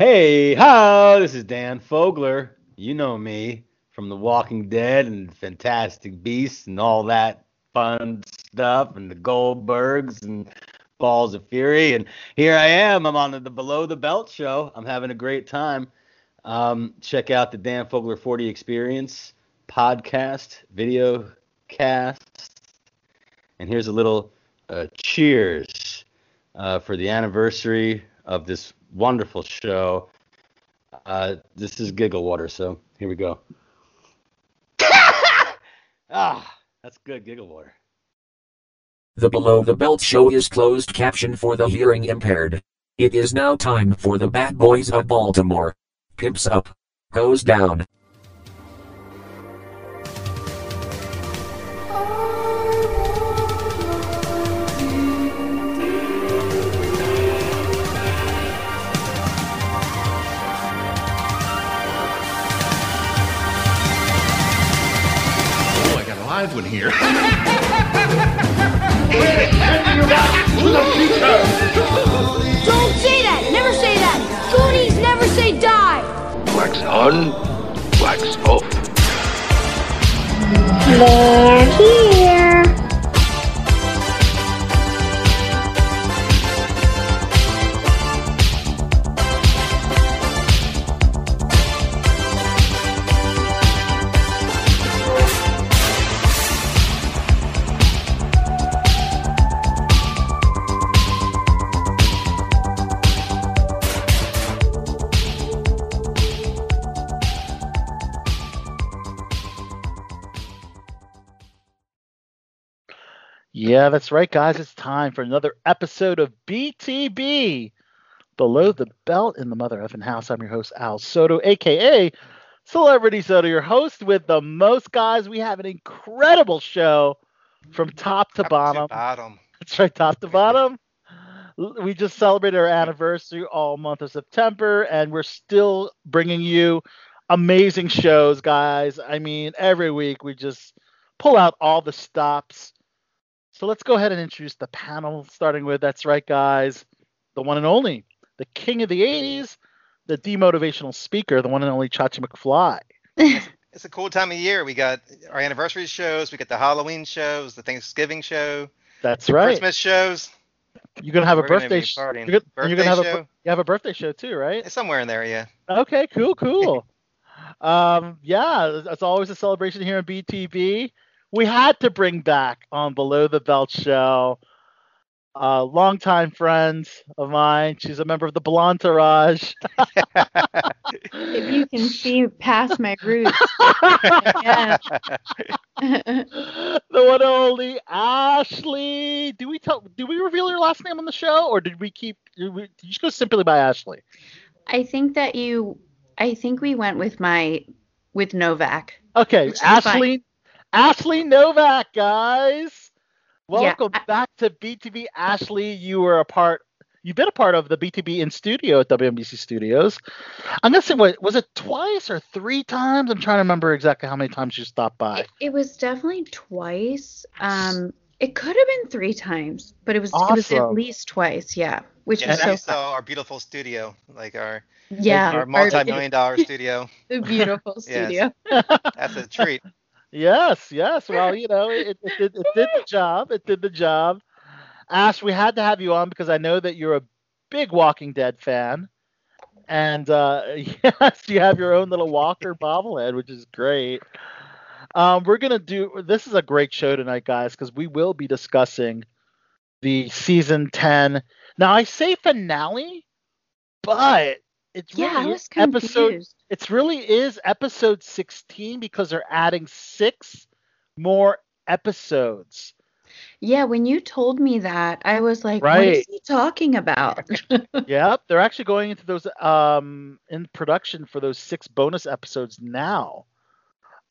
Hey, how? This is Dan Fogler. You know me from The Walking Dead and Fantastic Beasts and all that fun stuff and the Goldbergs and Balls of Fury. And here I am. I'm on the, the Below the Belt show. I'm having a great time. Um, check out the Dan Fogler 40 Experience podcast, video cast. And here's a little uh, cheers uh, for the anniversary of this wonderful show. Uh, this is Giggle Water, so here we go. ah, that's good Giggle Water. The Below the Belt show is closed caption for the hearing impaired. It is now time for the Bad Boys of Baltimore. Pimps up. Goes down. Wax on, wax off. Here! Yeah, that's right, guys. It's time for another episode of BTB Below the Belt in the Mother effing House. I'm your host, Al Soto, aka Celebrity Soto, your host with the most guys. We have an incredible show from top to bottom. bottom. That's right, top to bottom. We just celebrated our anniversary all month of September, and we're still bringing you amazing shows, guys. I mean, every week we just pull out all the stops. So let's go ahead and introduce the panel, starting with that's right, guys, the one and only, the king of the 80s, the demotivational speaker, the one and only Chachi McFly. It's a cool time of year. We got our anniversary shows, we got the Halloween shows, the Thanksgiving show, That's right. Christmas shows. You're gonna have a We're gonna birthday. sh- you're gonna, you're gonna have Birthday a show? you have a birthday show too, right? It's somewhere in there, yeah. Okay, cool, cool. um, yeah, it's always a celebration here in BTB. We had to bring back on Below the Belt show a uh, longtime friend of mine. She's a member of the Blontourage. if you can see past my roots. Yeah. the one only Ashley. Do we tell? Do we reveal your last name on the show, or did we keep? Did, we, did you just go simply by Ashley? I think that you I think we went with my with Novak. Okay, Ashley. fine. Ashley. Ashley Novak, guys. Yeah, Welcome I- back to BTB. Ashley, you were a part. You've been a part of the BTB in studio at WMBC Studios. I'm gonna say, what was it twice or three times? I'm trying to remember exactly how many times you stopped by. It, it was definitely twice. Um it could have been three times, but it was it was at least twice, yeah. Which Yeah, was you so saw our beautiful studio, like our yeah, our multi-million dollar studio. the beautiful Yes. studio. That's a treat. Yes, yes. Well, you know, it, it, did, it did the job. It did the job. Ash, we had to have you on because I know that you're a big Walking Dead fan. And uh, yes, you have your own little Walker bobblehead, which is great. Um, we're going to do this is a great show tonight, guys, because we will be discussing the season 10. Now, I say finale, but it's Yeah, I really was episode it really is episode 16 because they're adding six more episodes. Yeah, when you told me that, I was like, what Right. is he talking about? yep, they're actually going into those um in production for those six bonus episodes now.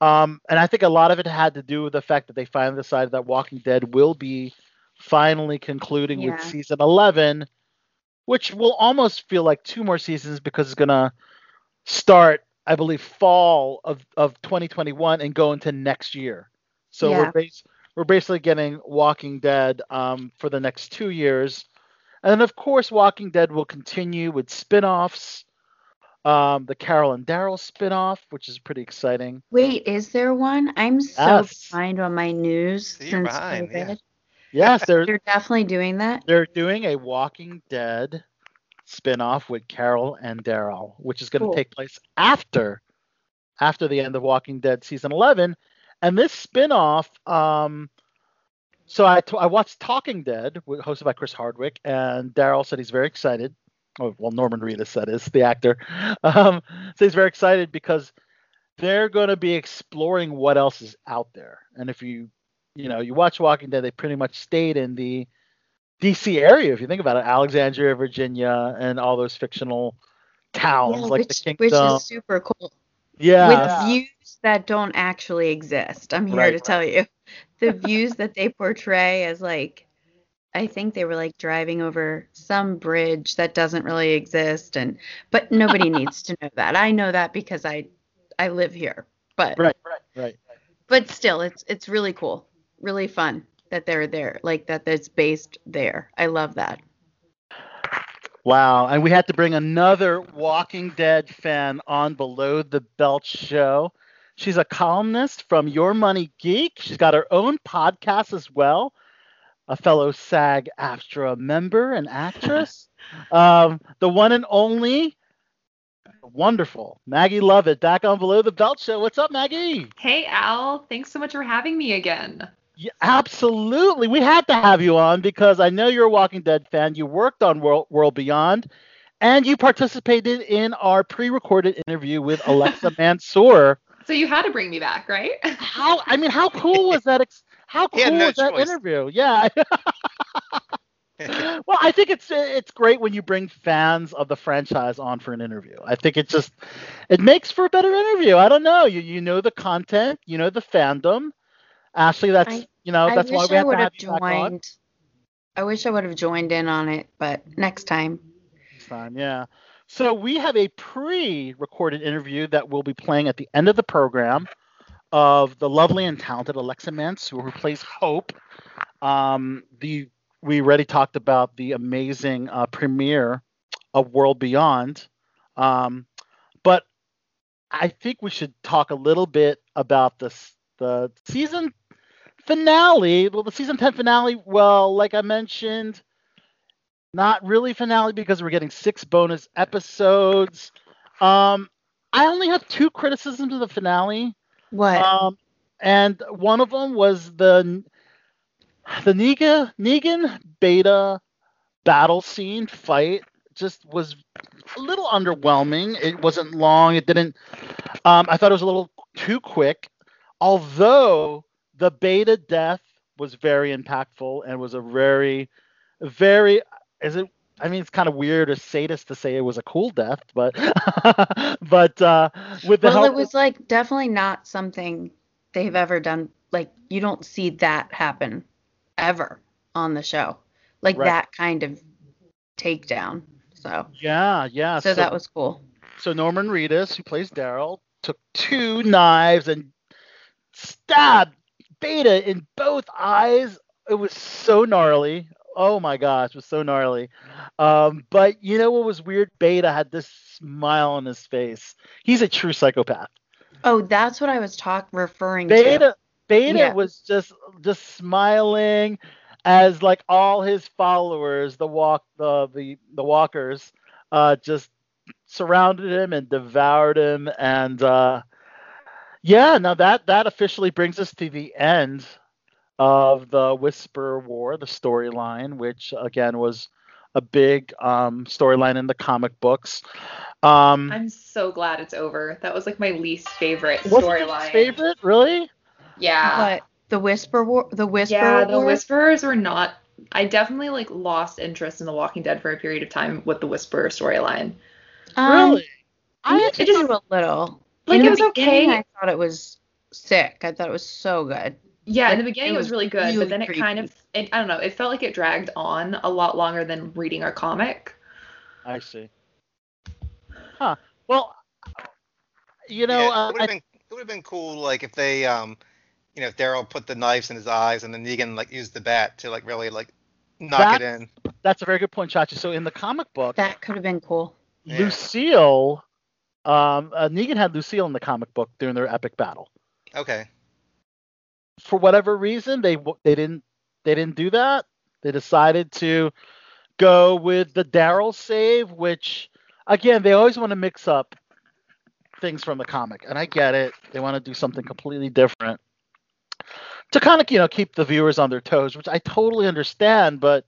Um, and I think a lot of it had to do with the fact that they finally decided that Walking Dead will be finally concluding with season 11, which will almost feel like two more seasons because it's gonna start, I believe, fall of of 2021 and go into next year. So Yeah. we're bas- we're basically getting Walking Dead um, for the next two years. And then, of course, Walking Dead will continue with spin offs. Um, the Carol and Daryl spinoff, which is pretty exciting. Wait, is there one? I'm so Yes. behind on my news You're since behind, yeah. Yes, they're They're definitely doing that. they're doing a Walking Dead spinoff with Carol and Daryl, which is going to Cool. take place after after the end of Walking Dead season 11. And this spinoff, um, so I t- I watched Talking Dead, hosted by Chris Hardwick, and Daryl said he's very excited. Oh, well, Norman Reedus, that is the actor. Um, so he's very excited because they're going to be exploring what else is out there. And if you, you know, you watch Walking Dead, they pretty much stayed in the DC area. If you think about it, Alexandria, Virginia, and all those fictional towns Yeah, like which, the which is super cool. yeah, With views that don't actually exist. I'm here Right, to right. tell you. The views that they portray as like I think they were like driving over some bridge that doesn't really exist and but nobody needs to know that. I know that because I I live here. But right, right, right. but still it's it's really cool. Really fun that they're there. Like that it's based there. I love that. Wow, and we had to bring another Walking Dead fan on Below the Belt show. She's a columnist from Your Money Geek. She's got her own podcast as well. A fellow SAG AFTRA member and actress. um, the one and only wonderful Maggie Lovett back on Below the Belt show. What's up, Maggie? Hey, Al. Thanks so much for having me again. Yeah, absolutely. We had to have you on because I know you're a Walking Dead fan. You worked on World, World Beyond, and you participated in our pre-recorded interview with Alexa Mansour. So you had to bring me back, right? How? I mean, how cool was that? Ex- how He had cool no was that choice. interview? Yeah. well, I think it's it's great when you bring fans of the franchise on for an interview. I think it just it makes for a better interview. I don't know. You you know the content, you know the fandom. Ashley, that's I- you know I that's why we I have to would have you back on. joined. I wish I would have joined in on it, but next time. Next time, yeah. So we have a pre-recorded interview that we'll be playing at the end of the program of the lovely and talented Alexa Mansour, who plays Hope. Um, the we already talked about the amazing uh, premiere of World Beyond, um, but I think we should talk a little bit about this the season finale. Well, the season ten finale. Well, like I mentioned, not really finale because we're getting six bonus episodes. Um, I only have two criticisms of the finale. What? Um, and one of them was the the Negan Negan Beta battle scene fight just was a little underwhelming. It wasn't long. It didn't. Um, I thought it was a little too quick. Although the Beta death was very impactful and was a very, very. Is it? I mean, it's kind of weird or sadist to say it was a cool death, but but uh, with the well, help it was like definitely not something they've ever done. Like you don't see that happen ever on the show, like Right. that kind of takedown. So, yeah, yeah. so that was cool. So Norman Reedus, who plays Daryl, took two knives and stabbed Beta in both eyes. It was so gnarly. Oh my gosh, it was so gnarly. Um, but you know what was weird? Beta had this smile on his face. He's a true psychopath. Oh, that's what I was talk referring to. Beta Beta Yeah. was just just smiling as like all his followers, the walk the the, the walkers, uh, just surrounded him and devoured him and uh, yeah, now that that officially brings us to the end of the Whisper War, the storyline, which again was a big um, storyline in the comic books. Um, I'm so glad it's over. That was like my least favorite wasn't it his storyline. favorite, really? Yeah. But the whisper war, the whisper yeah, the war? Whisperers were not. I definitely like lost interest in The Walking Dead for a period of time with the Whisperer storyline. Um, really? I it just- do a little. Like In it the was okay. I thought it was sick. I thought it was so good. Yeah, in the beginning it it was was really good, really but then it kind of, it, I don't know, it felt like it dragged on a lot longer than reading our comic. I see. Huh. Well, you know, Yeah, uh, it would I, have been it would have been cool like if they um you know if Daryl put the knives in his eyes and then Negan like used the bat to like really like knock it in. that's a very good point, Chachi. So in the comic book, That could have been cool. Yeah. Lucille Um, uh, Negan had Lucille in the comic book during their epic battle. Okay. For whatever reason, they they didn't they didn't do that. They decided to go with the Daryl save, which again they always want to mix up things from the comic, and I get it. They want to do something completely different to kind of you know keep the viewers on their toes, which I totally understand. But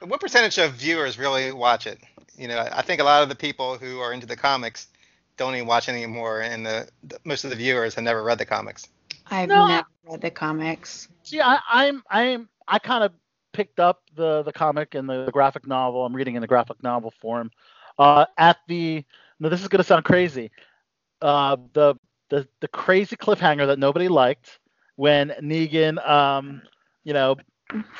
What percentage of viewers really watch it? You know, I think a lot of the people who are into the comics don't even watch anymore, and the, the most of the viewers have never read the comics. I've No. never read the comics. See, I, I'm I'm I kind of picked up the the comic and the, the graphic novel. I'm reading in the graphic novel form. Uh, at the now this is gonna sound crazy. Uh, the the the crazy cliffhanger that nobody liked when Negan um you know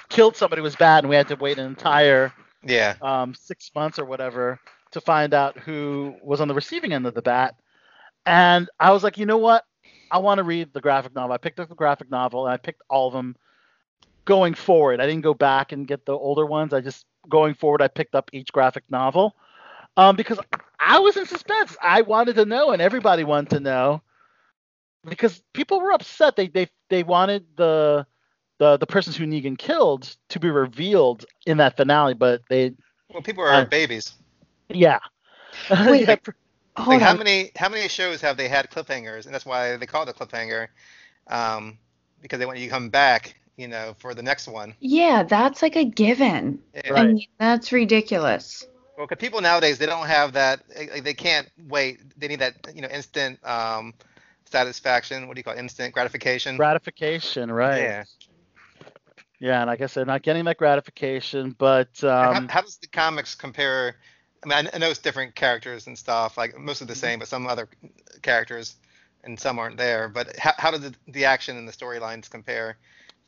killed somebody was bad and we had to wait an entire Yeah. um, six months or whatever to find out who was on the receiving end of the bat. And I was like, you know what? I want to read the graphic novel. I picked up the graphic novel and I picked all of them going forward. I didn't go back and get the older ones. I just going forward. I picked up each graphic novel um, because I was in suspense. I wanted to know, and everybody wanted to know because people were upset. They they they wanted the the the persons who Negan killed to be revealed in that finale, but they Well, people are Uh, babies. Yeah. Wait. yeah. Hold like how many how many shows have they had cliffhangers, and that's why they call it a cliffhanger, um, because they want you to come back, you know, for the next one. Yeah, that's like a given. Yeah. Right. I mean, that's ridiculous. Well, 'cause people nowadays they don't have that. eh, They can't wait. They need that, you know, instant um, satisfaction. What do you call it? Instant gratification. gratification, right? Yeah. Yeah, and I guess they're not getting that gratification, but um, how, how does the comics compare? I mean, I, know it's different characters and stuff, like most of the Mm-hmm. same, but some other characters and some aren't there. But how, how do the, the action and the storylines compare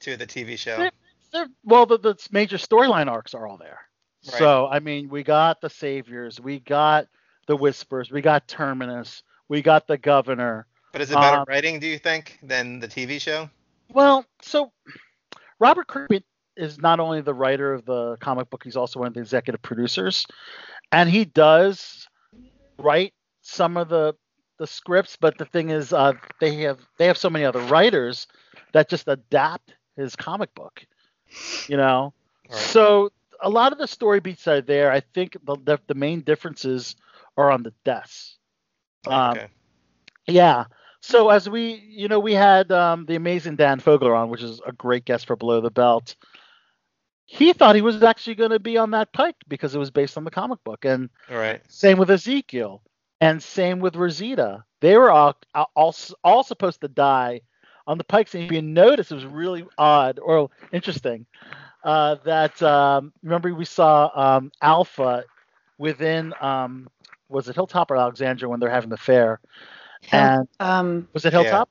to the TV show? They're- they're, well, the, the major storyline arcs are all there. Right. So I mean, we got the saviors, we got the whispers, we got Terminus, we got the governor. But is it better um, writing, do you think, than the TV show? Well, so Robert Kirkman is not only the writer of the comic book, he's also one of the executive producers, and he does write some of the the scripts. But the thing is, uh, they have they have so many other writers that just adapt his comic book, you know. Right. So a lot of the story beats are there. I think the the, the main differences are on the deaths. Um, okay. yeah. So as we, you know, we had um, the amazing Dan Fogler on, which is a great guest for Below the Belt. He thought he was actually going to be on that pike because it was based on the comic book, and All right. same with Ezekiel, and same with Rosita. They were all all, all supposed to die on the pikes, and if you notice, it was really odd or interesting uh, that um, remember we saw um, Alpha within um, was it Hilltop or Alexandria when they're having the fair, Hill- and um, was it Yeah. Hilltop?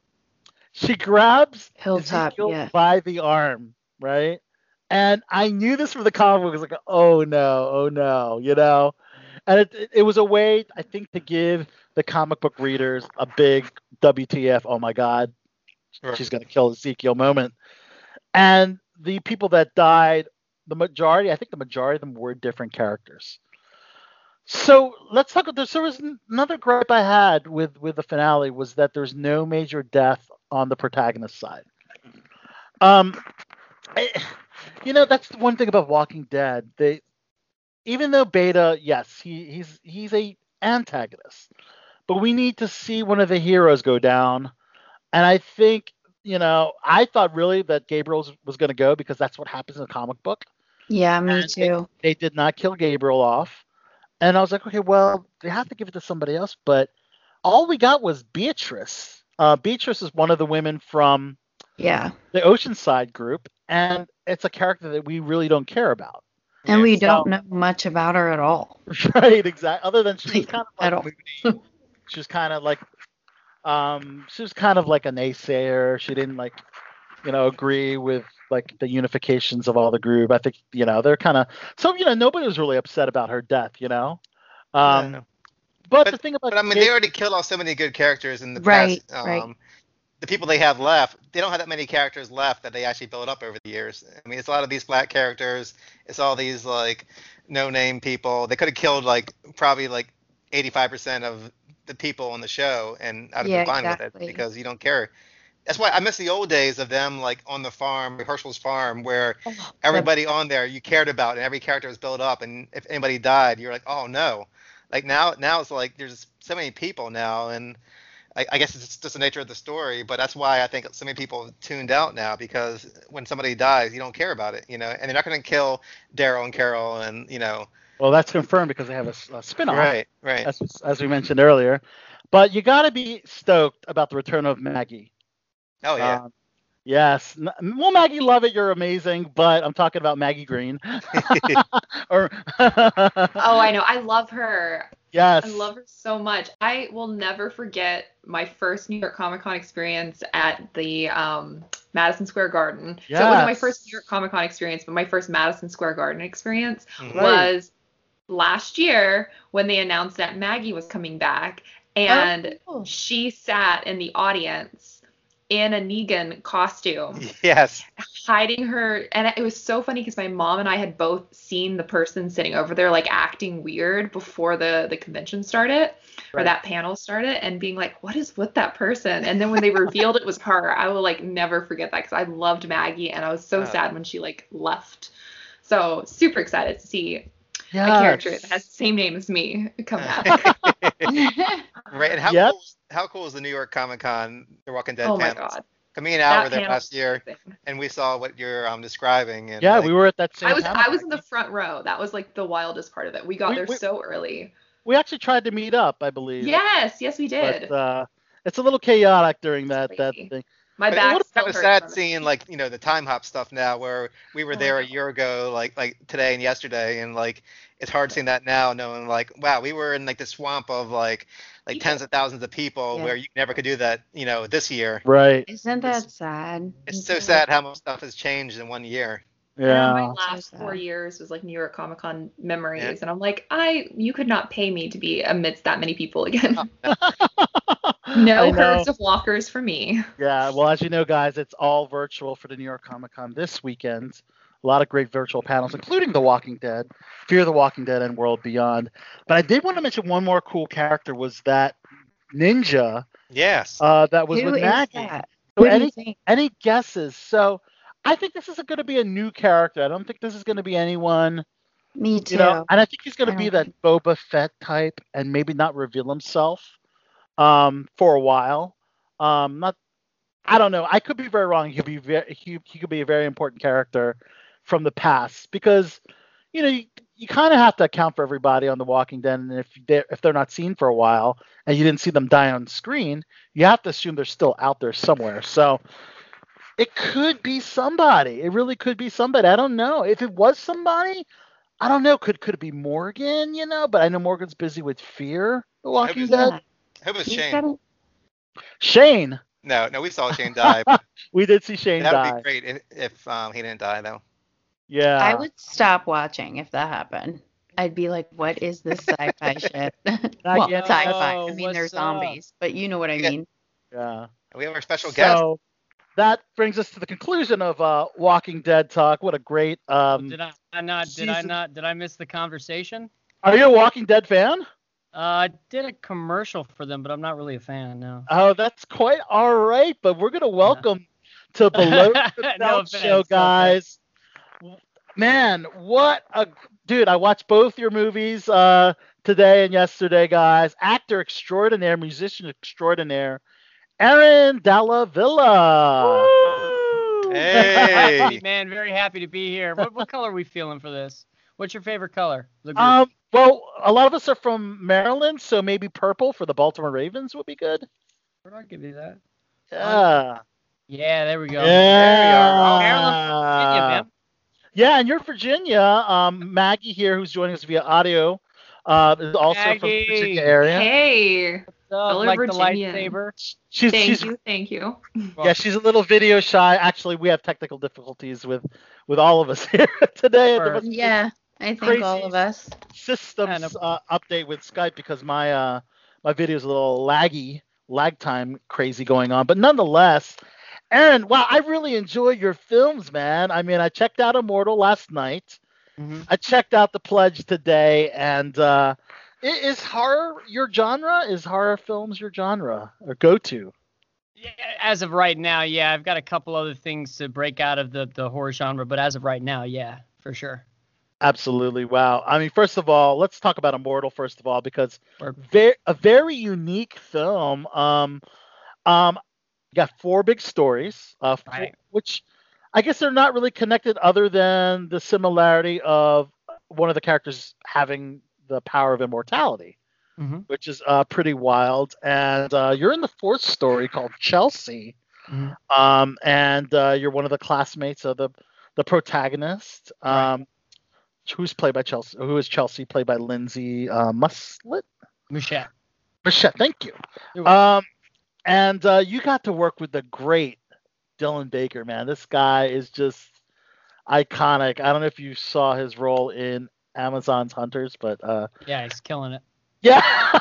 She grabs Hilltop, Ezekiel yeah. by the arm, right? And I knew this from the comic book. It was like, oh no, oh no, you know. And it, it, was a way, I think, to give the comic book readers a big WTF, oh my God, Right. she's going to kill Ezekiel moment. And the people that died, the majority, I think the majority of them were different characters. So let's talk about this. There was another gripe I had with with the finale was that there's no major death on the protagonist side. Um, I- you know that's the one thing about Walking Dead. They, even though Beta, yes, he he's he's a antagonist, but we need to see one of the heroes go down, and I think you know I thought really that Gabriel was, going to go because that's what happens in a comic book Yeah, me And they- too. they did not kill Gabriel off. And I was like, okay, well, they have to give it to somebody else. But all we got was Beatrice. Uh, Beatrice is one of the women from Yeah. the Oceanside group, and it's a character that we really don't care about. And we so- don't know much about her at all. right, exactly. Other than she's Like, kind of like all. moody. She was kind of like, um, she was kind of like a naysayer. She didn't like, you know, agree with like the unifications of all the group. I think you know they're kind of so you know nobody was really upset about her death. You know, um, Yeah. but, But- the thing about But I mean, Gabe- they already killed off so many good characters in the Right, past. Um, right. The people they have left, they don't have that many characters left that they actually built up over the years. I mean, it's a lot of these black characters. It's all these like no-name people. They could have killed like probably like 85% of the people on the show and I'd Yeah, be fine with it because you don't care. That's why I miss the old days of them like on the farm, Hershel's farm, where Oh, everybody on there you cared about and every character was built up and if anybody died you're like oh no like now now it's like there's so many people now and I, I guess it's just the nature of the story but that's why i think so many people have tuned out now because when somebody dies you don't care about it you know and they're not going to kill daryl and carol and you know Well, that's confirmed because they have a spin-off, right right as, as we mentioned earlier. But you got to be stoked about the return of Maggie. oh yeah Um, yes. Well, Maggie Lovett, you're amazing, but I'm talking about Maggie Greene. or Oh, I know. I love her. Yes. I love her so much. I will never forget my first New York Comic Con experience at the um, Madison Square Garden. So it wasn't my first New York Comic Con experience, but my first Madison Square Garden experience Mhm. Right. was last year when they announced that Maggie was coming back, and Oh, she sat in the audience in a Negan costume. Yes. Hiding her and it was so funny because my mom and I had both seen the person sitting over there like acting weird before the the convention started or that panel started and being like what is with that person? And then when they revealed it was her I will like never forget that because I loved Maggie and I was so Oh. sad when she like left. So super excited to see yes. a character that has the same name as me come back right and how Yep. cool is, how cool is the new york comic-con the walking dead oh my panels? god me and al That were there last year thing. and we saw what you're um, describing and Yeah, like, we were at that same I was panel, I was in the front row that was like the wildest part of it we got We- there we- so early We actually tried to meet up, I believe. yes yes we did But uh, it's a little chaotic during that that Crazy. thing. My But back It's kind of sad seeing like you know the time hop stuff now, where we were Oh, there a year ago, like like today and yesterday, and like it's hard seeing that now, knowing like wow, we were in like the swamp of like like People. tens of thousands of people, Yeah. where you never could do that, you know, this year. Right. Isn't that sad? It's so sad how much stuff has changed in one year. Yeah. my last sad. four years was like New York Comic Con memories, Yeah. and I'm like, I you could not pay me to be amidst that many people again. Oh, I no know. herds of walkers for me. Yeah, well, as you know, guys, it's all virtual for the New York Comic Con this weekend. A lot of great virtual panels, including The Walking Dead, Fear the Walking Dead, and World Beyond. But I did want to mention one more cool character was that ninja Yes. uh, that was Who with is Maggie. that? So Who any any guesses? So I think this is going to be a new character. I don't think this is going to be anyone, Me too. you know, and I think he's going to be that Boba Fett type and maybe not reveal himself um, for a while. Um, not, I don't know. I could be very wrong. He could be very, he, he could be a very important character from the past because, you know, you, you kind of have to account for everybody on The Walking Dead, and if they're, if they're not seen for a while and you didn't see them die on screen, you have to assume they're still out there somewhere. So it could be somebody. It really could be somebody. I don't know. If it was somebody, I don't know. Could could it be Morgan? You know, but I know Morgan's busy with Fear, The Walking Dead. Yeah. Who was Shane? got a- Shane. No, no, we saw Shane die. We did see Shane that would be great if, if um, he didn't die though. Yeah. I would stop watching if that happened. I'd be like, what is this sci-fi shit? well, Yo, sci-fi. I mean, what's there's up? zombies, but you know what I mean. Yeah. We have our special guest. So that brings us to the conclusion of uh, Walking Dead talk. What a great. Um, did I, I not? Did I not? Did I miss the conversation? are you a Walking Dead fan? Uh, I did a commercial for them, but I'm not really a fan. No. Oh, that's quite all right. But we're gonna welcome to below the No offense, show, no guys. Man, what a dude! I watched both your movies uh, today and yesterday, guys. Actor extraordinaire, musician extraordinaire, Aaron Dalla Villa. Hey. Happy, man, very happy to be here. What, what color are we feeling for this? What's your favorite color? Um, well, a lot of us are from Maryland, so maybe purple for the Baltimore Ravens would be good. I'll give you that. Yeah. Yeah, there we go. Yeah. Maryland, Virginia, man. Yeah, and you're Virginia. Um, Maggie here, who's joining us via audio, uh, is also from the Virginia area. Hey, Uh, Fellow like Virginian. the lightsaber. She's, thank she's you, thank you. yeah, she's a little video shy. Actually, we have technical difficulties with with all of us here today. There Sure. Yeah, I think Crazy. all of us. systems Kind of. uh, update with Skype because my uh my video's a little laggy, lag time crazy going on. But nonetheless, Aaron, wow, I really enjoy your films, man. I mean, I checked out Immortal last night. Mhm. I checked out The Pledge today, and uh, Is horror your genre? Is horror films your genre or go to? Yeah, as of right now, yeah, I've got a couple other things to break out of the the horror genre, but as of right now, yeah, for sure. Absolutely. Wow. I mean, first of all, let's talk about Immortal first of all because very a very unique film. Um, um, you got four big stories, uh, four- Right. which I guess they're not really connected other than the similarity of one of the characters having the power of immortality, Mhm. which is uh, pretty wild. And uh, you're in the fourth story called Chelsea, Mhm. um, and uh, you're one of the classmates of the the protagonist. Um, Who's played by Chelsea? Who is Chelsea? Played by Lindsay uh, Muslet. Mouchette. Michelle, thank you. Um, and uh, you got to work with the great Dylan Baker, man. This guy is just iconic. I don't know if you saw his role in Amazon's Hunters, but uh, Yeah, he's killing it. yeah,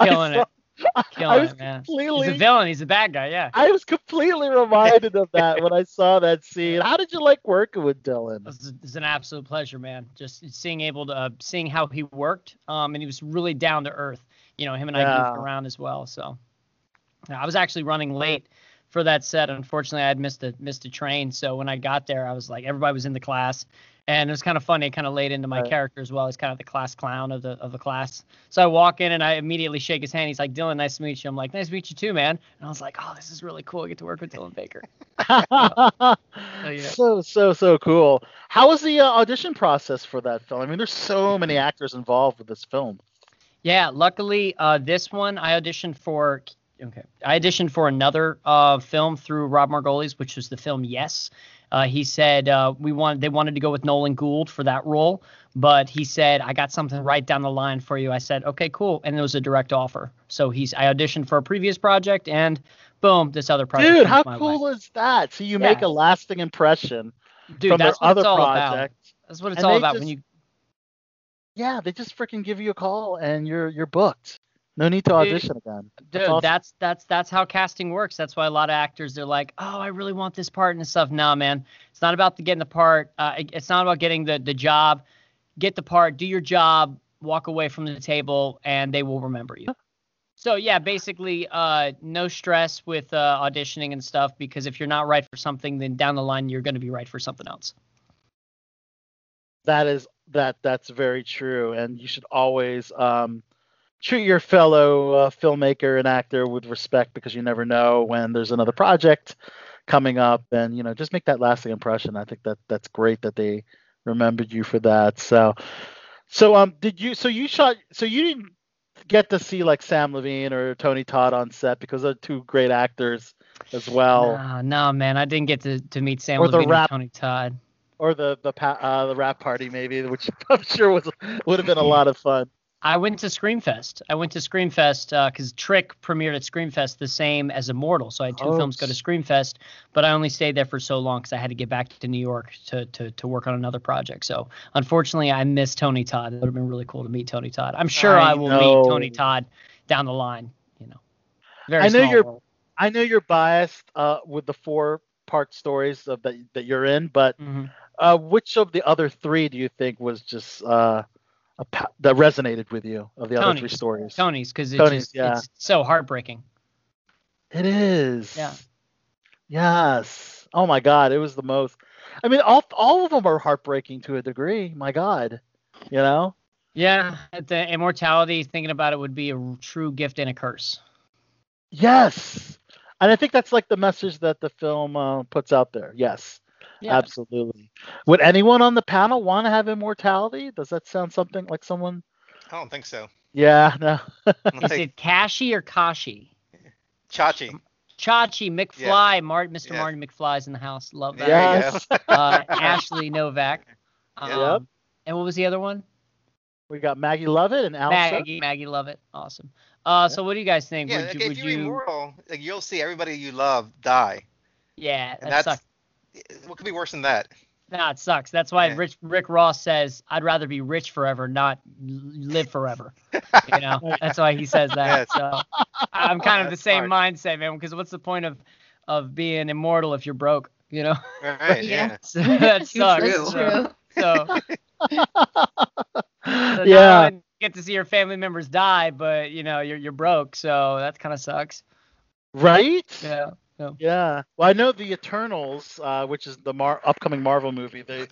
Killing saw- I was man. completely, He's a villain. He's a bad guy. Yeah. I was completely reminded of that when I saw that scene. How did you like working with Dylan? It's, it's an absolute pleasure, man. Just seeing able to uh, seeing how he worked, um, and he was really down to earth. You know, him and I Yeah. goofed around as well. So, I was actually running late for that set. Unfortunately, I had missed a missed a train. So when I got there, I was like, everybody was in the class, and it was kind of funny. It kind of laid into my Right. character as well. He's kind of the class clown of the of the class. So I walk in and I immediately shake his hand. He's like, Dylan, nice to meet you. I'm like, nice to meet you too, man. And I was like, oh, this is really cool. I get to work with Dylan Baker. yeah. So so so cool. How was the uh, audition process for that film? I mean, there's so many actors involved with this film. Yeah, luckily, uh, this one I auditioned for. Okay, I auditioned for another uh, film through Rob Margolis, which was the film Yes. Uh, he said uh, we wanted they wanted to go with Nolan Gould for that role, but he said I got something right down the line for you. I said okay, cool, and it was a direct offer. So he's I auditioned for a previous project, and boom, this other project. Dude, how cool way. is that? So you make a lasting impression Dude, from their that's what other it's all about. That's what it's all about. just- when you Yeah, they just freaking give you a call and you're you're booked. No need to Dude, audition again. Dude, That's awesome. that's that's that's how casting works. That's why a lot of actors they're like, "Oh, I really want this part and stuff." Nah, man, it's not about the getting the part. Uh, it's not about getting the the job. Get the part, do your job, walk away from the table, and they will remember you. So yeah, basically, uh, no stress with uh, auditioning and stuff because if you're not right for something, then down the line you're going to be right for something else. That is that that's very true, and you should always um, treat your fellow uh, filmmaker and actor with respect because you never know when there's another project coming up, and you know just make that lasting impression. I think that that's great that they remembered you for that. So, so um, did you? So you shot? So you didn't get to see like Samm Levine or Tony Todd on set because they're two great actors as well. no, no, man, I didn't get to, to meet Samm Or the Levine or rap- Tony Todd. or the the pa- uh, the rap party maybe, which I'm sure was would have been a lot of fun. I went to Screamfest. I went to Screamfest because Trick premiered at Screamfest the same as Immortal. So I had two Oh, films go to Screamfest, but I only stayed there for so long because I had to get back to New York to, to to work on another project. So unfortunately, I missed Tony Todd. It would have been really cool to meet Tony Todd. I'm sure I I, will know. meet Tony Todd down the line. You know, very I know you're- world. I know you're biased uh, with the four part stories of that that you're in, but Mhm. uh, which of the other three do you think was just uh, a pa- that resonated with you of the other three stories? Tony's because it's Tony's, just yeah. it's so heartbreaking. It is. Yeah. Yes. Oh my God, it was the most. I mean, all all of them are heartbreaking to a degree. My God, you know. Yeah, the immortality. Thinking about it would be a true gift and a curse. Yes. And I think that's like the message that the film uh, puts out there. Yes. Yeah. Absolutely. Would anyone on the panel want to have immortality? Does that sound something like someone? I don't think so. Yeah, no. Is Like, it Kashi or Kashi? Chachi. Chachi, McFly, Mart, Mr. Yeah. Marty McFly's in the house. Love that. Yes. Uh, Ashley Novak. Um, Yep. And what was the other one? we got Maggie Lovett and Al. Maggie. Maggie Lovett. Awesome. Uh, so what do you guys think? Yeah, would you? if Would you're you? immortal, like you'll see everybody you love die, Yeah, and that that's sucks. What could be worse than that? Nah, it sucks. That's why Yeah. Rich Rick Ross says, "I'd rather be rich forever, not live forever." You know, that's why he says that. Yes. So I'm kind of the same smart. mindset, man. Because what's the point of of being immortal if you're broke? You know, Right? Yeah. Yeah. so that Too sucks. true. So, so, so yeah. now get to see your family members die, but you know you're you're broke, so that kind of sucks. Right? Yeah. Yeah. Yeah. Well, I know the Eternals, uh, which is the Mar- upcoming Marvel movie. They,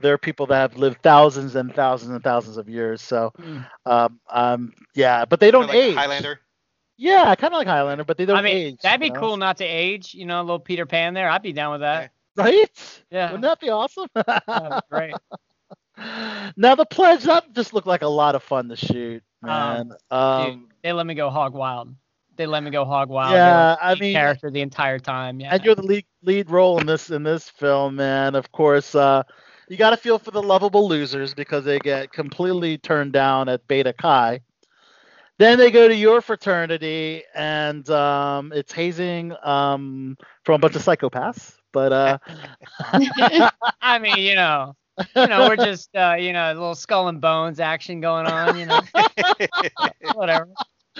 they're people that have lived thousands and thousands and thousands of years. So, Mm. um, um, yeah, but they don't like age. Highlander. Yeah, I kind of like Highlander, but they don't I mean, age. that'd be you know? cool not to age. You know, a little Peter Pan there. I'd be down with that. right? Yeah. Wouldn't that be awesome? That'd great. now the pledge that just looked like a lot of fun to shoot, man. Dude, Um, they let me go hog wild. They let me go hog wild. Yeah, I mean- character the entire time. Yeah. and you're the lead lead role in this in this film, man. Of course, uh, you got to feel for the lovable losers because they get completely turned down at Beta Chi. Then they go to your fraternity, and um, it's hazing um, from a bunch of psychopaths. But uh, I mean, you know, you know, we're just, uh, you know, a little skull and bones action going on. You know, whatever.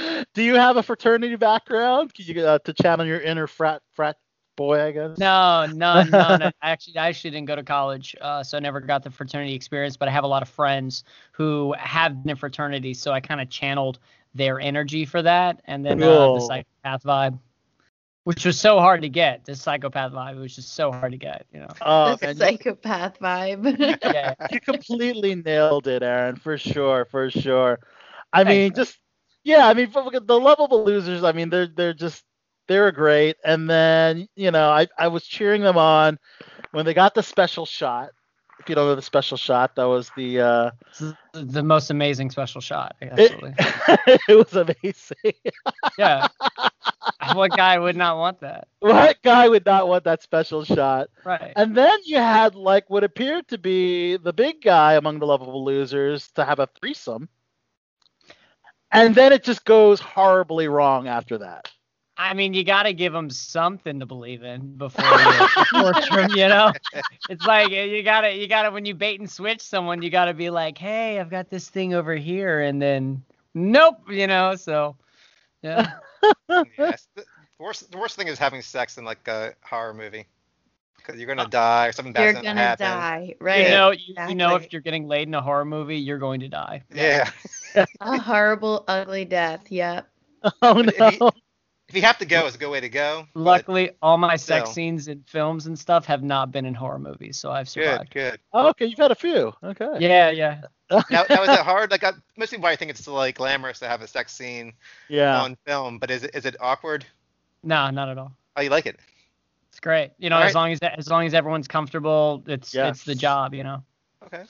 do you have a fraternity background? Can you uh, to channel your inner frat frat boy, I guess? No, none, none. I actually, I actually didn't go to college, uh, so I never got the fraternity experience. But I have a lot of friends who have been in fraternities, so I kind of channeled their energy for that, and then uh, the psychopath vibe, which was so hard to get. The psychopath vibe was just so hard to get. You know. Oh, the man, you- psychopath vibe. Yeah. you completely nailed it, Aaron, for sure, for sure. I mean, just yeah, I mean, the lovable losers. I mean, they're they're just they're great. And then you know, I I was cheering them on when they got the special shot. If you don't know the special shot, that was the uh, the most amazing special shot. it, Absolutely. it was amazing. yeah. what guy would not want that? what guy would not want that special shot? Right. And then you had like what appeared to be the big guy among the lovable losers to have a threesome. And then it just goes horribly wrong after that. I mean, you got to give them something to believe in before you torture 'em, you know? It's like uh, you got to you got to when you bait and switch someone, you got to be like, "Hey, I've got this thing over here." And then nope, you know, so yeah. yes. The the worst, the worst thing is having sex in like a horror movie, because you're gonna uh, die or something You're bad's gonna happen. die, right? You know, you, you know if you're getting laid in a horror movie, you're going to die. Yeah. A horrible, ugly death. Yep. Oh If no. you, if you have to go, it's a good way to go. but Luckily, all my sex scenes in films and stuff have not been in horror movies, so I've Good, survived. good. Oh, okay, you've had a few. Okay. Yeah, yeah. Now, now is it hard? Like, I, most people probably think it's like glamorous to have a sex scene Yeah. on film, but is it is it awkward? No, not at all. Oh, you like it? It's great. You know, All as right. long as as long as everyone's comfortable, it's it's the job. You know. Okay.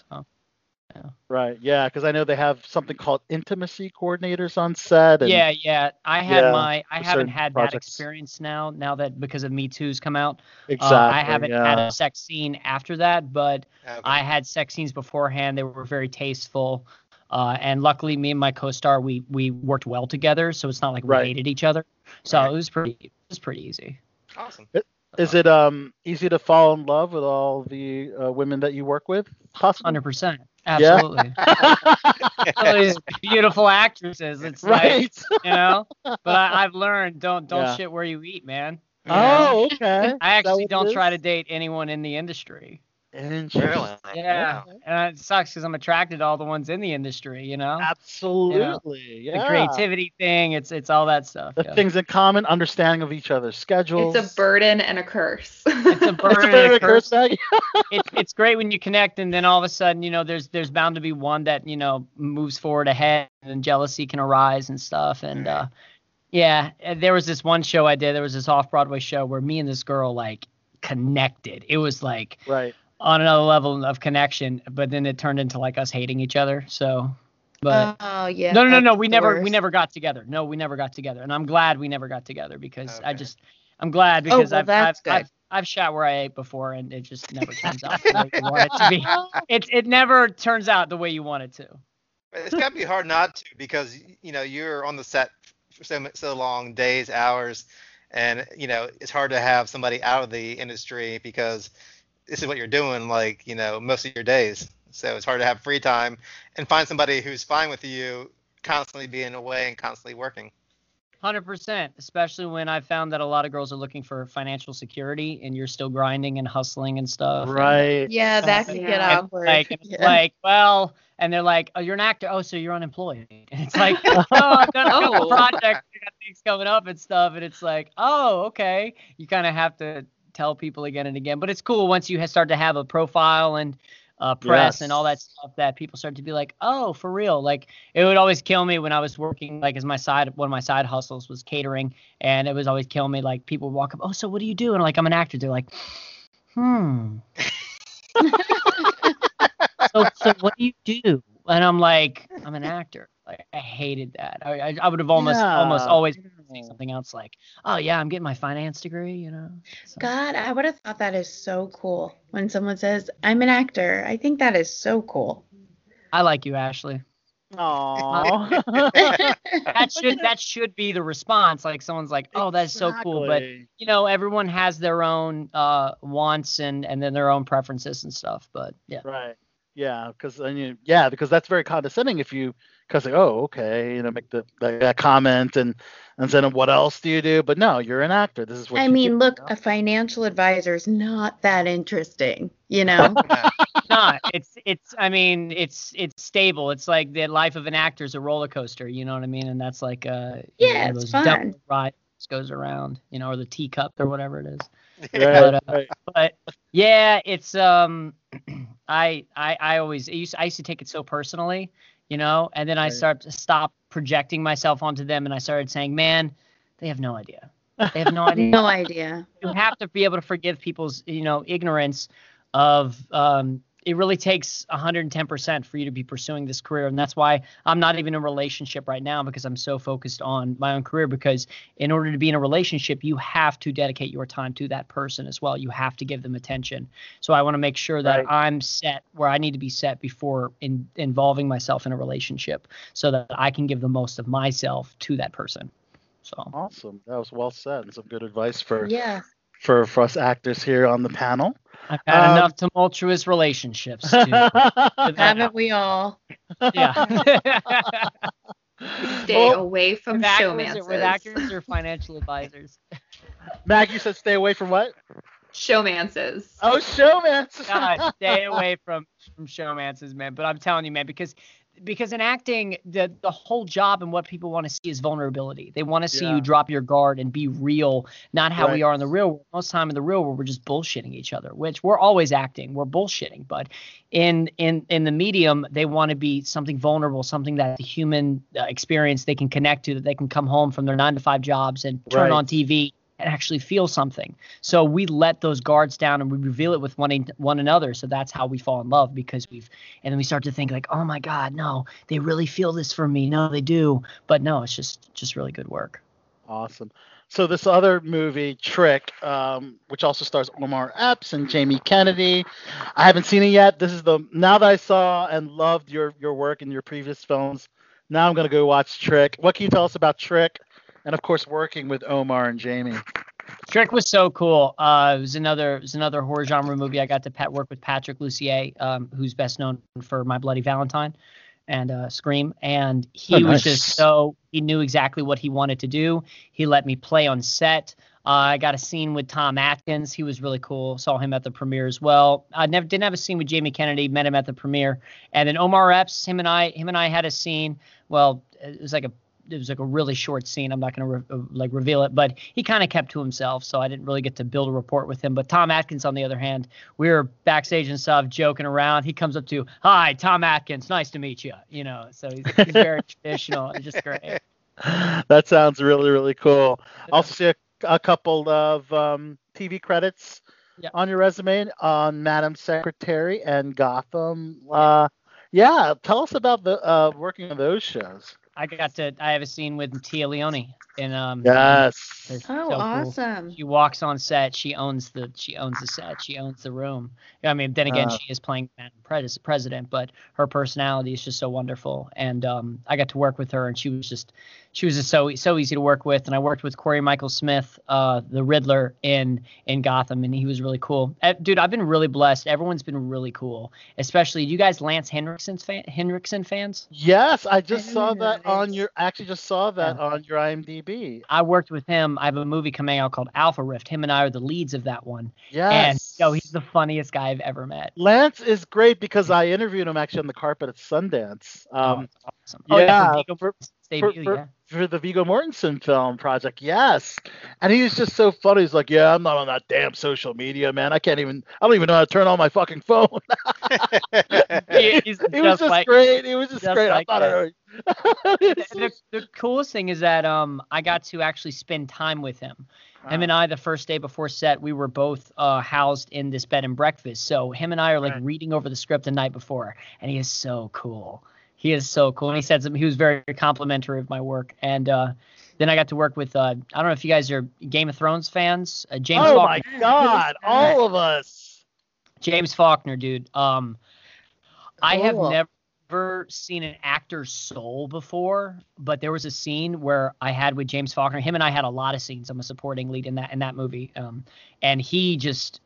Right. Yeah, because I know they have something called intimacy coordinators on set. And, Yeah, yeah. I had Yeah, my I haven't had projects. that experience now. Now that because of Me Too's come out, Exactly. uh, I haven't yeah. had a sex scene after that, but Okay. I had sex scenes beforehand. They were very tasteful. Uh, and luckily, me and my co-star, we we worked well together, so it's not like we Right. hated each other. So Right. it was pretty, it was pretty easy. awesome. Is it um easy to fall in love with all the uh, women that you work with? Hundred percent, Yeah. absolutely. All these beautiful actresses. It's like right. you know. But I, I've learned don't don't Yeah. shit where you eat, man. oh, okay. I actually don't try to date anyone in the industry. Interesting. Really? Yeah, and it sucks because I'm attracted to all the ones in the industry. You know, Absolutely. Yeah. the creativity thing. It's it's all that stuff. The yeah. things in common, understanding of each other's schedules. It's a burden and a curse. It's a It's burden a and a curse. curse bag. it's it's great when you connect and then all of a sudden you know there's there's bound to be one that you know moves forward ahead and jealousy can arise and stuff and uh yeah and there was this one show i did there was this off broadway show where me and this girl like connected it was like right. On another level of connection but then it turned into like us hating each other so but oh yeah. no no no no we the never we never got together no we never got together and i'm glad we never got together because i just i'm glad Oh, because well, I've, that's I've, good. I've I've shot where I ate before, and it just never turns out the way you want it to be. It it never turns out the way you want it to. It's got to be hard not to because you know you're on the set for so so long, days, hours, and you know it's hard to have somebody out of the industry because this is what you're doing like you know most of your days. So it's hard to have free time and find somebody who's fine with you constantly being away and constantly working. Hundred percent, especially when I found that a lot of girls are looking for financial security, and you're still grinding and hustling and stuff. and- Right. Yeah, that could get Yeah. and awkward. Like, Yeah. like, well, and they're like, oh, you're an actor. Oh, so you're unemployed. And it's like, oh, I've got a couple Oh. projects, I got things coming up and stuff. And it's like, oh, okay. You kind of have to tell people again and again. But it's cool once you start to have a profile and uh, press and all that stuff that people start to be like, oh, for real. Like it would always kill me when I was working, like as my side, one of my side hustles was catering, and it was always kill me. Like people would walk up, oh, so what do you do? And like, I'm an actor. They're like, hmm. so, so what do you do? And I'm like, I'm an actor. Like I hated that. I I, I would have almost almost always say something else like, oh yeah, I'm getting my finance degree, you know. So- God, I would have thought that is so cool when someone says, I'm an actor. I think that is so cool. I like you, Ashley. Aww. That should that should be the response. Like someone's like, oh, that's so cool. But you know, everyone has their own uh wants and and then their own preferences and stuff. But yeah. Right. Yeah, because then you, yeah, because that's very condescending if you, because like, oh, okay, you know, make the that, that comment and and then what else do you do? But no, you're an actor. This is what. I you mean, do, look, you know? a financial advisor is not that interesting, you know? not. It's it's I mean, it's it's stable. It's like the life of an actor is a roller coaster, you know what I mean? And that's like uh you Yeah, know, it's those fun. double rides goes around, you know, or the teacup or whatever it is. Right, but, uh, right. But yeah, it's um I I I always I used I used to take it so personally, you know, and then I start to stop projecting myself onto them and I started saying, "Man, they have no idea. They have no idea." no idea. you have to be able to forgive people's you know ignorance of um it really takes 110% for you to be pursuing this career and that's why i'm not even in a relationship right now because i'm so focused on my own career because in order to be in a relationship you have to dedicate your time to that person as well you have to give them attention so i want to make sure that Right. i'm set where i need to be set before in, involving myself in a relationship so that i can give the most of myself to that person so Awesome. That was well said and some good advice for Yeah. For, for us actors here on the panel. i've had Um, enough tumultuous relationships to, Haven't we all? yeah. Stay Well, away from with, actors showmances. with actors or financial advisors. Mag, you said stay away from what? Showmances. Oh, showmans. God, stay away from from showmances, man. But I'm telling you, man, because because in acting, the the whole job and what people want to see is vulnerability. They want to see Yeah. you drop your guard and be real, not how we are in the real world. Most time in the real world, we're just bullshitting each other, which we're always acting. We're bullshitting, but in in in the medium, they want to be something vulnerable, something that the human uh, experience they can connect to, that they can come home from their nine to five jobs and turn Right. on TV and actually feel something. So we let those guards down and we reveal it with one one another. So that's how we fall in love because we've and then we start to think like, oh my God, no, they really feel this for me. No, they do. But no, it's just just really good work. Awesome. So this other movie, Trick, um, which also stars Omar Epps and Jamie Kennedy, I haven't seen it yet. This is the now that I saw and loved your your work in your previous films. Now I'm gonna go watch Trick. What can you tell us about Trick? And of course, working with Omar and Jamie. Trick was so cool. Uh, it was another it was another horror genre movie. I got to pat, work with Patrick Lussier, um, who's best known for My Bloody Valentine and uh, Scream. And he Oh, was just so he knew exactly what he wanted to do. He let me play on set. Uh, I got a scene with Tom Atkins. He was really cool. Saw him at the premiere as well. I never didn't have a scene with Jamie Kennedy. Met him at the premiere. And then Omar Epps, him and I, him and I had a scene. Well, it was like a it was like a really short scene. I'm not going to re- uh, like reveal it, but he kind of kept to himself, so I didn't really get to build a rapport with him. But Tom Atkins, on the other hand, we were backstage and stuff, joking around. He comes up to, "Hi, Tom Atkins, nice to meet you." You know, so he's, he's very traditional. It's just great. that sounds really really cool. I also see a, a couple of um, TV credits Yeah. on your resume on Madam Secretary and Gotham. Uh, yeah, tell us about the uh, working on those shows. I got to. I have a scene with Téa Leoni and um. Yes. Oh, so cool. awesome. She walks on set. She owns the she owns the set. She owns the room. I mean, then again, Uh. she is playing Madam Pres- President, but her personality is just so wonderful. And um, I got to work with her, and she was just she was just so so easy to work with, and I worked with Cory Michael Smith, uh, the Riddler in in Gotham, and he was really cool. Uh, dude, I've been really blessed. Everyone's been really cool, especially you guys, Lance Henriksen's fan, Henriksen fans. Yes, I just didn't saw that that on your. Actually just saw that on your IMDb. I worked with him. I have a movie coming out called Alpha Rift. Him and I are the leads of that one. Yes. And yo, he's the funniest guy I've ever met. Lance is great because I interviewed him actually on the carpet at Sundance. Um, oh, Oh, yeah, for for- for, debut, for, yeah. for the Viggo Mortensen film project, yes. And he was just so funny. He's like, "Yeah, I'm not on that damn social media, man. I can't even. I don't even know how to turn on my fucking phone." He- was just like- great. It was just, just great. like I thought the, the, the coolest thing is that um I got to actually spend time with him. Him and I, the first day before set, we were both uh, housed in this bed and breakfast. So him and I are like Right. reading over the script the night before, and he is so cool. He is so cool. And he said some, he was very complimentary of my work. And uh, then I got to work with uh, I don't know if you guys are Game of Thrones fans. Uh, James oh Faulkner. my God! All of us. James Faulkner, dude. Um, I have never seen an actor's soul before, but there was a scene where I had with James Faulkner. Him and I had a lot of scenes. I'm a supporting lead in that in that movie. Um, and he just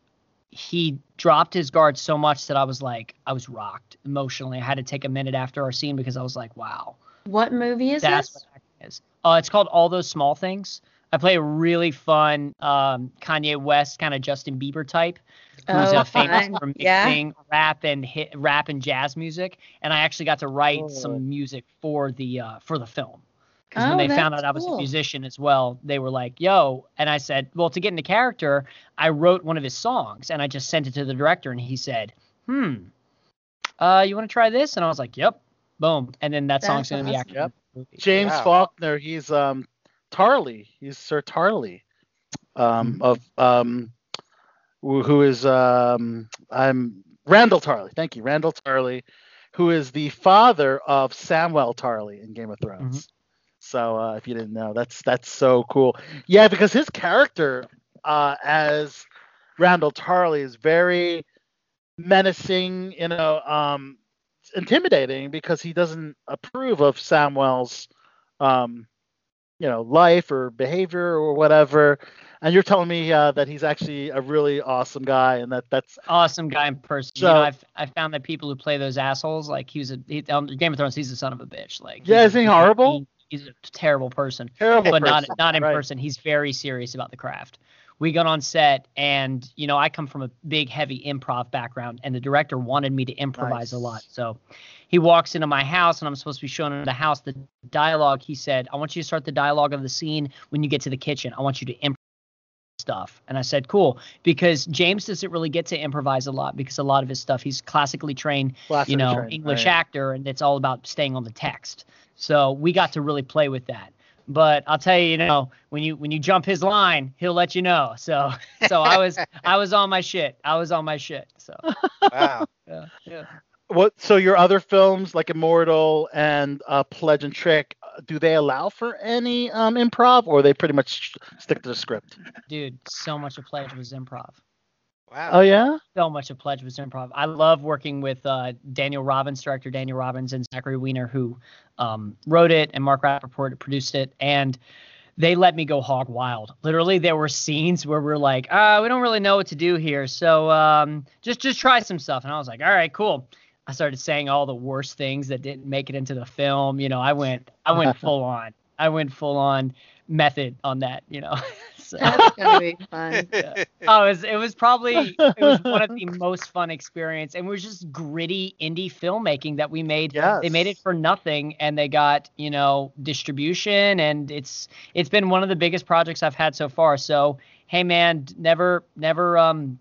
he dropped his guard so much that I was like, I was rocked emotionally. I had to take a minute after our scene because I was like, wow, What movie is that's this? what acting is. Uh, it's called All Those Small Things. I play a really fun um, Kanye West kind of Justin Bieber type who's Oh, uh, famous fun. for mixing Yeah. rap and hit rap and jazz music. And I actually got to write Oh. some music for the uh, for the film. Because when Oh, they found that's out I was a musician as well, they were like, "Yo!" And I said, "Well, to get into character, I wrote one of his songs and I just sent it to the director, and he said, "Hmm, uh, you want to try this?" And I was like, "Yep." Boom. And then that That's song's gonna be awesome. acted. in the. James Wow. Faulkner. He's um Tarley. He's Sir Tarley. Um Mm-hmm. of um who who is um I'm Randyll Tarly. Thank you, Randyll Tarly, who is the father of Samwell Tarly in Game of Thrones. So uh, if you didn't know, that's that's so cool. Yeah, because his character uh, as Randyll Tarly is very menacing, you know, um, intimidating because he doesn't approve of Samwell's, um, you know, life or behavior or whatever. And you're telling me uh, that he's actually a really awesome guy, and that that's awesome guy in person. So- you know, I've I found that people who play those assholes, like he was a he, on Game of Thrones, he's a son of a bitch. Like Yeah, isn't he horrible? He's a terrible person, terrible. but not person. not in Right. person. He's very serious about the craft. We got on set, and you know, I come from a big, heavy improv background, and the director wanted me to improvise a lot. So he walks into my house, and I'm supposed to be showing him the house. The dialogue, he said, "I want you to start the dialogue of the scene when you get to the kitchen. I want you to improv." stuff and i said cool because james doesn't really get to improvise a lot because a lot of his stuff he's classically trained Classically you know trained, english right. actor and it's all about staying on the text so we got to really play with that but i'll tell you you know when you when you jump his line he'll let you know so so i was i was on my shit i was on my shit so Wow. yeah yeah What? So your other films like Immortal and uh, Pledge and Trick, uh, do they allow for any um, improv, or they pretty much stick to the script? dude so much of pledge was improv Wow. Oh yeah. so much of Pledge was improv. I love working with uh, Daniel Robbins, director Daniel Robbins, and Zachary Weiner, who um, wrote it, and Mark Rappaport produced it. And they let me go hog wild. Literally, there were scenes where we're like, uh, we don't really know what to do here, so um, just just try some stuff. And I was like, all right, cool. I started saying all the worst things that didn't make it into the film. You know, I went I went full on. I went full on method on that. You know. so. That's gonna be fun. Oh, it was, it was probably it was one of the most fun experience, and it was just gritty indie filmmaking that we made. They made it for nothing, and they got you know distribution, and it's it's been one of the biggest projects I've had so far. So hey, man, never never um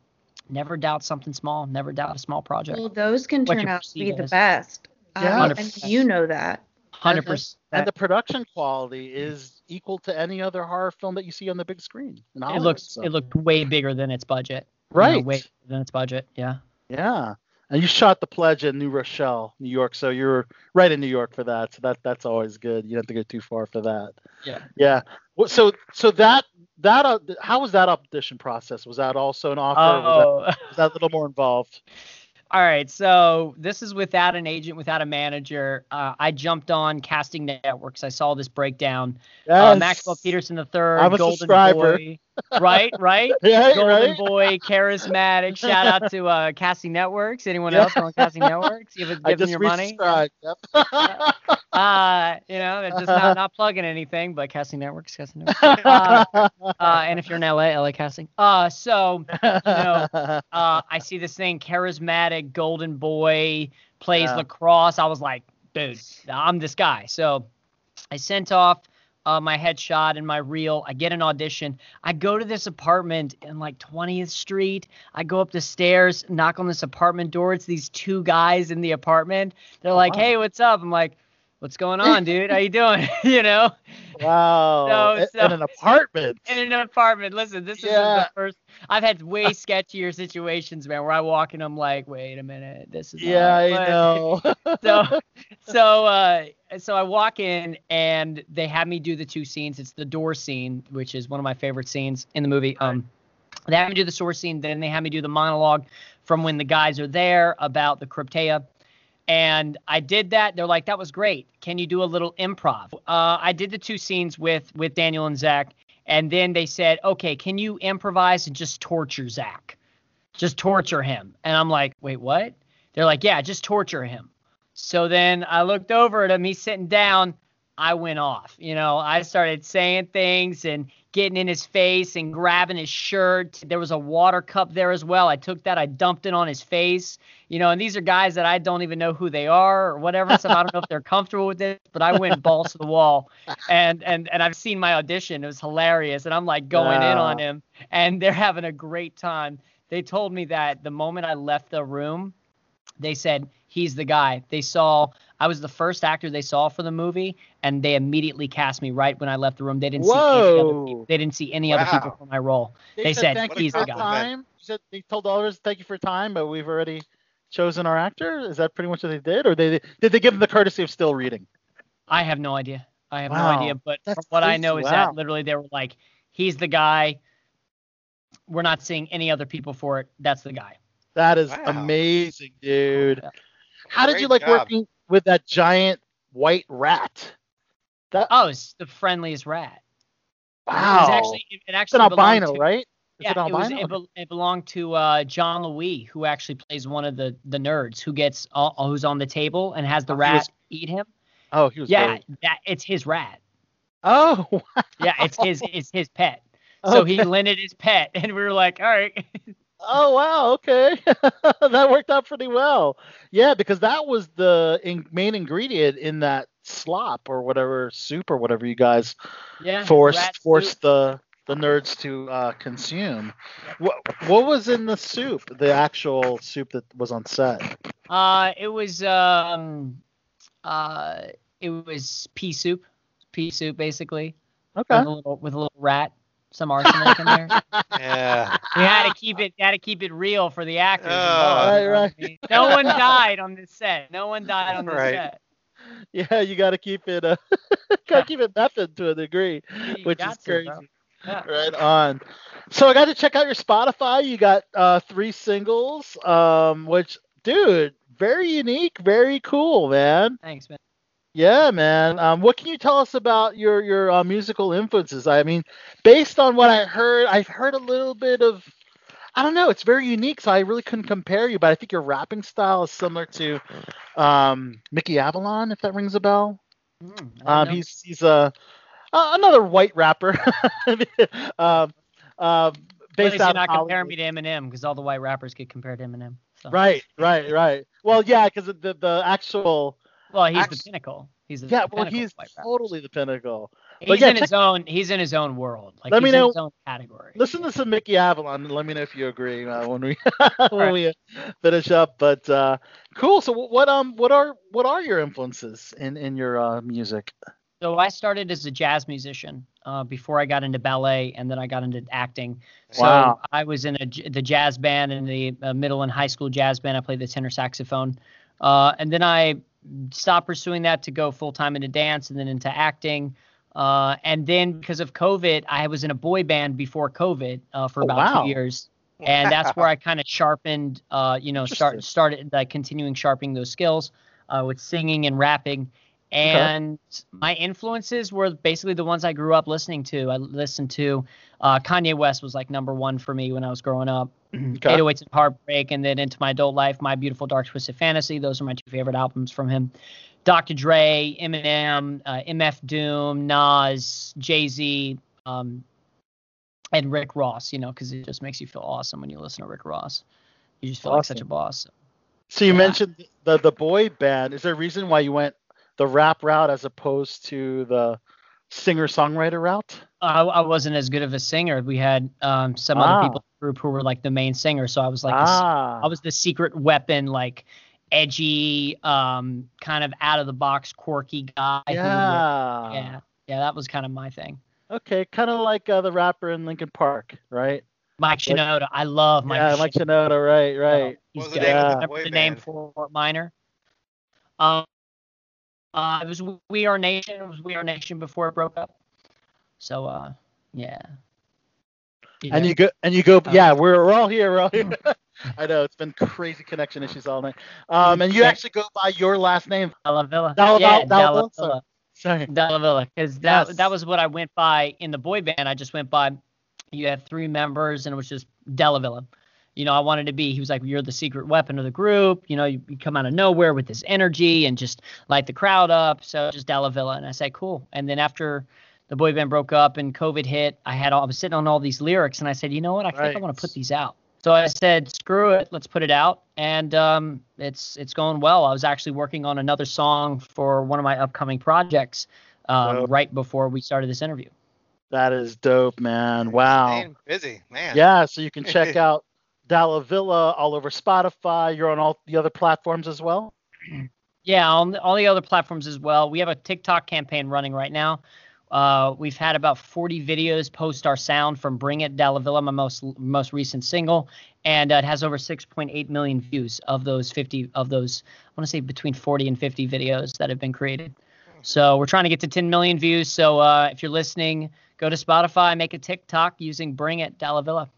never doubt something small. Never doubt a small project. Well, those can What turn out to be the as. best. Yeah. Um, and you know that. Hundred percent. And the production quality is equal to any other horror film that you see on the big screen. It looks so- it looked way bigger than its budget. you know, right. way bigger than its budget. Yeah. Yeah. And you shot the pledge in New Rochelle, New York, so you're right in New York for that. So that that's always good. You don't have to go too far for that. Yeah. Yeah. So so that that uh, how was that audition process? Was that also an offer? or Was, Oh. that, was that a little more involved? All right, so this is without an agent, without a manager. Uh, I jumped on casting networks. I saw this breakdown. Uh, Maxwell Peterson the third, Golden subscriber. Boy, right, right, Right, Golden right. Boy, charismatic. Shout out to uh, Casting Networks. Anyone else on Casting Networks? Give, it, I give them your money. Yep. Uh, you know, they're just not, not plugging anything, but Casting Networks, Casting Networks. Uh, uh, and if you're in LA, LA Casting. Uh, so you know, uh, I see this thing, charismatic golden boy plays Yeah. lacrosse. I was like, dude, I'm this guy. So I sent off uh, my headshot and my reel. I get an audition. I go to this apartment in like 20th Street. I go up the stairs, knock on this apartment door. It's these two guys in the apartment. They're like, wow. hey, what's up? I'm like, what's going on, dude? How you doing? you know? wow. So- In- so- in an apartment. in an apartment. Listen, this is the first. I've had way sketchier situations, man, where I walk in, I'm like, wait a minute, this is. yeah, I know. So, so, uh, so I walk in and they have me do the two scenes. It's the door scene, which is one of my favorite scenes in the movie. Um, they have me do the door scene, then they have me do the monologue from when the guys are there about the Cryptea. And I did that. They're like, that was great. Can you do a little improv? Uh, I did the two scenes with with Daniel and Zach, and then they said, okay, can you improvise and just torture Zach? Just torture him. And I'm like, wait, what? They're like, yeah, just torture him. So then I looked over at him. He's sitting down. I went off. You know, I started saying things and getting in his face and grabbing his shirt. There was a water cup there as well. I took that, I dumped it on his face. You know, and these are guys that I don't even know who they are or whatever. So I don't know if they're comfortable with this, but I went balls to the wall. And and and I've seen my audition. It was hilarious. And I'm like going in on him and they're having a great time. They told me that the moment I left the room, they said he's the guy. They saw I was the first actor they saw for the movie, and they immediately cast me right when I left the room. They didn't see any other people. They didn't see any other people for my role. They said said thank you he's for the your guy. time. You said they told all of us thank you for your time, but we've already chosen our actor. Is that pretty much what they did, or they did they give them the courtesy of still reading? I have no idea. I have Wow. no idea. But That's from what I know is Wow. that literally they were like, he's the guy. We're not seeing any other people for it. That's the guy. That is Wow. amazing, dude. Yeah. How did you like job. working with that giant white rat? That Oh, it's the friendliest rat. It wow. was actually it, it it's actually an albino, to- right? Is Yeah, it it, was, albino? it, bel- it belonged to uh, John Louis, who actually plays one of the the nerds who gets uh, who's on the table and has the Oh, rat was- eat him. oh, he was. Yeah, great. that it's his rat. Oh. wow. Yeah, it's his it's his pet. So he Okay. lended his pet, and we were like, all right. Oh wow, okay, that worked out pretty well. Yeah, because that was the in- main ingredient in that slop or whatever soup or whatever you guys Yeah. forced forced soup. the the nerds to uh, consume. What what was in the soup? The actual soup that was on set. Uh, it was um, uh, it was pea soup, pea soup basically, Okay. with a little with a little rat, some arsenic in there. Yeah. We had to keep it had to keep it real for the actors. Oh. involved, you Right, I mean? No one died on this set. No one died on this Right. set. Yeah, you got to keep it. Uh, got to keep it method to a degree, You which is to, crazy. bro. Yeah. Right on. So I got to check out your Spotify. You got uh, three singles, um, which, dude, very unique, very cool, man. Thanks, man. Yeah, man. Um, what can you tell us about your your uh, musical influences? I mean, based on what I heard, I've heard a little bit of. I don't know. It's very unique, so I really couldn't compare you. But I think your rapping style is similar to um, Mickey Avalon, if that rings a bell. Mm, Um, he's he's a uh, another white rapper. um, um, At based least out you're not comparing me to Eminem because all the white rappers get compared to Eminem. So. Right, right, right. Well, yeah, because the the actual Well, he's Actu- the pinnacle. He's the yeah, well, he's totally the pinnacle. He's but yeah, in his own. He's in his own world. Like Let me know- his own category. Listen to some Mickey Avalon and let me know if you agree uh, when we when Right. we uh, finish up. But uh, cool. So what um what are what are your influences in in your uh, music? So I started as a jazz musician uh, before I got into ballet, and then I got into acting. So Wow. I was in a, the jazz band in the uh, middle and high school jazz band. I played the tenor saxophone, uh, and then I stopped pursuing that to go full time into dance, and then into acting. Uh, and then because of COVID, I was in a boy band before COVID uh, for Oh, about wow. two years. and that's where I kind of sharpened, uh, you know, start started like continuing sharpening those skills uh, with singing and rapping. And my influences were basically the ones I grew up listening to. I listened to uh, Kanye West was like number one for me when I was growing up. Okay. 808s and Heartbreak, and then into my adult life, My Beautiful Dark Twisted Fantasy. Those are my two favorite albums from him. Dr. Dre, Eminem, uh, MF Doom, Nas, Jay Z, um, and Rick Ross. You know, because it just makes you feel awesome when you listen to Rick Ross. You just feel like such a Awesome. boss. So you Yeah. mentioned the the boy band. Is there a reason why you went the rap route as opposed to the singer songwriter route? I, I wasn't as good of a singer. We had um, some Ah. other people in the group who were like the main singer, so I was like, the s- ah, I was the secret weapon, like edgy, um, kind of out of the box, quirky guy. who yeah, yeah, yeah, that was kind of my thing. Okay, kind of like uh, the rapper in Linkin Park, right? Mike Shinoda, I love Mike. yeah, Mike Shinoda, right, right. He's What was the name of the the name for Fort Minor? Um, uh, it was We Are Nation. It was We Are Nation before it broke up. So, uh, yeah. And Yeah. you go, and you go, Uh, yeah, we're, we're all here, we're all here. I know it's been crazy connection issues all night. Um, and you actually go by your last name. Della Villa. Della- yeah, Della- Villa. Sorry. Della Villa, because that Yes. that was what I went by in the boy band. I just went by. You had three members, and it was just Della Villa. You know, I wanted to be. He was like, "You're the secret weapon of the group." You know, you, you come out of nowhere with this energy and just light the crowd up. So just Della Villa, and I said, "Cool." And then after the boy band broke up and COVID hit, I had all, I was sitting on all these lyrics, and I said, "You know what? I think I want to put these out." So I said, "Screw it, let's put it out," and um, it's it's going well. I was actually working on another song for one of my upcoming projects um, right before we started this interview. That is dope, man. Wow. Staying busy, man. Yeah, so you can check out Dalla Villa all over Spotify. You're on all the other platforms as well. Yeah, on the, all the other platforms as well. We have a TikTok campaign running right now. Uh, we've had about 40 videos post our sound from "Bring It Dallavilla," my most most recent single, and uh, it has over 6.8 million views of those 50 of those. I want to say between 40 and 50 videos that have been created. So we're trying to get to 10 million views. So uh, if you're listening, go to Spotify, make a TikTok using "Bring It Dallavilla."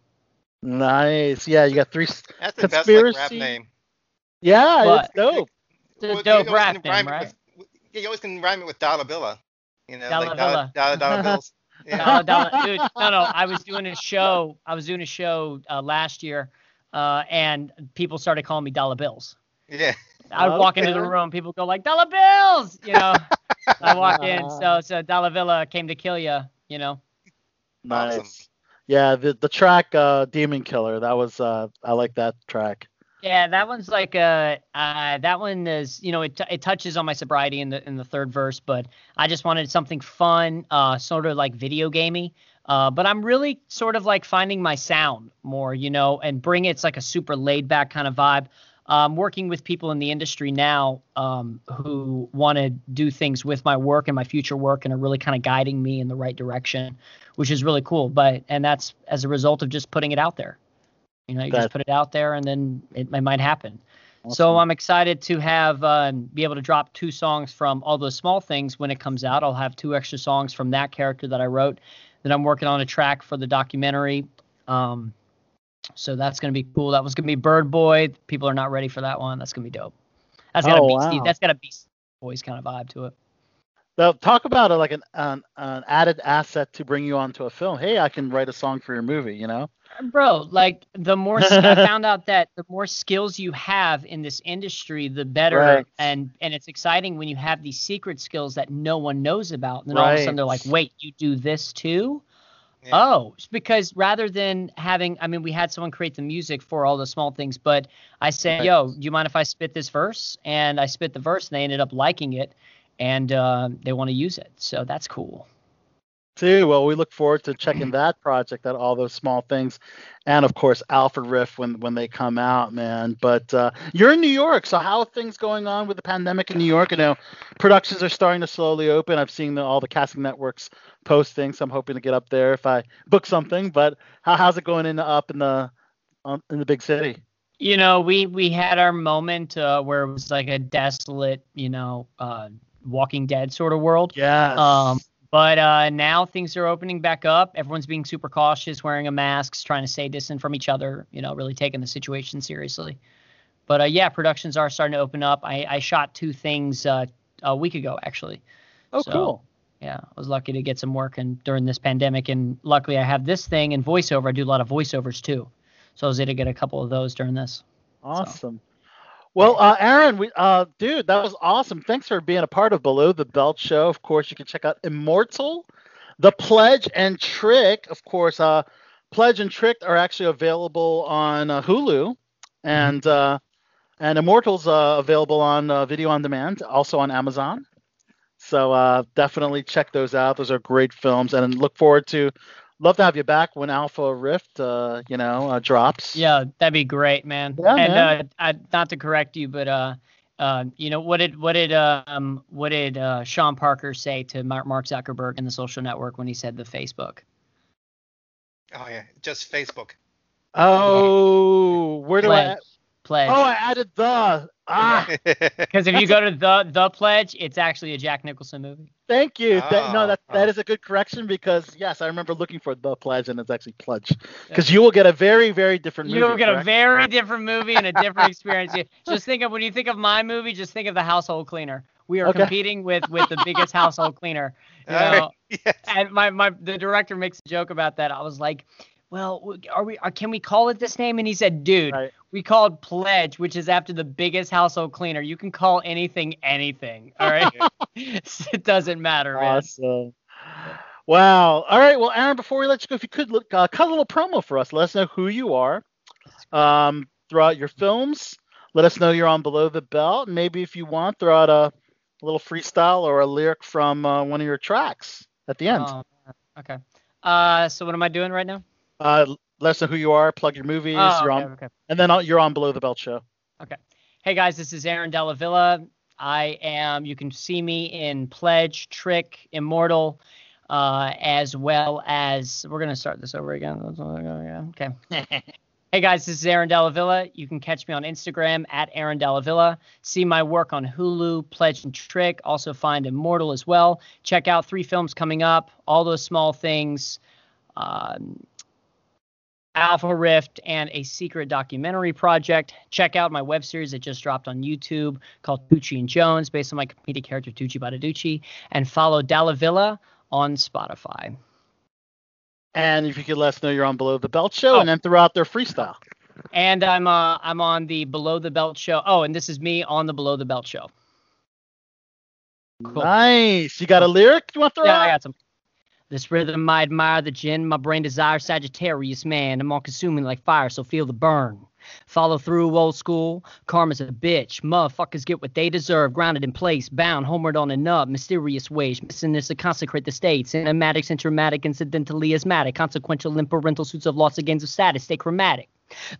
Nice. Yeah, you got three. s- That's the best like, rap Conspiracy. name. Yeah, What? it's dope. It's a Well, dope rap name, right? with- yeah, you always can rhyme it with dollar billa. You know, Dollar like dollar, Villa. dollar, dollar bills. Yeah. Dollar, dollar, dude, no, no. I was doing a show. I was doing a show uh, last year, uh, and people started calling me Dollar Bills. yeah. I would walk into the room, people go like Dollar Bills, you know. I walk in, so so Dollar Villa came to kill you, you know. Nice. Awesome. Yeah, the the track uh, Demon Killer. That was uh, I like that track. Yeah, that one's like uh, uh that one is you know it, t- it touches on my sobriety in the in the third verse, but I just wanted something fun, uh, sort of like video gamey. Uh, but I'm really sort of like finding my sound more, you know, and bring it's like a super laid back kind of vibe. Um, working with people in the industry now um, who want to do things with my work and my future work and are really kind of guiding me in the right direction, which is really cool. But and that's as a result of just putting it out there. You know, you That- just put it out there and then it, it might happen. So I'm excited to have um, be able to drop two songs from all those small things when it comes out. I'll have two extra songs from that character that I wrote. Then I'm working on a track for the documentary. Um, so that's gonna be cool. That was gonna be Bird Boy. People are not ready for that one. That's gonna be dope. That's got Oh, a Beastie. wow. That's got a Beastie Boys kind of vibe to it. Now, talk about it like an, an an added asset to bring you onto a film. Hey, I can write a song for your movie. You know. Uh, bro like the more I found out that the more skills you have in this industry the better Right. and and it's exciting when you have these secret skills that no one knows about and then all of a sudden they're like wait you do this too Yeah. oh because rather than having i mean we had someone create the music for all the small things but i said Right. yo do you mind if i spit this verse and i spit the verse and they ended up liking it and uh, they want to use it so that's cool Too well, we look forward to checking that project out, all those small things, and of course Alpha Rift when when they come out, man. But uh, you're in New York, so how are things going on with the pandemic in New York? I know productions are starting to slowly open. I've seen the, all the casting networks posting, so I'm hoping to get up there if I book something. But how, how's it going in the, up in the um, in the big city? you know we we had our moment uh, where it was like a desolate you know uh walking dead sort of world Yeah. um But uh, now things are opening back up. Everyone's being super cautious, wearing a masks, trying to stay distant from each other. You know, really taking the situation seriously. But uh, yeah, productions are starting to open up. I, I shot two things uh, a week ago, actually. Oh, So, cool. Yeah, I was lucky to get some work and during this pandemic, and luckily I have this thing and voiceover. I do a lot of voiceovers too, so I was able to get a couple of those during this. Awesome. Well, uh, Aaron, we, uh, dude, that was awesome. Thanks for being a part of Below the Belt show. Of course, you can check out Immortal, The Pledge, and Trick. Of course, uh, Pledge and Trick are actually available on uh, Hulu, and uh, and Immortal's uh, available on uh, video on demand, also on Amazon. So uh, definitely check those out. Those are great films, and look forward to. Love to have you back when Alpha Rift, uh, you know, uh, drops. Yeah, that'd be great, man. Yeah, and man. Uh, I, not to correct you, but uh, uh, you know what did what did um what did uh, Sean Parker say to Mark, Mark Zuckerberg in the social network when he said the Facebook? Oh yeah, just Facebook. Oh, where do I? Pledge. Pledge. Oh, I added the. Ah, Because if you go to the the pledge, it's actually a Jack Nicholson movie. Thank you. That, no, Oh, that that oh. is a good correction because yes, I remember looking for the pledge and it's actually pledge. Because you will get a very very different movie. You'll get a very different movie and a different experience. Just think of when you think of my movie, just think of the household cleaner. We are Okay. competing with with the biggest household cleaner. You Alright, know, yes. and my my the director makes a joke about that. I was like, "Well, are we? Are, can we call it this name?" And he said, "Dude, Right. We called Pledge, which is after the biggest household cleaner. You can call anything anything. All right, it doesn't matter, man." Awesome. Wow. All right. Well, Aaron, before we let you go, if you could look, uh, cut a little promo for us. Let us know who you are um, throughout your films. Let us know you're on Below the Belt. Maybe if you want, throw out a, little freestyle or a lyric from uh, one of your tracks at the end. Oh, okay. Uh, so what am I doing right now? Uh, let us know who you are. Plug your movies. Oh, you're okay, on, okay. and then you're on Below the Belt show. Okay. Hey guys, this is Aaron Dalla Villa. I am. You can see me in Pledge, Trick, Immortal, uh, as well as we're gonna start this over again. Okay. hey guys, this is Aaron Dalla Villa. You can catch me on Instagram at Aaron Dalla Villa. See my work on Hulu, Pledge and Trick. Also find Immortal as well. Check out three films coming up. All those small things. Um, Alpha Rift, and a secret documentary project. Check out my web series that just dropped on YouTube called Tucci and Jones, based on my comedic character Tucci Badaducci, and follow Dalla Villa on Spotify. And if you could let us know you're on Below the Belt show, Oh. and then throw out their freestyle. And I'm uh I'm on the Below the Belt show. Oh, and this is me on the Below the Belt show. Cool. Nice. You got a lyric you want to throw Yeah, out? I got some. This rhythm I admire the gin, my brain desires Sagittarius man. I'm all consuming like fire, so feel the burn. Follow through old school, karma's a bitch. Motherfuckers get what they deserve, grounded in place, bound homeward on a nub, mysterious ways. Missing is to consecrate the state. Cinematics and traumatic, incidentally asthmatic, consequential and parental suits of loss against of status, stay chromatic.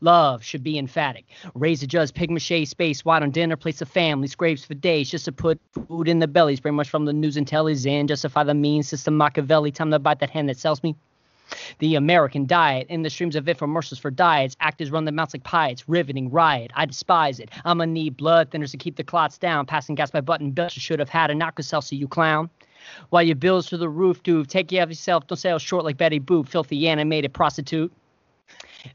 Love should be emphatic. Raise a judge, pig mache, space wide on dinner, place of family, scrapes for days just to put food in the bellies. Pretty much from the news and tellies in, justify the mean system Machiavelli. Time to bite that hand that sells me. The American diet, in the streams of infomercials for diets, actors run the mouths like pirates, riveting riot. I despise it. I'm gonna need blood thinners to keep the clots down. Passing gas by button belts, you should have had a Alka-Seltzer, you clown. While your bills to the roof, dude, take care of yourself. Don't sell short like Betty Boop, filthy animated prostitute.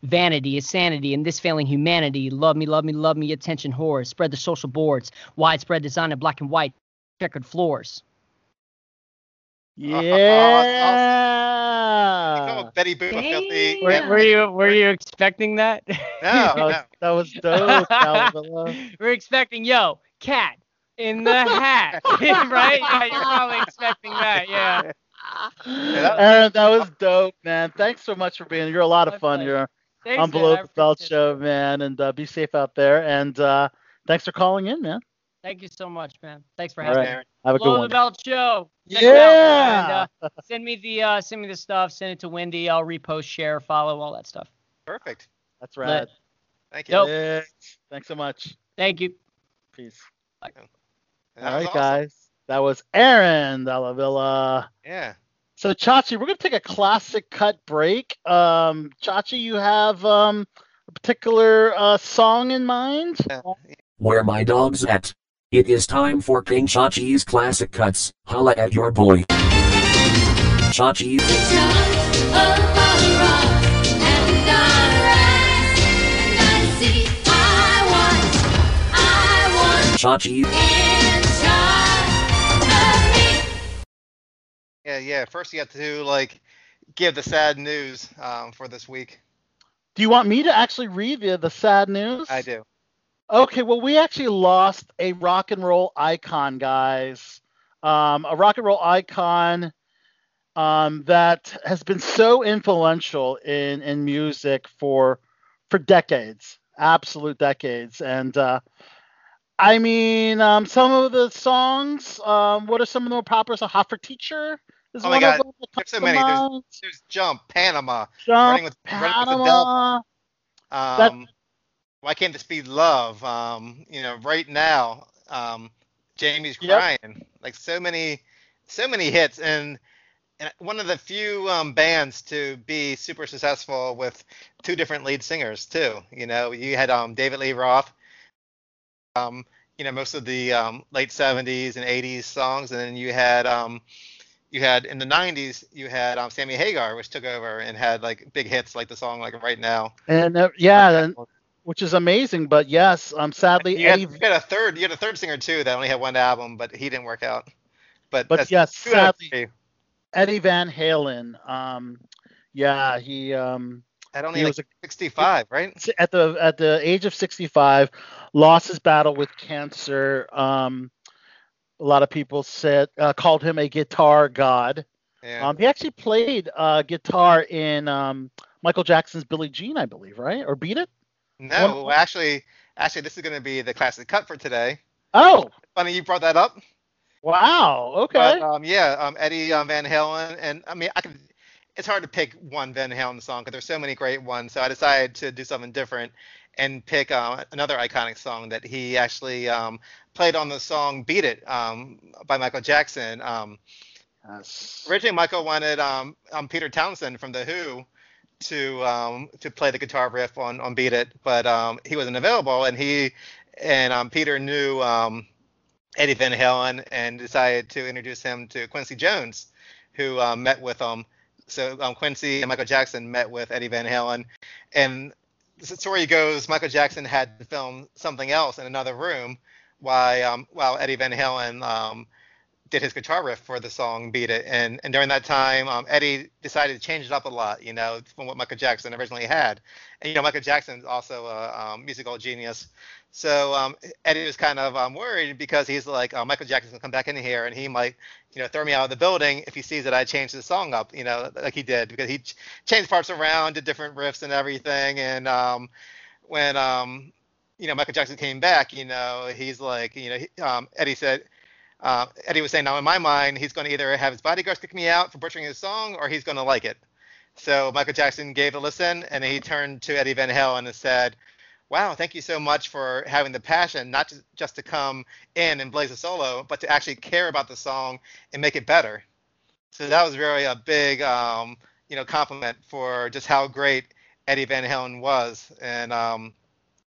Vanity is sanity in this failing humanity. Love me, love me, love me, attention whores. Spread the social boards. Widespread design in black and white. Checkered floors. Yeah. Oh, Betty Boop, filthy. Were, were you were you expecting that? No, That was, no. that was dope. Alvila. we're expecting yo cat in the hat, right? Yeah, you're probably expecting that. Yeah. Aaron, that was dope, man. Thanks so much for being here. You're a lot of fun pleasure. here Thanks, on. Below I the Belt Show, it. man. And uh, be safe out there. And uh, thanks for calling in, man. Thank you so much, man. Thanks for All having right. me. Aaron. Have a good Below the. Belt Show. Check it out, Yeah. and, uh, send me the uh, send me the stuff. Send it to Wendy. I'll repost, share, follow, all that stuff. Perfect. That's right. Thank you. Dope. Yeah. Thanks so much. Thank you. Peace. That All was right, awesome. guys. That was Aaron Dallavilla. Yeah. So Chachi, we're gonna take a classic cut break. Um, Chachi, you have um, a particular uh, song in mind? Where my dog's at? It is time for King Chachi's classic cuts. Holla at your boy. Chachi, Chachi, Yeah, yeah. First, you have to like give the sad news um, for this week. Do you want me to actually read the, the sad news? I do. Okay, well, we actually lost a rock and roll icon, guys. Um, a rock and roll icon um, that has been so influential in, in music for for decades, absolute decades. And uh, I mean, um, some of the songs. Um, what are some of the more popular? So, "Hot for Teacher" is Oh my God. There's so many. There's, there's Jump, Panama, Jump, Running with, Running with the. Panama. Um, why can't this be love? Um, you know, right now, um, Jamie's Yep. crying. Like so many, so many hits, and and one of the few um, bands to be super successful with two different lead singers too. You know, you had um, David Lee Roth. Um, you know, most of the um, late '70s and '80s songs, and then you had um, you had in the '90s you had um, Sammy Hagar, which took over and had like big hits like the song like Right Now. And uh, yeah, and, which is amazing. But yes, um, sadly, You had, you had a third. You had a third singer too that only had one album, but he didn't work out. But, But yes, sadly. Eddie Van Halen. Um, yeah, he um, at only he like was a- 65, right? at the at the age of 65, lost his battle with cancer. Um, a lot of people said uh, called him a guitar god. Yeah. Um, he actually played uh, guitar in um, Michael Jackson's Billie Jean, I believe, right? Or Beat It? no, well, actually, actually, this is going to be the classic cut for today. Oh, Funny you brought that up. wow. Okay. But um, yeah, um, Eddie um, Van Halen, and I mean, I can. It's hard to pick one Van Halen song because there's so many great ones. So I decided to do something different and pick uh, another iconic song that he actually um, played on the song "Beat It" um, by Michael Jackson. Um, Yes. originally, Michael wanted um, um, Peter Townshend from The Who to um, to play the guitar riff on, on "Beat It," but um, he wasn't available, and he and um, Peter knew um, Eddie Van Halen and decided to introduce him to Quincy Jones, who um, met with him. So um, Quincy and Michael Jackson met with Eddie Van Halen, and the story goes Michael Jackson had to film something else in another room, while um, while Eddie Van Halen um, did his guitar riff for the song "Beat It," and and during that time, um, Eddie decided to change it up a lot, you know, from what Michael Jackson originally had. And you know, Michael Jackson's also a um, musical genius, so um, Eddie was kind of um, worried because he's like, oh, Michael Jackson's gonna come back in here and he might, you know, throw me out of the building if he sees that I changed the song up, you know, like he did because he ch- changed parts around, did different riffs and everything, and um, when um, you know Michael Jackson came back, you know, he's like, you know, he, um, Eddie said. Uh, Eddie was saying, now in my mind, he's going to either have his bodyguards kick me out for butchering his song, or he's going to like it. So Michael Jackson gave a listen, and he turned to Eddie Van Halen and said, "Wow, thank you so much for having the passion, not just, to come in and blaze a solo, but to actually care about the song and make it better." So that was really a big, um, you know, compliment for just how great Eddie Van Halen was, and um,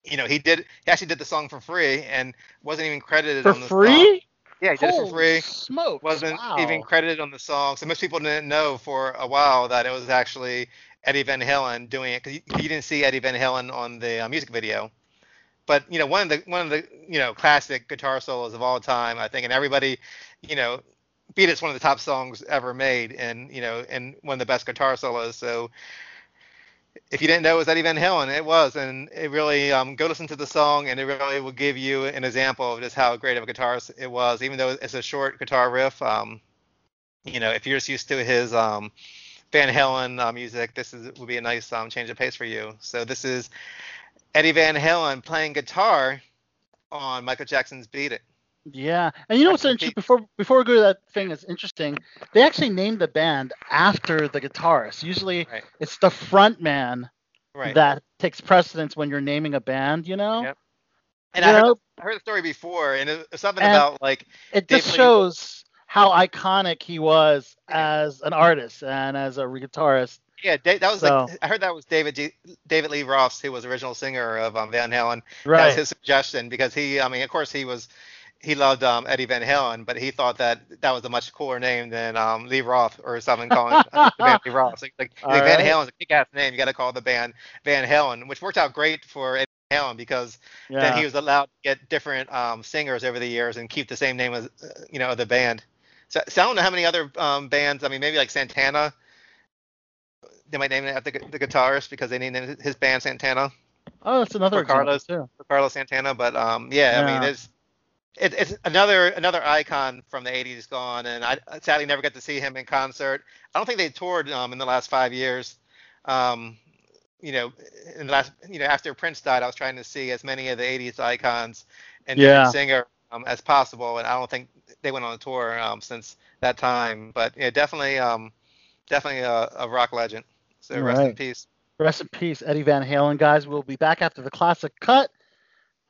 you know, he did. He actually did the song for free and wasn't even credited For on the song. free? Yeah, he did it for Holy free. Smokes. Wasn't wow. even credited on the song, so most people didn't know for a while that it was actually Eddie Van Halen doing it because you, you didn't see Eddie Van Halen on the uh, music video. But you know, one of the one of the you know classic guitar solos of all time, I think, and everybody, you know, Beat It's one of the top songs ever made, and you know, and one of the best guitar solos. So if you didn't know it was Eddie Van Halen, it was, and it really um, go listen to the song, and it really will give you an example of just how great of a guitarist it was. Even though it's a short guitar riff, um, you know, if you're just used to his um, Van Halen uh, music, this is would be a nice um, change of pace for you. So this is Eddie Van Halen playing guitar on Michael Jackson's "Beat It." Yeah, and you know what's interesting? Before before we go to that thing that's interesting, they actually named the band after the guitarist. Usually, Right. it's the front man Right. that takes precedence when you're naming a band. You know, Yep. And You I heard, know? I heard the story before, and it was something And- about like it just shows how iconic he was as an artist and as a guitarist. yeah, that was So- like I heard that was David G, David Lee Roth, who was original singer of um, Van Halen. That was his suggestion because he, I mean, of course, he was he loved um, Eddie Van Halen, but he thought that that was a much cooler name than um, Lee Roth or something calling the band Lee Roth. So, like, like Van right. Halen's a kick-ass name. You got to call the band Van Halen, which worked out great for Eddie Van Halen because then he was allowed to get different um, singers over the years and keep the same name as uh, you know the band. So, so I don't know how many other um, bands. I mean, maybe like Santana. They might name it after the, the guitarist because they named his band Santana. Oh, that's another for Carlos. too. for Carlos Santana. But um, yeah, I mean, it's it, it's another another icon from the '80s gone, and I sadly never got to see him in concert. I don't think they toured um, in the last five years. Um, you know, in the last you know after Prince died, I was trying to see as many of the '80s icons and Yeah. singer um, as possible, and I don't think they went on a tour um, since that time. But yeah, definitely um, definitely a, a rock legend. So rest in peace. Rest in peace, Eddie Van Halen, guys. We'll be back after the classic cut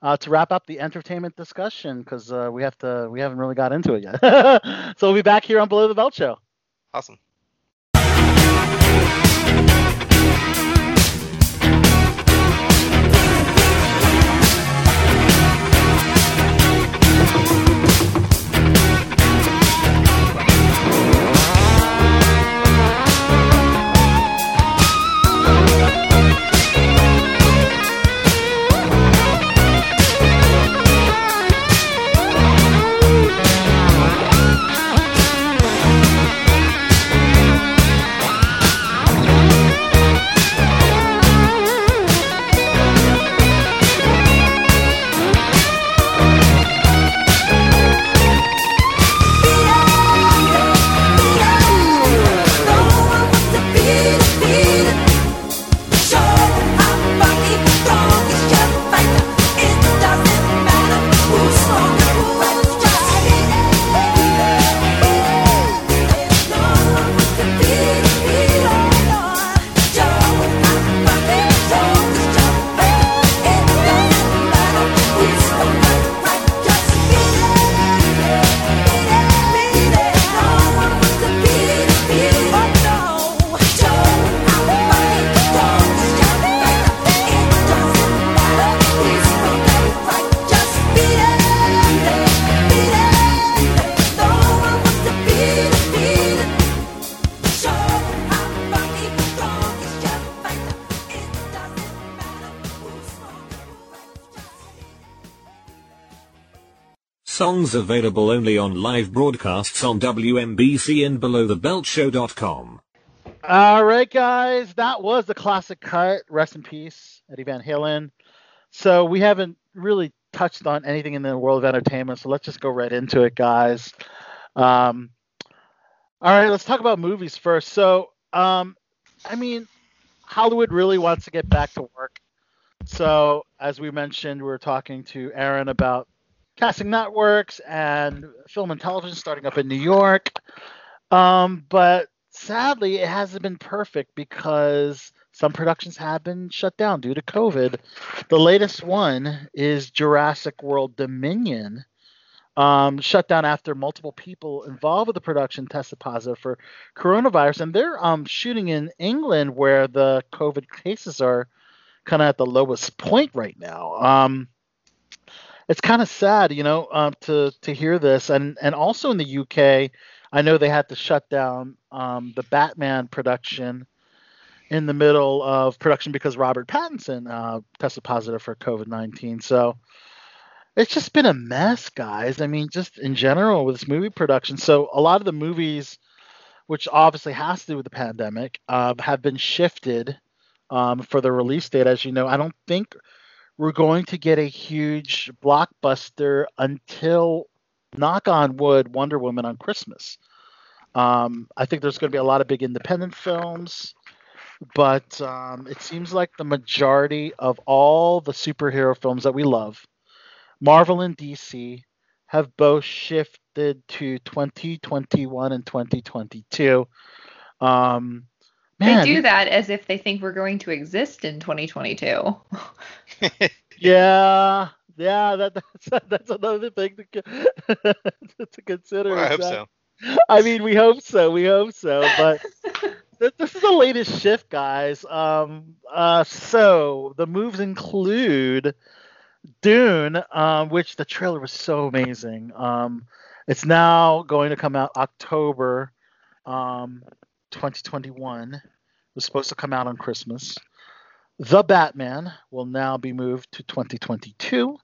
uh, to wrap up the entertainment discussion because uh, we have to we haven't really got into it yet. so we'll be back here on Below the Belt Show. Awesome. Available only on live broadcasts on WMBC and belowthebeltshow.com. All right, guys, that was the classic cut. Rest in peace, Eddie Van Halen. So we haven't really touched on anything in the world of entertainment, so let's just go right into it, guys. Um, all right, let's talk about movies first. So, um, I mean, Hollywood really wants to get back to work. So, as we mentioned, we were talking to Aaron about casting networks and film and television starting up in New York. Um, but sadly, it hasn't been perfect because some productions have been shut down due to COVID. The latest one is Jurassic World Dominion, um, shut down after multiple people involved with the production tested positive for coronavirus, and they're um, shooting in England where the COVID cases are kind of at the lowest point right now. Um, it's kind of sad, you know, um, to to hear this, and and also in the UK, I know they had to shut down um, the Batman production in the middle of production because Robert Pattinson uh, tested positive for COVID nineteen. So it's just been a mess, guys. I mean, just in general with this movie production. So a lot of the movies, which obviously has to do with the pandemic, uh, have been shifted um, for the release date. As you know, I don't think we're going to get a huge blockbuster until knock on wood wonder woman on christmas. Um, i think there's going to be a lot of big independent films but um, it seems like the majority of all the superhero films that we love marvel and dc have both shifted to 2021 and 2022 um, man, they do that as if they think we're going to exist in 2022. Yeah, yeah, that, that's that's another thing to, to consider. Well, I hope is so. I mean, we hope so. We hope so. But th- this is the latest shift, guys. Um, uh, so the moves include Dune, um, which the trailer was so amazing. Um, it's now going to come out October um, 2021. Was supposed to come out on Christmas. The Batman will now be moved to 2022,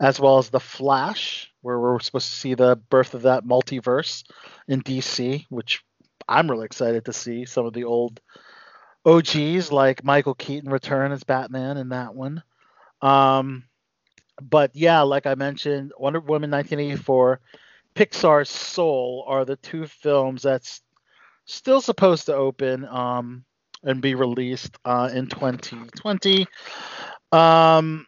as well as The Flash, where we're supposed to see the birth of that multiverse in DC, which I'm really excited to see. Some of the old OGs like Michael Keaton return as Batman in that one. Um, but yeah, like I mentioned, Wonder Woman 1984, Pixar's Soul are the two films that's still supposed to open um, and be released uh, in 2020. Um,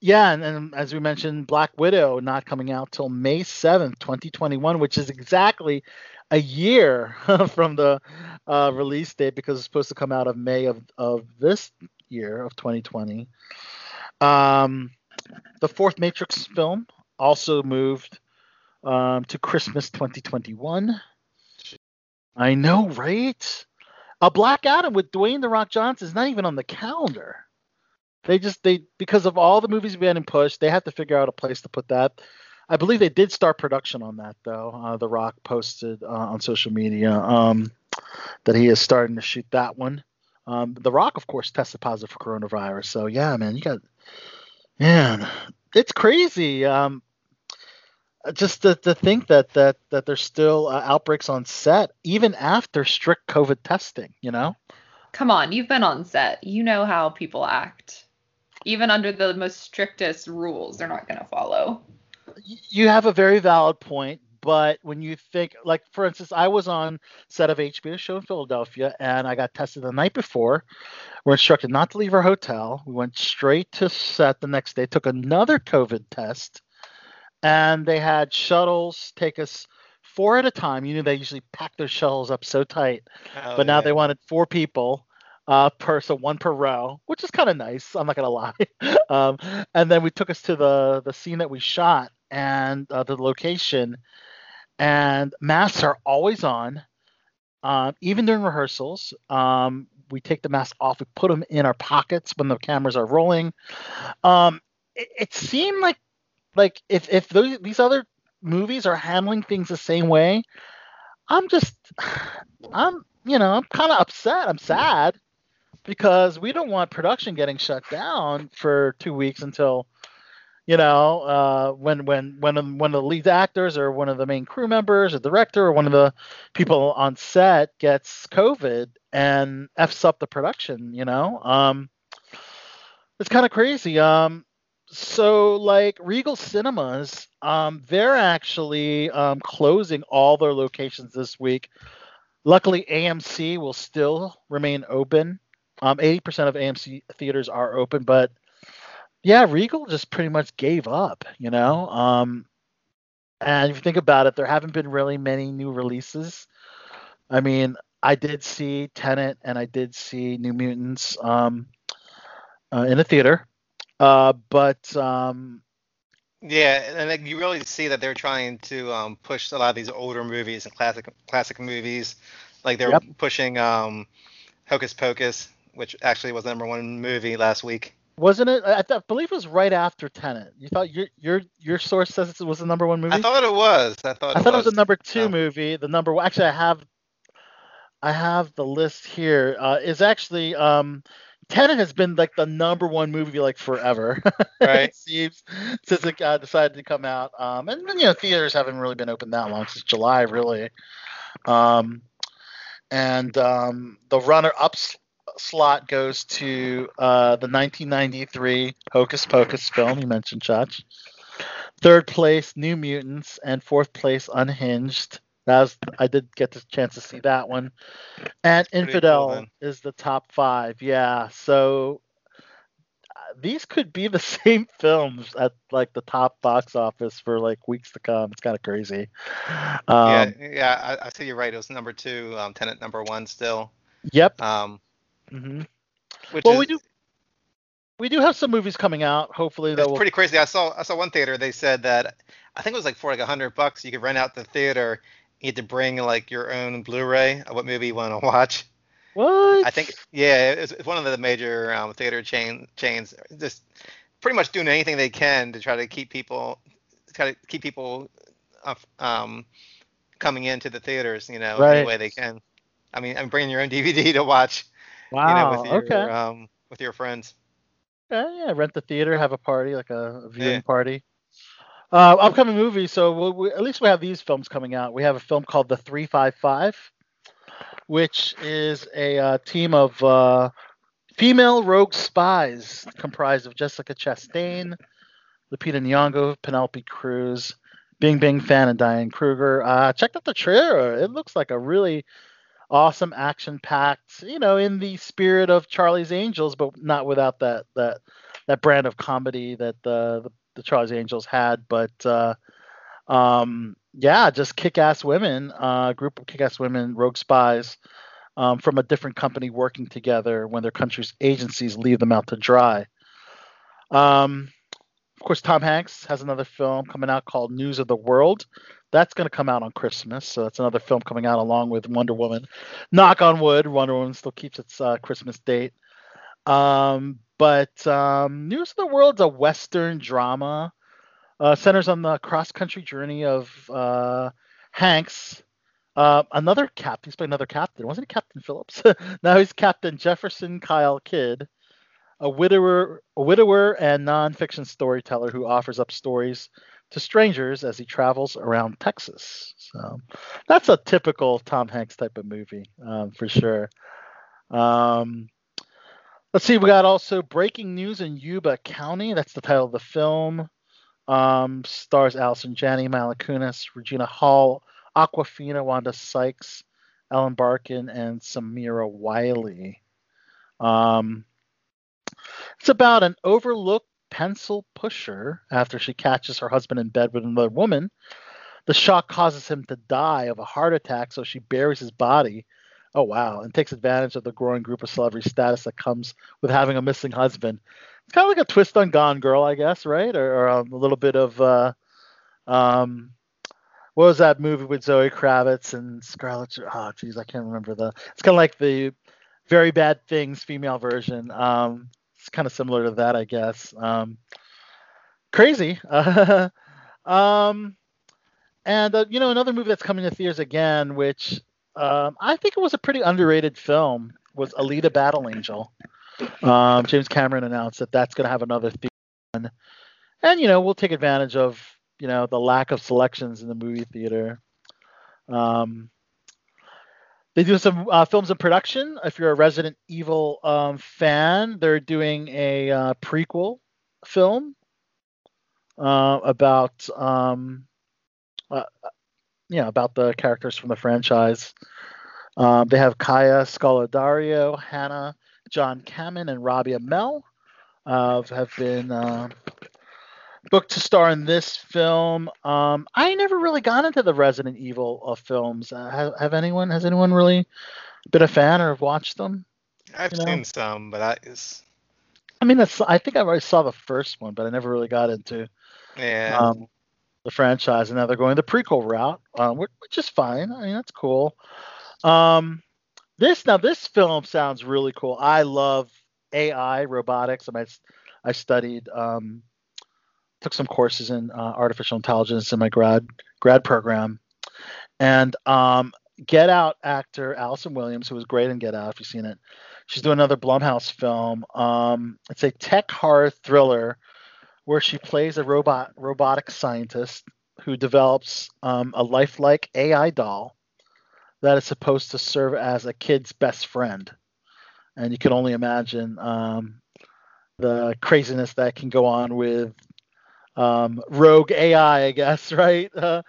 yeah, and, and as we mentioned, Black Widow not coming out till May 7th, 2021, which is exactly a year from the uh, release date because it's supposed to come out of May of, of this year of 2020. Um, the fourth Matrix film also moved um, to Christmas 2021. I know, right? A Black Adam with Dwayne the Rock Johnson is not even on the calendar. They just they because of all the movies being pushed, they have to figure out a place to put that. I believe they did start production on that though. Uh, the Rock posted uh, on social media um, that he is starting to shoot that one. Um, the Rock, of course, tested positive for coronavirus. So yeah, man, you got man, it's crazy. Um, just to, to think that that that there's still uh, outbreaks on set even after strict COVID testing. You know. Come on, you've been on set. You know how people act. Even under the most strictest rules, they're not going to follow. you have a very valid point, but when you think, like for instance, I was on set of HBO show in Philadelphia, and I got tested the night before. We're instructed not to leave our hotel. We went straight to set the next day, took another COVID test, and they had shuttles take us four at a time. You know they usually pack their shuttles up so tight, Oh, but now yeah. they wanted four people. Uh, per so one per row, which is kind of nice. I'm not gonna lie. um, and then we took us to the the scene that we shot and uh, the location, and masks are always on, um, even during rehearsals. Um, we take the mask off. We put them in our pockets when the cameras are rolling. Um, it, it seemed like like if if those, these other movies are handling things the same way, I'm just I'm you know I'm kind of upset. I'm sad because we don't want production getting shut down for two weeks until you know uh, when when when one of the lead actors or one of the main crew members or director or one of the people on set gets COVID and f's up the production. You know, um, it's kind of crazy. Um, so like Regal Cinemas, um, they're actually um, closing all their locations this week. Luckily, AMC will still remain open. Um, 80% of AMC theaters are open, but yeah, Regal just pretty much gave up, you know. Um, and if you think about it, there haven't been really many new releases. I mean, I did see Tenet and I did see New Mutants um, uh, in a theater, uh, but um, Yeah, and like, you really see that they're trying to um, push a lot of these older movies and classic classic movies. Like they're Yep. pushing um, Hocus Pocus, which actually was the number one movie last week. wasn't it? I, I believe it was right after Tenet. You thought your your your source says it was the number one movie. I thought it was. I thought. I thought it was the number two Oh. movie. The number one. Actually, I have I have the list here. Uh, is actually um, Tenet has been like the number one movie like forever. Right. seems since it uh, decided to come out. Um, and you know theaters haven't really been open that long since July really. Um, and um, the runner-up s- slot goes to uh, the 1993 Hocus Pocus film you mentioned, Chach. Third place, New Mutants, and fourth place, Unhinged. That was I did get the chance to see that one. And Infidel then. is the top five. Yeah, so uh, these could be the same films at like the top box office for like weeks to come. It's kind of crazy. Um, yeah, yeah, I, I see you're right. It was number two, um, Tenet number one still. Yep. Um, hmm which Well, is we do we do have some movies coming out. Hopefully that it's will. pretty crazy. I saw I saw one theater. They said that I think it was like for like a hundred bucks, you could rent out the theater. You had to bring like your own Blu-ray of what movie you want to watch. What? I think yeah, it's, it's one of the major um, theater chain chains. Just pretty much doing anything they can to try to keep people try to keep people uh, um, coming into the theaters, you know, Right. any way they can. I mean, I'm bringing your own DVD to watch, Wow. you know, with your okay. um, with your friends. Yeah, yeah, rent the theater, have a party, like a, a viewing Yeah. party. Uh, upcoming movies. So we'll, we, at least we have these films coming out. We have a film called The 355, which is a uh, team of uh, female rogue spies comprised of Jessica Chastain, Lupita Nyong'o, Penelope Cruz, Bing Bing Fan, and Diane Kruger. Uh, checked out the trailer. It looks like a really awesome action-packed, you know, in the spirit of Charlie's Angels, but not without that that that brand of comedy that the the, the Charlie's Angels had. But uh, um, yeah, just kick-ass women, uh, group of kick-ass women, rogue spies um, from a different company working together when their country's agencies leave them out to dry. Um, of course, Tom Hanks has another film coming out called News of the World. That's going to come out on Christmas, so that's another film coming out along with Wonder Woman. Knock on wood, Wonder Woman still keeps its uh, Christmas date. Um, but um, News of the World's a Western drama. Uh, centers on the cross-country journey of uh, Hanks, uh, another captain. He's playing another captain. Wasn't he Captain Phillips? now he's Captain Jefferson Kyle Kidd, a widower, a widower and nonfiction storyteller who offers up stories to strangers as he travels around Texas. So that's a typical Tom Hanks type of movie um, for sure. Um, let's see, we got also breaking news in Yuba County. That's the title of the film. Um, stars Allison Janney, Mila Kunis, Regina Hall, Awkwafina, Wanda Sykes, Ellen Barkin, and Samira Wiley. Um, it's about an overlooked pencil pusher after she catches her husband in bed with another woman. The shock causes him to die of a heart attack, so she buries his body. Oh wow! And takes advantage of the growing group of celebrity status that comes with having a missing husband. It's kind of like a twist on Gone Girl, I guess, right? Or, or um, a little bit of uh, um, what was that movie with Zoe Kravitz and Scarlett? Oh, geez, I can't remember the. It's kind of like the Very Bad Things female version. Um, it's kind of similar to that, I guess. Um, crazy. um, and uh, you know, another movie that's coming to theaters again, which um, I think it was a pretty underrated film, was Alita: Battle Angel. Um, James Cameron announced that that's going to have another theater, and you know, we'll take advantage of you know the lack of selections in the movie theater. Um, they do some uh, films in production. If you're a Resident Evil um, fan, they're doing a uh, prequel film uh, about um, uh, yeah about the characters from the franchise. Um, they have Kaya Scodelario, Hannah, John Kamen, and Robbie Amell uh, have been uh, booked to star in this film. Um, I never really got into the Resident Evil uh, films. Uh, have, have anyone? Has anyone really been a fan or have watched them? I've You know? seen some, but I is I mean, that's, I think I already saw the first one, but I never really got into yeah. um, the franchise. And now they're going the prequel route, uh, which, which is fine. I mean, that's cool. Um, this now, this film sounds really cool. I love AI robotics. I, I studied, um, took some courses in uh, artificial intelligence in my grad grad program, and um, Get Out actor Allison Williams, who was great in Get Out, if you've seen it. She's doing another Blumhouse film. Um, it's a tech horror thriller where she plays a robot robotic scientist who develops um, a lifelike AI doll that is supposed to serve as a kid's best friend. And you can only imagine um, the craziness that can go on with um, rogue AI, I guess, right? Uh,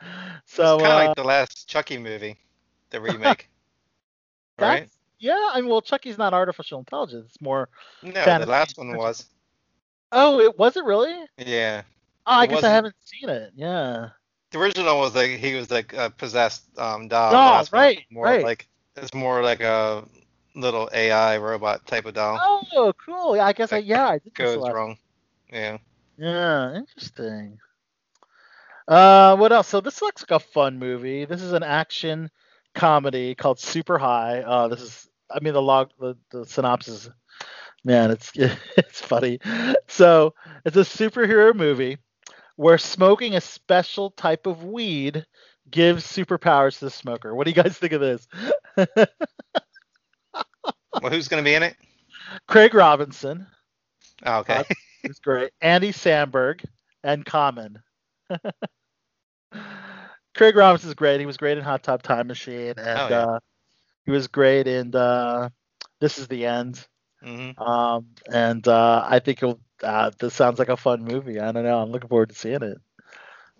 so it's kind of uh, like the last Chucky movie, the remake. right? yeah. I mean, well, Chucky's not artificial intelligence; it's more. No, fantasy the last one was. Oh, it was it really? Yeah. Oh, I It guess I wasn't- haven't seen it. Yeah. The original was like he was like a possessed um doll. Oh, one was right, More right. like it's more like a little AI robot type of doll. Oh, cool. Yeah, I guess I yeah I did. Goes wrong. Yeah. Yeah, interesting. Uh, what else? So this looks like a fun movie. This is an action comedy called Super High. Uh, this is, I mean, the log, the, the synopsis, Man, it's it's funny. So it's a superhero movie where smoking a special type of weed gives superpowers to the smoker. What do you guys think of this? Well, who's going to be in it? Craig Robinson, Oh, okay. Uh, great. Andy Samberg and Common. Craig Robinson's great. He was great in Hot Tub Time Machine, and Oh, yeah. uh, he was great in uh, This Is the End. Hmm Um, and uh, I think it'll. Uh, this sounds like a fun movie. I don't know. I'm looking forward to seeing it.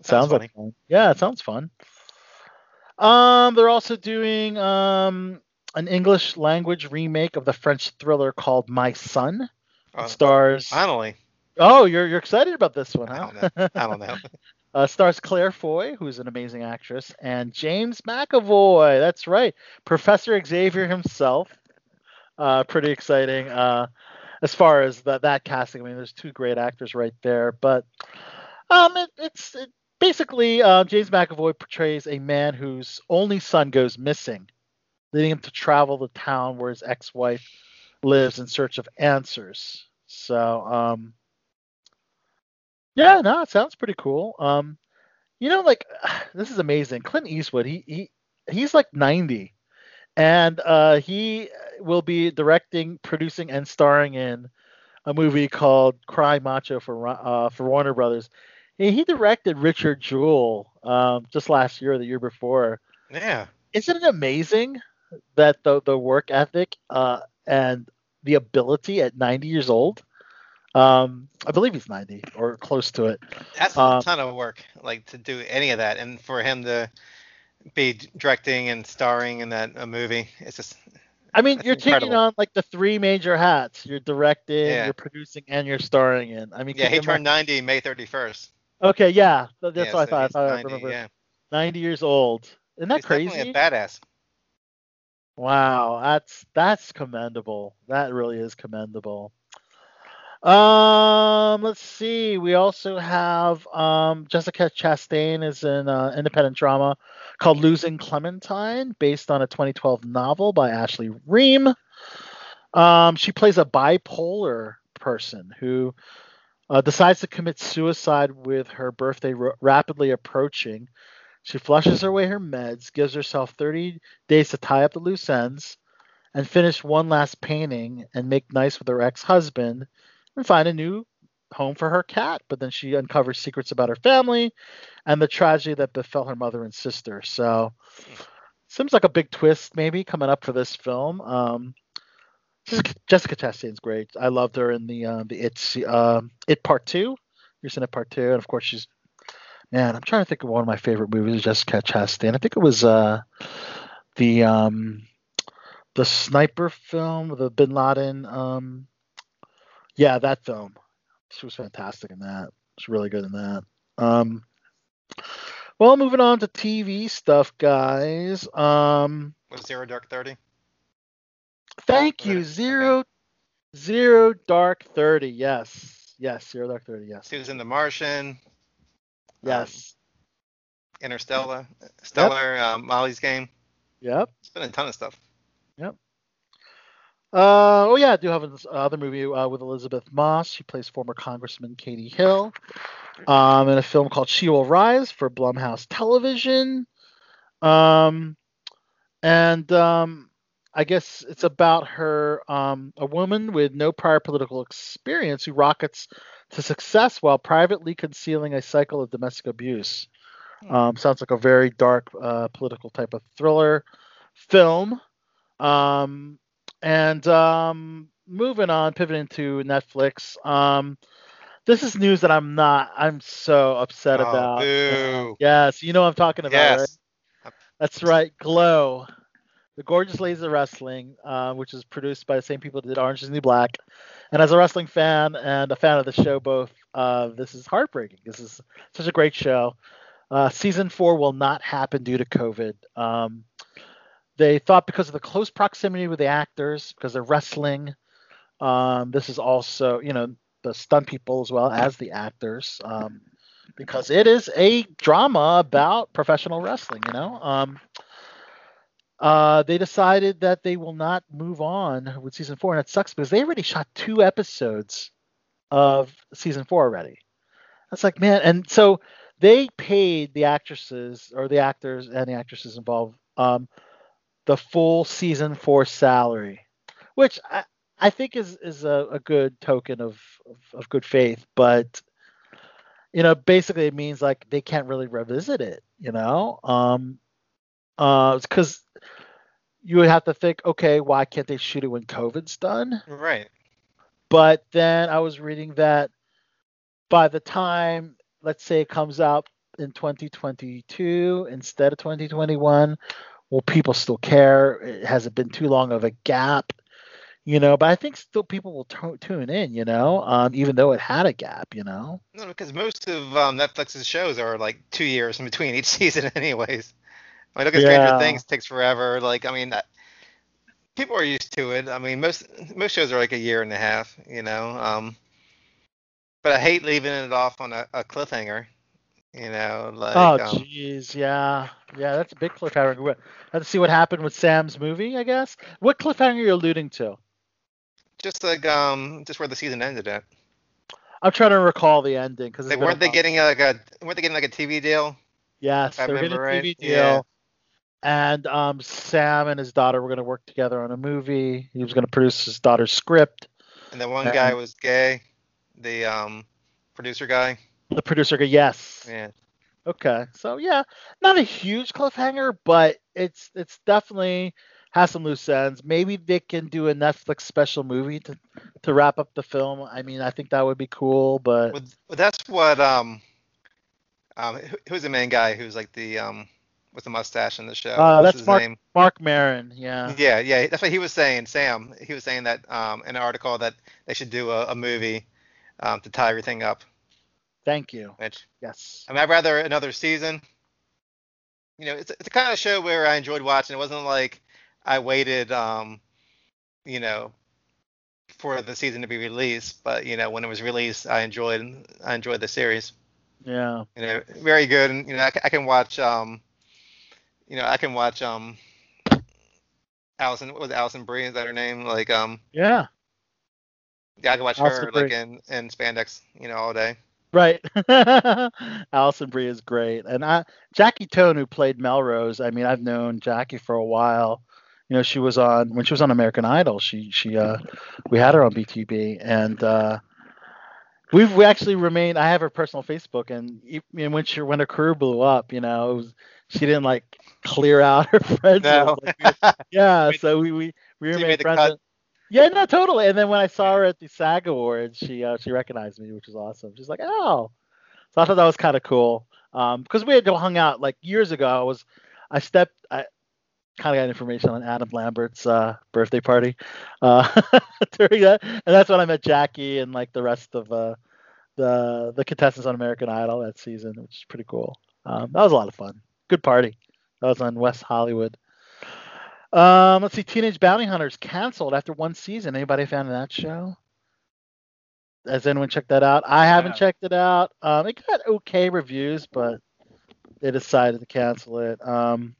Sounds like fun. Yeah, it sounds fun. Um, they're also doing um an English language remake of the French thriller called My Son. Uh, stars. finally. Oh, you're you're excited about this one, I don't know. I don't know. uh, stars Claire Foy, who's an amazing actress, and James McAvoy. That's right, Professor Xavier himself. Uh, pretty exciting. Uh, as far as that that casting, I mean, there's two great actors right there. But um, it, it's it, basically uh, James McAvoy portrays a man whose only son goes missing, leading him to travel the town where his ex-wife lives in search of answers. So um, yeah, no, it sounds pretty cool. Um, you know, like this is amazing. Clint Eastwood, he he he's like 90, and uh, he will be directing, producing, and starring in a movie called Cry Macho for uh, for Warner Brothers. He, he directed Richard Jewell um, just last year or the year before. Yeah. Isn't it amazing that the the work ethic uh, and the ability at 90 years old? Um, I believe he's 90 or close to it. That's a Um, ton of work, like to do any of that, and for him to be directing and starring in that a movie, it's just I mean, you're taking on like the three major hats. You're directing, Yeah. you're producing, and you're starring in. I mean, yeah. He turned imagine- 90 May 31st. Okay, yeah, that's yeah, what I thought. I thought I 90, remember. Yeah. 90 years old. Isn't that he's definitely crazy? a badass. Wow, that's that's commendable. That really is commendable. Um, let's see. We also have um, Jessica Chastain is in uh, independent drama called Losing Clementine, based on a 2012 novel by Ashley Ream. Um, she plays a bipolar person who uh, decides to commit suicide with her birthday r- rapidly approaching. She flushes away her meds, gives herself 30 days to tie up the loose ends, and finish one last painting and make nice with her ex-husband and find a new home for her cat. But then she uncovers secrets about her family and the tragedy that befell her mother and sister. So seems like a big twist maybe coming up for this film. Um, Jessica, Chastain's great. I loved her in the uh, the It uh, It Part Two. You're seeing It Part Two, and of course she's man. I'm trying to think of one of my favorite movies. Jessica Chastain. I think it was uh, the um, the sniper film, the Bin Laden. Um, yeah, that film. She was fantastic in that. She's really good in that. Um, well, moving on to TV stuff, guys. Um, Was Zero Dark Thirty? Thank Okay. you. Zero zero dark thirty. Yes. Yes, zero dark thirty, yes. She was in The Martian, Yes. Interstellar, Stellar, um, Molly's Game. Yep. It's been a ton of stuff. Uh, oh yeah, I do have another movie uh, with Elisabeth Moss. She plays former Congressman Katie Hill. Um, in a film called She Will Rise for Blumhouse Television. Um, and um, I guess it's about her, um, a woman with no prior political experience who rockets to success while privately concealing a cycle of domestic abuse. Um, sounds like a very dark uh, political type of thriller film. Um, and um, moving on, pivoting to Netflix. Um, this is news that I'm not. I'm so upset Oh, about. boo. Yes, you know what I'm talking about. Yes. Right? That's right. Glow, the gorgeous ladies of wrestling, uh, which is produced by the same people that did Orange is the New Black. And as a wrestling fan and a fan of the show, both, uh, this is heartbreaking. This is such a great show. Uh, season four will not happen due to COVID. Um, they thought because of the close proximity with the actors, because they're wrestling, um, this is also, you know, the stunt people as well as the actors, um, because it is a drama about professional wrestling, you know. Um, uh, they decided that they will not move on with season four, and it sucks because they already shot two episodes of season four already. That's like, man, and so they paid the actresses or the actors and the actresses involved um, the full season four salary, which I, I think is is a, a good token of, of, of good faith, but you know, basically it means like they can't really revisit it, you know, um, uh, because you would have to think, okay, why can't they shoot it when COVID's done? Right. But then I was reading that by the time, let's say, it comes out in 2022 instead of 2021, will people still care? Has it been too long of a gap? You know, but I think still people will t- tune in. You know, um, even though it had a gap. You know. No, because most of um, Netflix's shows are like two years in between each season, anyways. I mean, look at Yeah. Stranger Things takes forever. Like, I mean, that, people are used to it. I mean, most most shows are like a year and a half, you know. Um, but I hate leaving it off on a, a cliffhanger. You know, like oh, um, jeez, yeah, yeah, that's a big cliffhanger. To see what happened with Sam's movie, I guess. What cliffhanger are you alluding to? just like um, just where the season ended at. I'm trying to recall the ending because Like, weren't they getting like a weren't they getting like a TV deal? Yes, they're getting a remember TV deal. Yeah. And um, Sam and his daughter were going to work together on a movie. He was going to produce his daughter's script. And the one guy was gay, the um, producer guy. The producer go, yes. Yeah. Okay, so yeah, not a huge cliffhanger, but it's it's definitely has some loose ends. Maybe they can do a Netflix special movie to to wrap up the film. I mean, I think that would be cool, but Well, that's what um, um, who's the main guy who's like the um, with the mustache in the show? uh, What's that's his Mark name? Marc Maron. Yeah. Yeah, yeah, that's what he was saying. Sam, he was saying that um, in an article that they should do a, a movie um, to tie everything up. Thank you. Which Yes. I mean, I'd rather another season. You know, it's, it's the kind of show where I enjoyed watching. It wasn't like I waited, um, you know, for the season to be released. But you know, when it was released, I enjoyed I enjoyed the series. Yeah. You know, very good. And you know, I, I can watch, um, you know, I can watch um, Allison. What was it, Alison Brie? Is that her name? Like, um, Yeah. yeah, I can watch Alison her like in in spandex, you know, all day. Right. Alison Brie is great. And I Jackie Tohn who played Melrose, I mean, I've known Jackie for a while. You know, she was on when she was on American Idol, she she uh we had her on BTB and uh we've we actually remained I have her personal Facebook and and when she when her career blew up, you know, it was she didn't like clear out her friends. No. like yeah, so we we, we remained friends. Yeah, no, totally. And then when I saw her at the SAG Awards, she uh, she recognized me, which was awesome. She's like, "Oh," so I thought that was kind of cool. Um, because we had hung out like years ago. I was, I stepped, I kind of got information on Adam Lambert's uh, birthday party uh, during that, and that's when I met Jackie and like the rest of uh, the the contestants on American Idol that season, which is pretty cool. Um, that was a lot of fun. Good party. That was on West Hollywood. Um, let's see. Teenage Bounty Hunters canceled after one season. Anybody a fan of that show? Has anyone checked that out? I haven't checked it out. Um, it got okay reviews, but they decided to cancel it. Um,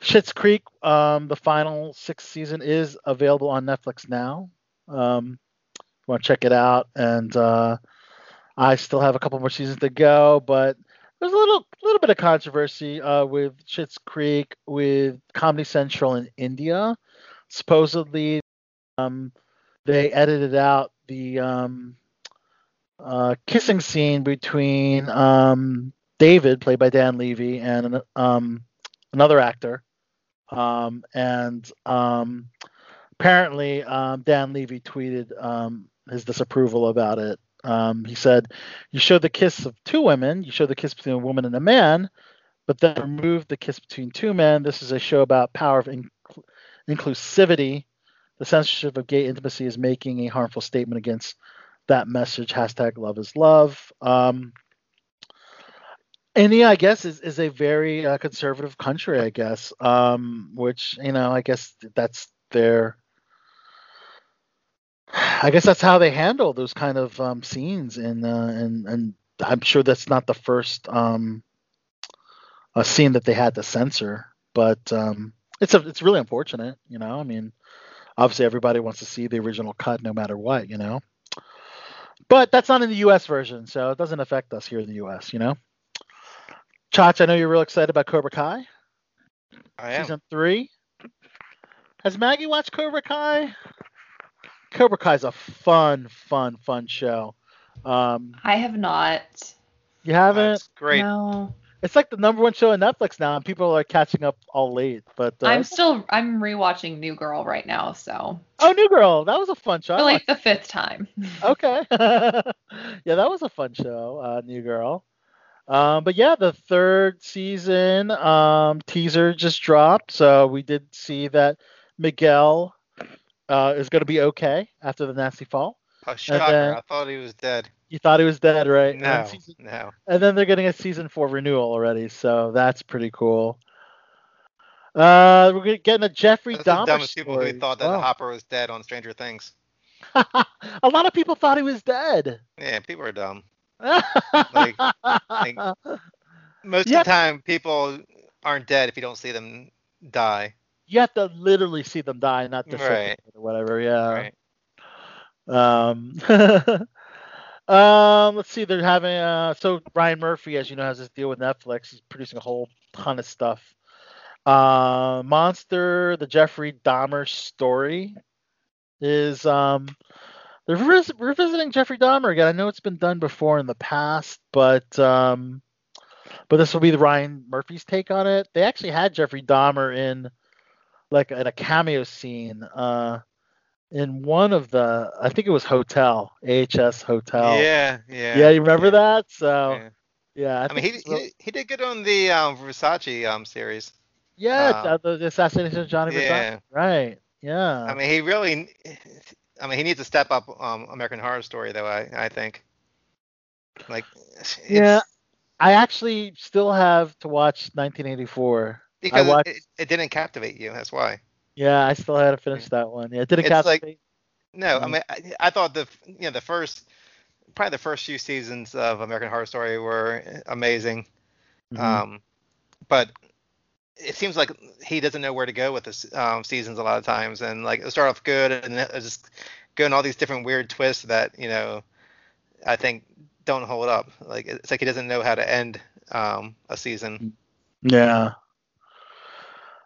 Schitt's Creek, um, the final sixth season is available on Netflix now. Um, want to check it out, and uh, I still have a couple more seasons to go, but there's a little little bit of controversy uh, with Schitt's Creek with Comedy Central in India. Supposedly, um, they edited out the um, uh, kissing scene between um, David, played by Dan Levy, and um, another actor. Um, and um, apparently, Dan Levy tweeted his disapproval about it. Um, he said, "You showed the kiss of two women. You showed the kiss between a woman and a man, but then removed the kiss between two men. This is a show about power of incl- inclusivity. The censorship of gay intimacy is making a harmful statement against that message. Hashtag love is love. Um, India, I guess, is, is a very uh, conservative country, I guess, um, which, you know, I guess that's their. I guess that's how they handle those kind of um, scenes, and uh, and and I'm sure that's not the first um, a scene that they had to censor, but um, it's a, it's really unfortunate, you know. I mean, obviously everybody wants to see the original cut no matter what, you know. But that's not in the U.S. version, so it doesn't affect us here in the U.S. You know. Chach, I know you're real excited about Cobra Kai I am. season three. Has Maggie watched Cobra Kai? Cobra Kai is a fun, fun, fun show. Um, I have not. you haven't? That's great. No. It's like the number one show on Netflix now, and people are catching up all late. But uh, I'm still I'm rewatching New Girl right now, so oh, New Girl, that was a fun show. For like the fifth time. okay, yeah, that was a fun show, uh, New Girl. Um, but yeah, the third season um, teaser just dropped, so we did see that Miguel uh, is going to be okay after the nasty fall. Oh, shocker. then- I thought he was dead. You thought he was dead, right? And No, season- no. and then they're getting a season four renewal already, so that's pretty cool. Uh, we're getting a Jeffrey That's the Dahmer dumbest people who thought that. Hopper was dead on Stranger Things. a lot of people thought he was dead. Yeah, people are dumb. like, Most Yeah. of the time, people aren't dead if you don't see them die. You have to literally see them die, not just Right. or whatever. Yeah. Right. Um, um, let's see. They're having uh, so Ryan Murphy, as you know, has this deal with Netflix. He's producing a whole ton of stuff. Uh, Monster, the Jeffrey Dahmer story, is um, they're revis- revisiting Jeffrey Dahmer again. I know it's been done before in the past, but um, but this will be the Ryan Murphy's take on it. They actually had Jeffrey Dahmer in like in a cameo scene. Uh, in one of the I think it was Hotel, AHS Hotel. Yeah, yeah. Yeah, you remember that? So Yeah. yeah, I, mean, he, so- he he did good on the um, Versace um series. yeah, um, the, the assassination of Gianni Versace. yeah. Right. Yeah. I mean, he really. I mean, he needs to step up um, American Horror Story, though. I I think. Like. Yeah. I actually still have to watch 1984. Because watched, it, it didn't captivate you. That's why. yeah, I still had to finish that one. Yeah, it didn't It's like- captivate. No, I mean, I, I thought the you know the first probably the first few seasons of American Horror Story were amazing. Mhm. Um, but it seems like he doesn't know where to go with the um, seasons a lot of times, and like it start off good and then it's just going all these different weird twists that you know I think don't hold up. Like it's like he doesn't know how to end um, a season. Yeah.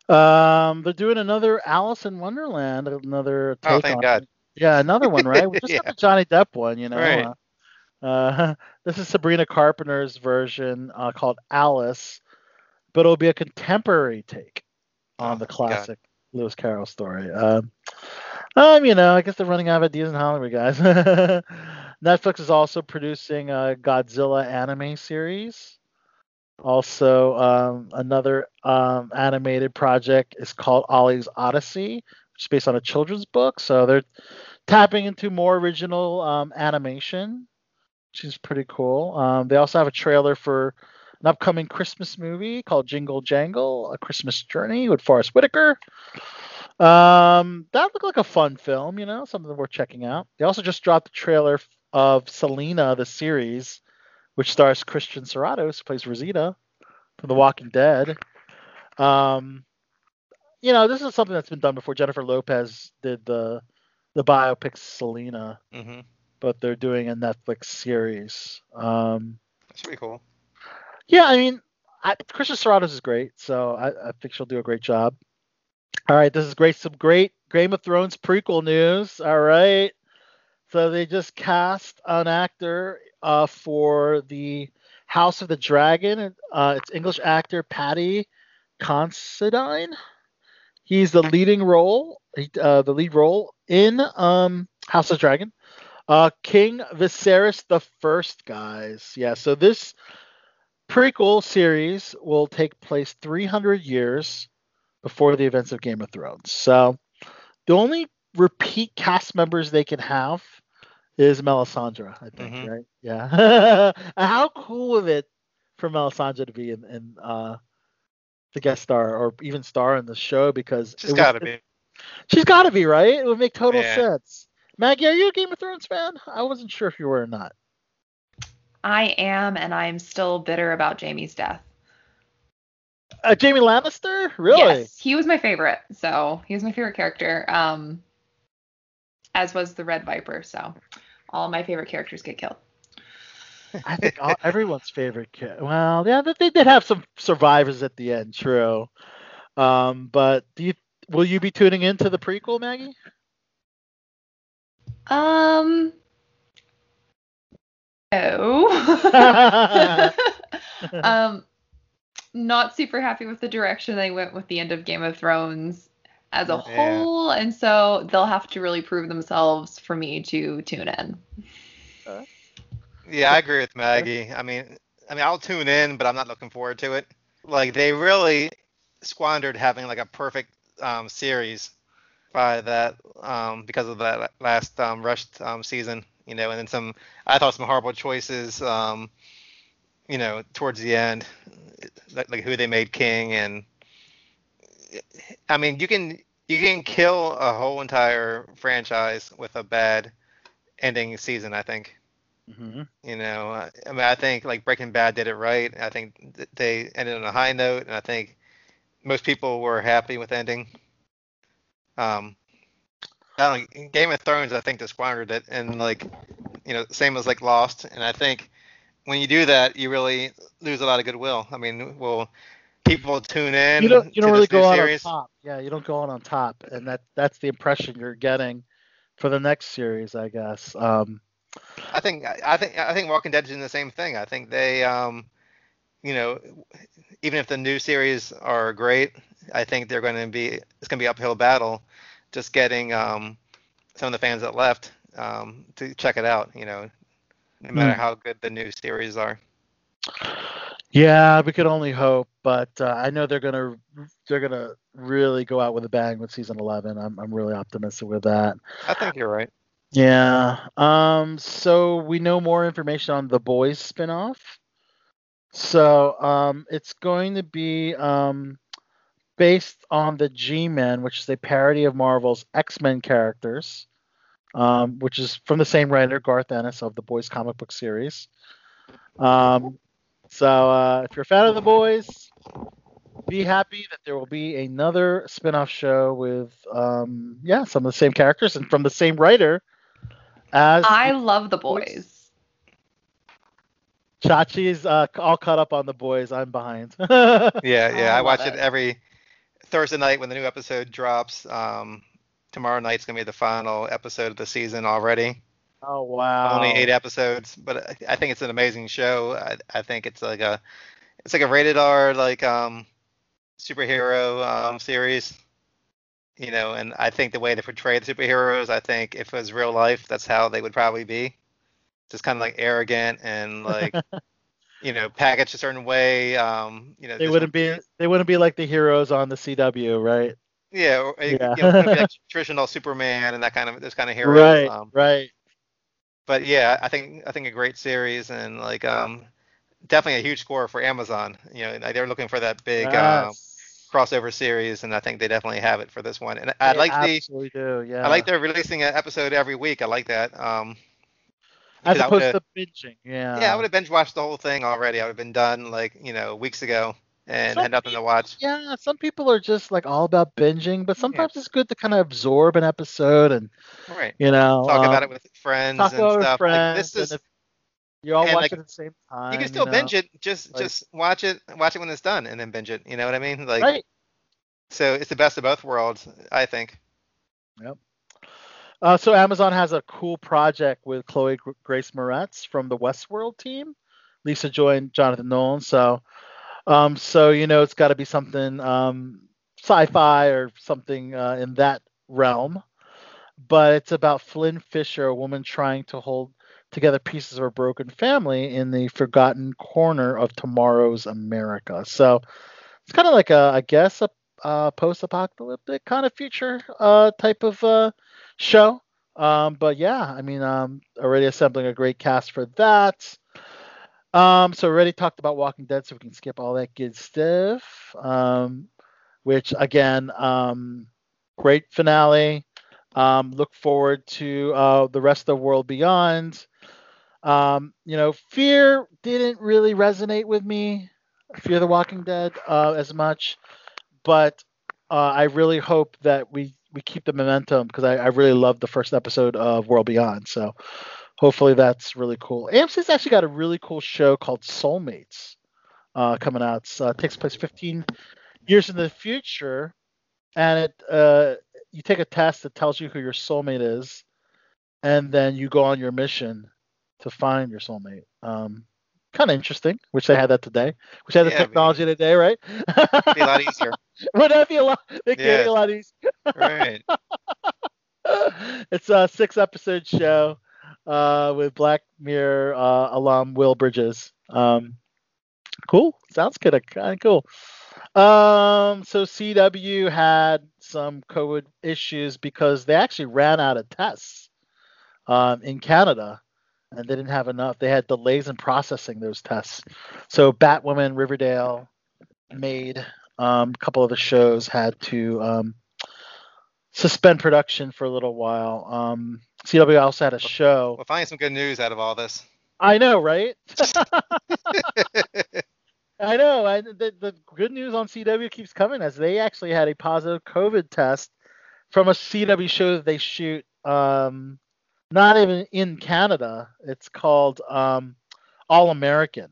Um, they're doing another Alice in Wonderland, another take Oh, thank on God. it. Yeah, another one, right? We just Yeah. got the Johnny Depp one, you know. Right. Uh, uh, this is Sabrina Carpenter's version uh, called Alice, but it'll be a contemporary take on Oh, the thank God. classic Lewis Carroll story. Um, um, you know, I guess they're running out of ideas in Hollywood, guys. Netflix is also producing a Godzilla anime series. Also, um, another um, animated project is called Ollie's Odyssey, which is based on a children's book. So they're tapping into more original um, animation, which is pretty cool. Um, they also have a trailer for an upcoming Christmas movie called Jingle Jangle: A Christmas Journey with Forest Whitaker. Um, that looked like a fun film, you know, something worth checking out. They also just dropped the trailer of Selena, the series, which stars Christian Serratos, who plays Rosita from The Walking Dead. Um, you know, this is something that's been done before. Jennifer Lopez did the the biopic Selena, hmm but they're doing a Netflix series. Um, That's pretty cool. yeah, I mean, I, Christian Serratos is great, so I, I think she'll do a great job. All right, this is great. Some great Game of Thrones prequel news. All right, so they just cast an actor uh, for the House of the Dragon. Uh, it's English actor Paddy Considine. He's the leading role, uh, the lead role in um, House of the Dragon. Uh, King Viserys the First, guys. Yeah, so this prequel series will take place 300 years before the events of Game of Thrones. So the only repeat cast members they can have is Melisandre, I think, Mhm. right? Yeah. How cool of it for Melisandre to be in, in uh, the guest star or even star in the show because She's it got to be. She's got to be right. It would make total Yeah. sense. Maggie, are you a Game of Thrones fan? I wasn't sure if you were or not. I am, and I am still bitter about Jaime's death. Uh, Jaime Lannister, really? Yes, he was my favorite. So he was my favorite character. Um, as was the Red Viper. So all my favorite characters get killed. I think all, everyone's favorite. Well, yeah, they did have some survivors at the end, true. Um, but do you will you be tuning into the prequel, Maggie? Um. No. um, not super happy with the direction they went with the end of Game of Thrones as a Yeah. whole, and so they'll have to really prove themselves for me to tune in. Yeah, I agree with Maggie. I mean, I mean, I'll tune in, but I'm not looking forward to it. Like they really squandered having like a perfect um, series by that um, because of that last um, rushed um, season, you know, and then some. I thought some horrible choices, um, you know, towards the end, like, like who they made king, and I mean, you can you can kill a whole entire franchise with a bad ending season. I think. Mm-hmm. You know, I mean, I think like Breaking Bad did it right. I think th- they ended on a high note, and I think most people were happy with ending. Um, I don't know, Game of Thrones, I think they squandered it, and like, you know, same as like Lost, and I think when you do that, you really lose a lot of goodwill. I mean, will people tune in? You don't you don't really go out series? on top. Yeah, you don't go out on top, and that that's the impression you're getting for the next series, I guess. Um, I think I think I think Walking Dead is doing the same thing. I think they, um, you know, even if the new series are great, I think they're going to be it's going to be uphill battle, just getting um, some of the fans that left um, to check it out. You know, no matter Hmm. how good the new series are. Yeah, we could only hope, but uh, I know they're gonna they're gonna really go out with a bang with season 11. I'm I'm really optimistic with that. I think you're right. Yeah. Um. So we know more information on the Boys spinoff. So um, it's going to be um, based on the G-Men, which is a parody of Marvel's X-Men characters, um, which is from the same writer, Garth Ennis of the Boys comic book series. Um, so uh, if you're a fan of the Boys, be happy that there will be another spin-off show with um, yeah some of the same characters and from the same writer as I love the boys. Chachi's uh, all caught up on the boys. I'm behind. Yeah, yeah. I I watch love it it. every Thursday night when the new episode drops. Um, tomorrow night's gonna be the final episode of the season already. Oh wow. only eight episodes, but I- I think it's an amazing show. I, I think it's like a it's like a rated R like um superhero um series. You know, and I think the way they portray the superheroes, I think if it was real life, that's how they would probably be. Just kind of like arrogant and like you know, packaged a certain way. Um, you know, They wouldn't be. They wouldn't be like the heroes on the CW, right? Yeah, or, you Yeah. know, like traditional Superman and that kind of those kind of heroes. Right. Um, Right. But yeah, I think I think a great series and like um definitely a huge score for Amazon. You know, like, they're looking for that big um, crossover series, and I think they definitely have it for this one. And I They like the do. Yeah. I like they're releasing an episode every week. I like that. Um, As I opposed to binging. Yeah. yeah, I would have binge watched the whole thing already. I would have been done like you know weeks ago and Some had nothing to watch. Yeah, some people are just like all about binging, but sometimes it's good to kind of absorb an episode and Right. you know Talk about um, it with friends talk and about stuff. Like, this is you all watch like, it at the same time. you can still know? binge it. Just Like- just watch it watch it when it's done and then binge it. You know what I mean? Like right. so it's the best of both worlds, I think. Uh, so Amazon has a cool project with Chloe Grace Moretz from the Westworld team, Lisa Joy and Jonathan Nolan. So, um, so you know it's got to be something um, sci-fi or something uh, in that realm. But it's about Flynn Fisher, a woman trying to hold together pieces of her broken family in the forgotten corner of tomorrow's America. So it's kind of like a, I guess, a uh, post-apocalyptic kind of future uh, type of uh, show. Um, but yeah, I mean, um, already assembling a great cast for that. Um, so already talked about Walking Dead, so we can skip all that good stuff. Um, which again, um, great finale. Um, look forward to uh, the rest of the world beyond. Um, you know, fear didn't really resonate with me Fear the Walking Dead uh, as much, but uh, I really hope that we we keep the momentum because I, I really loved the first episode of World Beyond. So hopefully that's really cool. AMC's actually got a really cool show called Soulmates uh, coming out. It uh, takes place 15 years in the future, and it uh, you take a test that tells you who your soulmate is, and then you go on your mission to find your soulmate. Um, kind of interesting. Wish they had that today. Wish they had the Yeah, technology today, right? It'd be a lot easier. Would that be a lot? Make Yeah. it a lot easier. Right. it's a six episode show uh, with Black Mirror uh, alum Will Bridges. Um, cool. Sounds good. Kind of cool. Um, so CW had some COVID issues because they actually ran out of tests um, in Canada and they didn't have enough. They had delays in processing those tests. So Batwoman, Riverdale, Made, um, a couple of the shows had to um, suspend production for a little while. Um, CW also had a show. We'll find some good news out of all this. I know, right? I know. I, the, the good news on CW keeps coming as they actually had a positive COVID test from a CW show that they shoot, um, not even in Canada. It's called um, All American,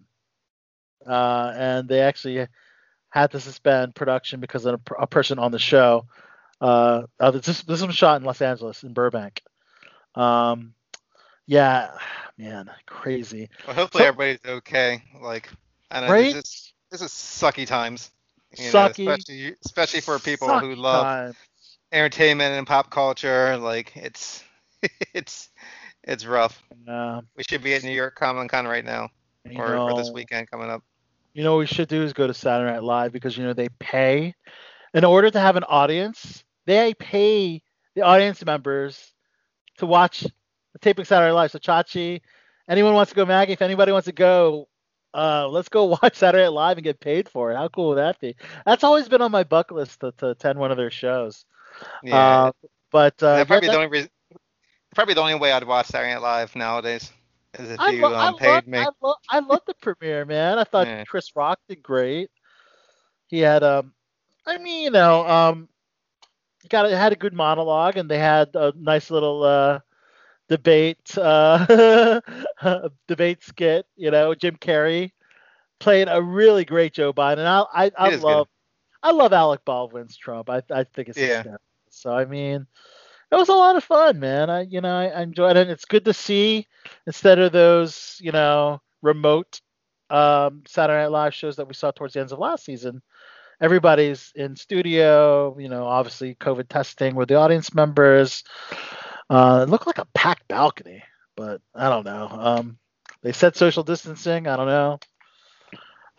uh, and they actually had to suspend production because of a, a person on the show. Uh, uh, this this was shot in Los Angeles in Burbank. Um, yeah, man, crazy. Well, hopefully So- everybody's okay. Like, I don't know. Right? This is, this is sucky times. You know, Sucky, especially especially for people who love time. entertainment and pop culture. Like, it's it's it's rough. Yeah, We should be at New York Comic Con right now, or, or this weekend coming up. You know what we should do is go to Saturday Night Live because you know they pay in order to have an audience. They pay the audience members to watch the taping Saturday Live. So Chachi, anyone wants to go, Maggie? If anybody wants to go, uh, let's go watch Saturday Live and get paid for it. How cool would that be? That's always been on my bucket list to, to attend one of their shows. Yeah, Uh, but uh, probably yeah, the only reason, probably the only way I'd watch Saturday Night Live nowadays is if I, you lo- um, I, paid love, me. I, lo- I love the premiere, man. I thought Yeah. Chris Rock did great. He had um, I mean, you know, um, got it had a good monologue, and they had a nice little uh debate uh debate skit. You know, Jim Carrey played a really great Joe Biden. And I I, I is good. love I love Alec Baldwin's Trump. I I think it's Yeah. hysterical. So I mean, it was a lot of fun, man. I you know I, I enjoyed it. It's good to see instead of those you know remote um, Saturday Night Live shows that we saw towards the ends of last season. Everybody's in studio, you know, obviously COVID testing with the audience members. Uh, it looked like a packed balcony, but I don't know. Um, they said social distancing. I don't know.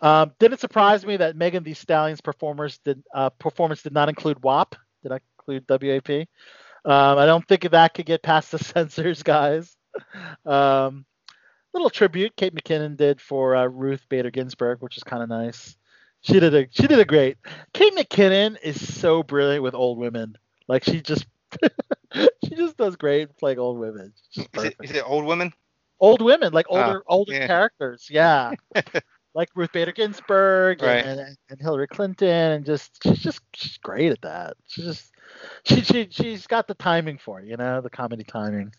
Um, didn't surprise me that Megan Thee Stallion's performers did uh, performance did not include WAP? Did I include WAP? Um, I don't think that could get past the censors, guys. Um, little tribute Kate McKinnon did for uh, Ruth Bader Ginsburg, which is kind of nice. She did a she did a great. Kate McKinnon is so brilliant with old women. Like she just she just does great playing old women. Is it, it old women? Old women, like Oh, older older yeah. characters. Yeah. like Ruth Bader Ginsburg and, Right. and, and Hillary Clinton and just she's just she's great at that. She's just she she she's got the timing for it, you know, the comedy timing.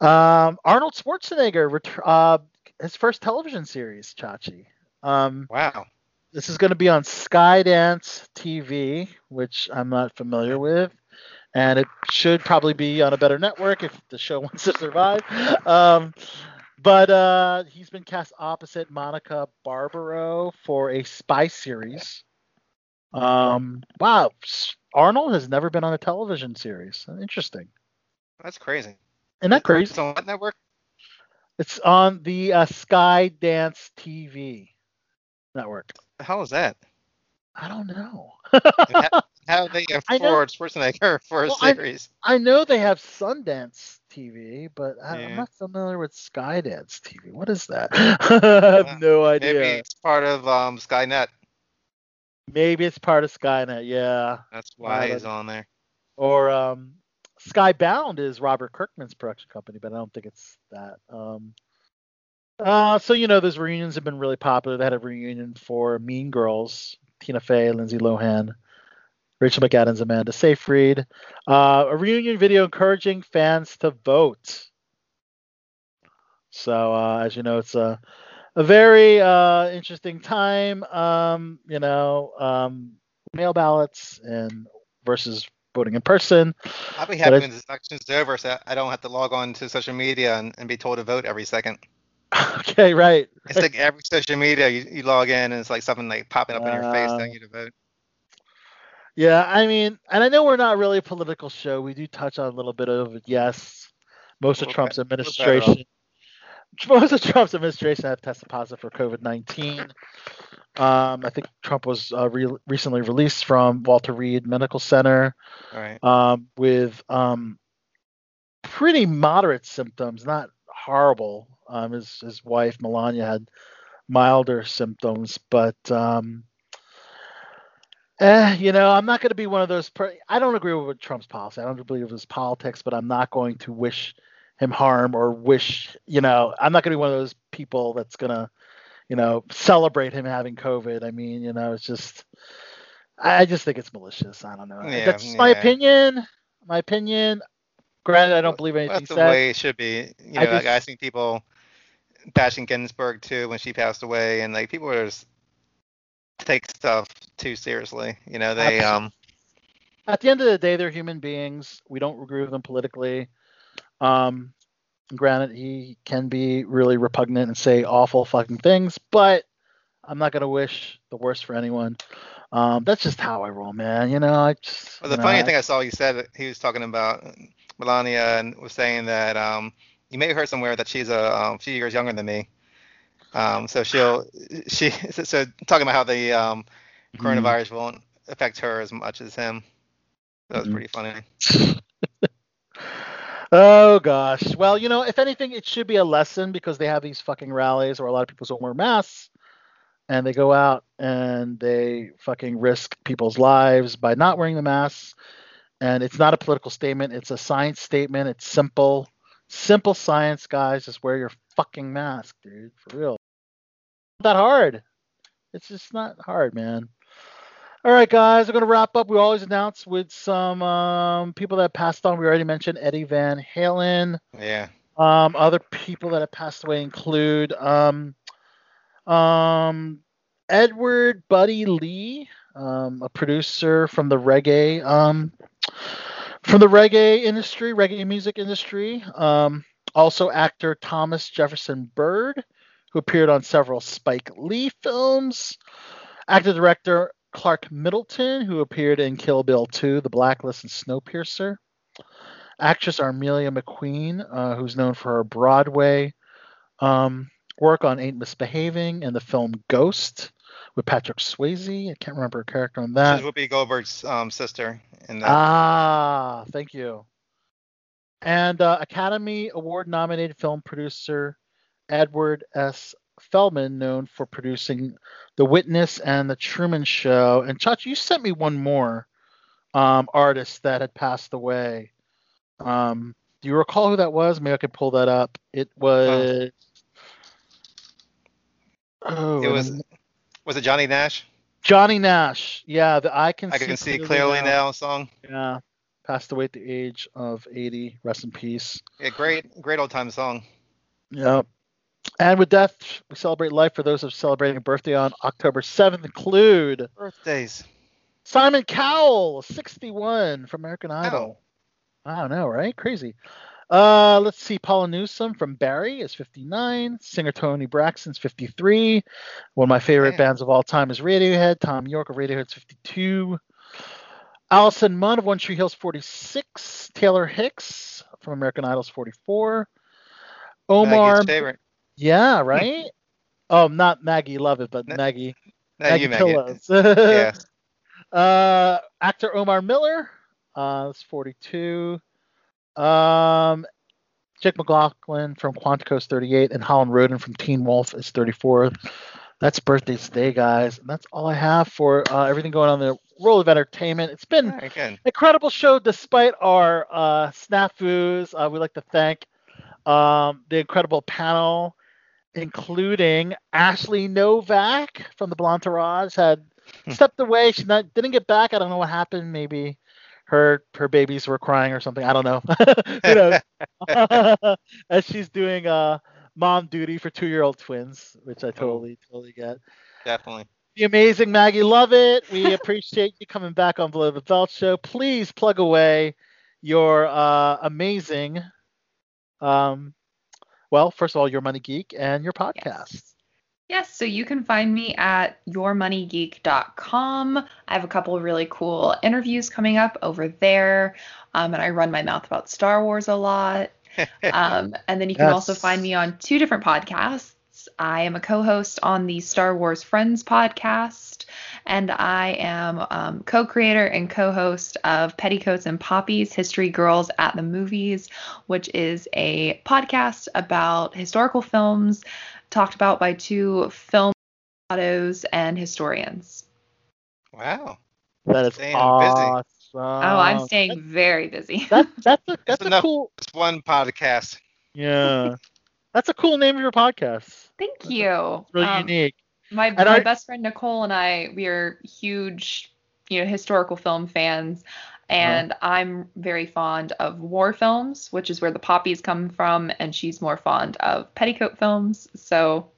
Um, Arnold Schwarzenegger, uh, his first television series, Chachi. Um, Wow. This is going to be on Skydance TV, which I'm not familiar with, and it should probably be on a better network if the show wants to survive. Um, but uh, he's been cast opposite Monica Barbaro for a spy series. Um, wow, Arnold has never been on a television series. Interesting. That's crazy. Isn't that crazy? It's on what network? It's on the uh, Skydance TV network. The hell is that? I don't know. How, how they I afford Schwarzenegger for a Well, I- series? I know they have Sundance TV, but I, Yeah. I'm not familiar with Skydance TV. What is that? I have no idea. Maybe it's part of um, Skynet. Maybe it's part of Skynet, yeah. That's why he's on there. Or um, Skybound is Robert Kirkman's production company, but I don't think it's that. Um, Uh, so you know, those reunions have been really popular. They had a reunion for Mean Girls, Tina Fey, Lindsay Lohan, Rachel McAdams, Amanda Seyfried. Uh, a reunion video encouraging fans to vote. So uh, as you know, it's a a very uh, interesting time. Um, you know, um, mail ballots and versus voting in person. I'll be happy when this election's over, so I don't have to log on to social media and, and be told to vote every second. okay, right. It's like every social media you, you log in and it's like something like popping up in your face Uh, telling you to vote. Yeah, I mean, and I know we're not really a political show. We do touch on a little bit of. Yes, most of Little Trump's bit- little better administration, most of Trump's administration have tested positive for COVID nineteen. Um, I think Trump was uh, re- recently released from Walter Reed Medical Center right. um, with um, pretty moderate symptoms, not horrible. Um, his his wife Melania had milder symptoms, but um, eh, you know, I'm not going to be one of those. Per- I don't agree with Trump's policy. I don't believe his politics, but I'm not going to wish him harm or wish, you know, I'm not going to be one of those people that's going to, you know, celebrate him having COVID. I mean, you know, it's just, I just think it's malicious. I don't know. Yeah, That's my opinion. My opinion. Granted, I don't believe anything That's the said. way it should be. You know, I like I just- think people bashing Ginsburg too when she passed away, and like people are just take stuff too seriously. You know, they um At the end of the day, they're human beings. We don't agree with them politically. Um, granted, he can be really repugnant and say awful fucking things, but I'm not gonna wish the worst for anyone. Um, that's just how I roll, man. You know, I just. Well, the you know, funny I- thing I saw he said he was talking about Melania and was saying that um, you may have heard somewhere that she's a um, few years younger than me. Um, so she'll she so, so talking about how the um, Mm-hmm. coronavirus won't affect her as much as him. That was Mhm. pretty funny. Oh gosh. Well, you know, if anything, it should be a lesson because they have these fucking rallies where a lot of people don't wear masks, and they go out and they fucking risk people's lives by not wearing the masks. And it's not a political statement; it's a science statement. It's simple, simple science, guys. Just wear your fucking mask, dude, for real. Not that hard. It's just not hard, man. All right, guys, we're gonna wrap up. We always announce with some um, people that passed on. We already mentioned Eddie Van Halen. Yeah. Um, other people that have passed away include um, um, Edward Buddy Lee, um, a producer from the reggae um, from the reggae industry, reggae music industry. Um, also, actor Thomas Jefferson Byrd, who appeared on several Spike Lee films. Actor director Clark Middleton, who appeared in Kill Bill 2, The Blacklist, and Snowpiercer. Actress Armelia McQueen, uh, who's known for her Broadway um, work on Ain't Misbehaving and the film Ghost with Patrick Swayze. I can't remember her character on that. She's Whoopi Goldberg's um, sister in that. Ah, thank you. And uh, Academy Award nominated film producer Edward S. Feldman, known for producing The Witness and The Truman Show. And Chachi, you sent me one more um, artist that had passed away. Um, do you recall who that was? Maybe I could pull that up. It was. Oh, it was was it Johnny Nash? Johnny Nash. Yeah, the I can I see can see clearly now song. Yeah, passed away at the age of 80. Rest in peace. Yeah, great great old time song. Yep. And with death, we celebrate life for those who are celebrating a birthday on October 7th. Include Birthdays. Simon Cowell, 61 from American Idol. I don't know, right? Crazy. Uh, let's see. Paula Newsome from Barry is 59. Singer Toni Braxton's 53. One of my favorite Damn. bands of all time is Radiohead. Thom Yorke of Radiohead's 52. Allison Munn of One Tree Hill's 46. Taylor Hicks from American Idol's 44. Omar. Maggie's favorite. Yeah, right? oh, not Maggie Lovett, but Maggie. You, Maggie. Pillows. yeah. Uh, actor Omar Miller, uh, that's 42. Um, Jake McLaughlin from Quantico's 38, and Holland Roden from Teen Wolf is 34. That's birthdays today, guys. And that's all I have for uh, everything going on in the world of entertainment. It's been right, good. incredible show despite our uh, snafus. Uh, we'd like to thank um, the incredible panel including Ashley Novak from the Blantarage had Hmm. stepped away. She not, didn't get back. I don't know what happened. Maybe her her babies were crying or something. I don't know. Who knows? As she's doing uh mom duty for two year old twins, which I totally totally get. Definitely. The amazing Maggie Lovett. We appreciate you coming back on Below the Belt Show. Please plug away your uh, amazing, um, well, first of all, your Money Geek and your podcast. Yes, so you can find me at yourmoneygeek.com. I have a couple of really cool interviews coming up over there, um, and I run my mouth about Star Wars a lot. Um, and then you can also find me on two different podcasts. I am a co-host on the Star Wars Friends podcast, and I am um, co-creator and co-host of Petticoats and Poppies: History Girls at the Movies, which is a podcast about historical films talked about by two film aficionados and historians. Wow. That is Staying busy. awesome. oh, I'm staying very busy. That, that's a, that's a enough. cool. It's one podcast. Yeah. That's a cool name of your podcast. Thank you. It's really Um, unique. My And my I- best friend Nicole and I we are huge, you know, historical film fans. Uh-huh. And I'm very fond of war films, which is where the poppies come from, and she's more fond of petticoat films. So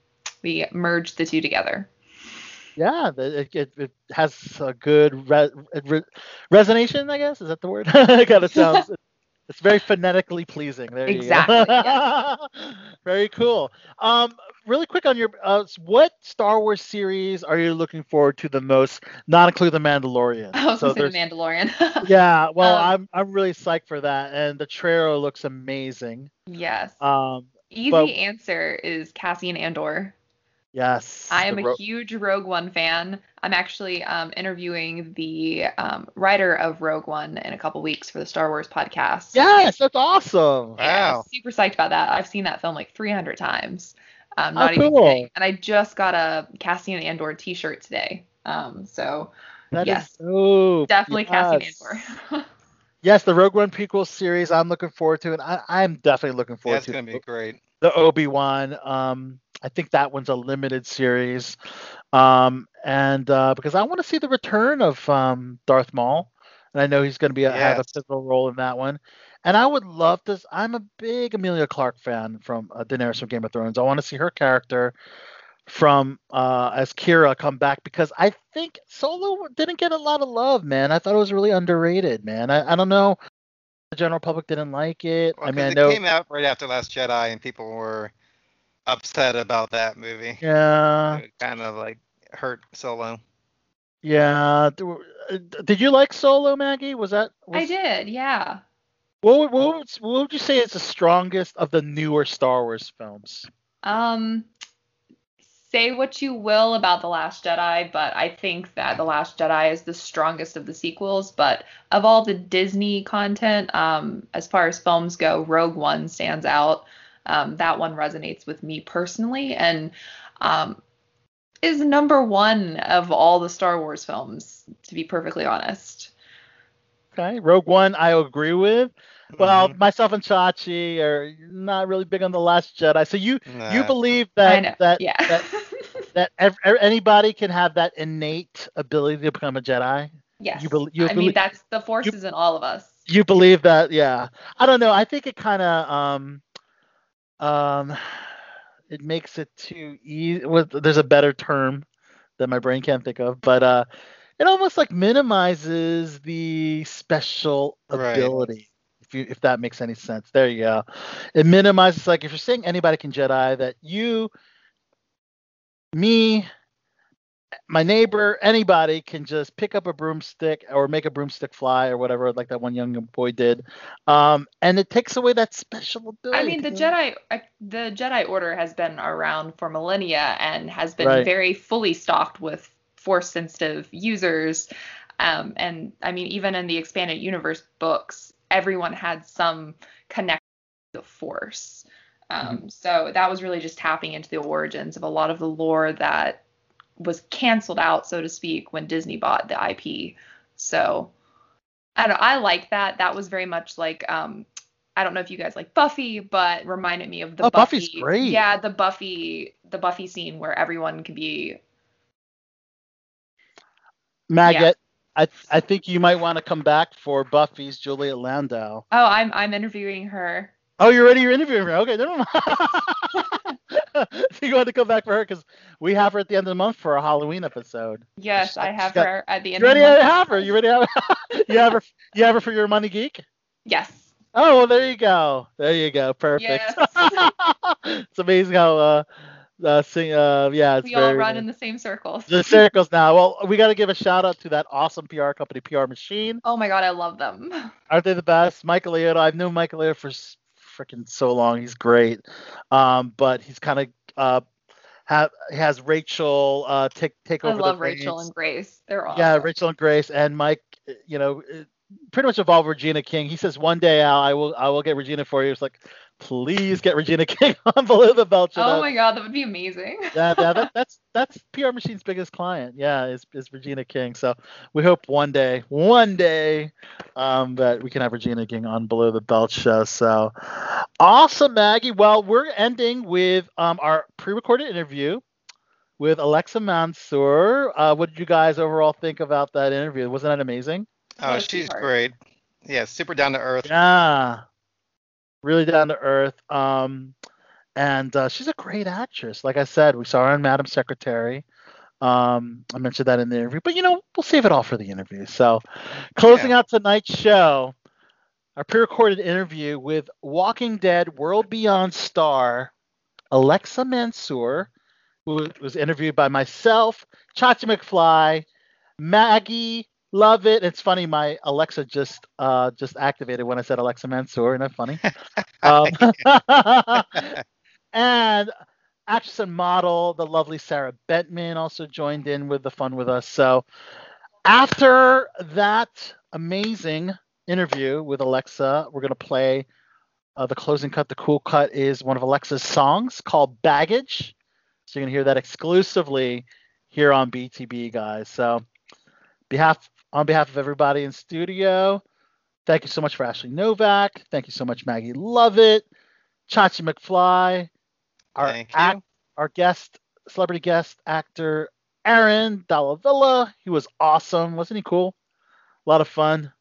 we merged the two together. Yeah, it, it, it has a good re, re, resonation, I guess. Is that the word? it kind of sounds. It's very phonetically pleasing. There Exactly, you go. very cool. Um, really quick on your, uh, what Star Wars series are you looking forward to the most? Not include the Mandalorian. I was So gonna say there's- the Mandalorian. yeah, well, Um, I'm I'm really psyched for that, and the trailer looks amazing. yes. Um, Easy but- answer is Cassian Andor. Yes. I am the a huge Rogue One fan. I'm actually um, interviewing the um, writer of Rogue One in a couple weeks for the Star Wars podcast. Yes, that's awesome. Yeah, Wow. super psyched about that. I've seen that film like 300 times. Um, Oh, not even cool. kidding. And I just got a Cassian Andor T-shirt today. Um, so That is yes, dope. definitely Cassian yes. Andor. Yes, the Rogue One prequel series. I'm looking forward to, and I, I'm definitely looking forward That's to gonna be great. the Obi Wan. Um, I think that one's a limited series, um, and uh, because I want to see the return of um, Darth Maul, and I know he's going to be a, have a Yes. pivotal role in that one. And I would love to. I'm a big Emilia Clarke fan from uh, Daenerys from Game of Thrones. I want to see her character from uh, as Qi'ra come back because I think Solo didn't get a lot of love, man. I thought it was really underrated, man. I, I don't know. The general public didn't like it. Well, I mean, I it came out right after Last Jedi, and people were upset about that movie. Yeah, It kind of like hurt Solo. yeah. Uh, Did you like Solo, Maggie? Was that? Was, I did, yeah. What would, what, would, what would you say is the strongest of the newer Star Wars films? Um, say what you will about The Last Jedi, but I think that The Last Jedi is the strongest of the sequels. But of all the Disney content, um, as far as films go, Rogue One stands out. Um, that one resonates with me personally and um, is number one of all the Star Wars films, to be perfectly honest. Okay, Rogue One, I agree with. Well, Mhm. myself and Chachi are not really big on the Last Jedi. So you you believe that that yeah. that that ev- ev- anybody can have that innate ability to become a Jedi? yes. you bel- you I believe- mean, that's the force is in all of us. You believe that? Yeah. I don't know. I think it kind of um um it makes it too easy. With there's a better term that my brain can't think of, but uh, it almost like minimizes the special Right. ability. If you if that makes any sense. There you go. It minimizes like if you're saying anybody can Jedi, that you, me, my neighbor, anybody can just pick up a broomstick or make a broomstick fly or whatever, like that one young boy did. Um, and it takes away that special ability. I mean, the Jedi, the Jedi Order has been around for millennia and has been Right. very fully stocked with Force-sensitive users. Um, and I mean, even in the expanded universe books, everyone had some connection to the Force. Um, So that was really just tapping into the origins of a lot of the lore that was canceled out, so to speak, when Disney bought the IP. So I don't, I like that. That was very much like um, I don't know if you guys like Buffy, but reminded me of the Oh, Buffy. Buffy's great. Yeah, the Buffy, the Buffy scene where everyone can be. Maggot, I I think you might want to come back for Buffy's Juliet Landau. Oh, I'm I'm interviewing her. Oh, you're ready? You're interviewing her. Okay, never mind. so you want to come back for her because we have her at the end of the month for a Halloween episode. Yes, I have got- her at the end. You of the ready to month. have her? You ready to have her? you have her? You have her for your money geek? Yes. Oh, well, there you go. There you go. Perfect. Yes. it's amazing how uh, uh, sing, uh yeah, it's We all run in the same circles. the circles now. Well, we got to give a shout out to that awesome PR company, PR Machine. Oh my god, I love them. Aren't they the best? Michael Liotta. I've known Michael Liotta for freaking so long. He's great. Um, but he's kind of uh, have has Rachel uh take take over. I love Rachel and Grace. They're awesome. Yeah, Rachel and Grace and Mike. uh, You know, uh, pretty much involved Regina King. He says one day Al, I will I will get Regina for you. It's like, please get Regina King on below the belt. show. Oh That- my god, that would be amazing. yeah, yeah, that, that's that's PR Machine's biggest client. Yeah, is is Regina King. So we hope one day, one day, um, that we can have Regina King on Below the Belt show. So awesome, Maggie. Well, we're ending with um our pre-recorded interview with Alexa Mansour. Uh, what did you guys overall think about that interview? Wasn't that amazing? Oh, she's great. Yeah, super down to earth. Yeah, really down to earth. Um, and uh, she's a great actress. Like I said, we saw her in Madam Secretary. Um, I mentioned that in the interview, but you know, we'll save it all for the interview. So, closing out tonight's show, our pre-recorded interview with Walking Dead World Beyond star Alexa Mansour, who was interviewed by myself, Chachi McFly, Maggie. Love it. It's funny. My Alexa just uh just activated when I said Alexa Mansour. Isn't that funny? um, and actress and model, the lovely Sarah Bentman, also joined in with the fun with us. So after that amazing interview with Alexa, we're gonna play uh, the closing cut. The cool cut is one of Alexa's songs called Baggage. So you're gonna hear that exclusively here on BTB, guys. So behalf on behalf of everybody in studio, thank you so much for Ashley Novak. Thank you so much, Maggie Lovett, Chachi McFly, our act, our guest, celebrity guest actor Aaron Dalla Villa. He was awesome, wasn't he cool? A lot of fun.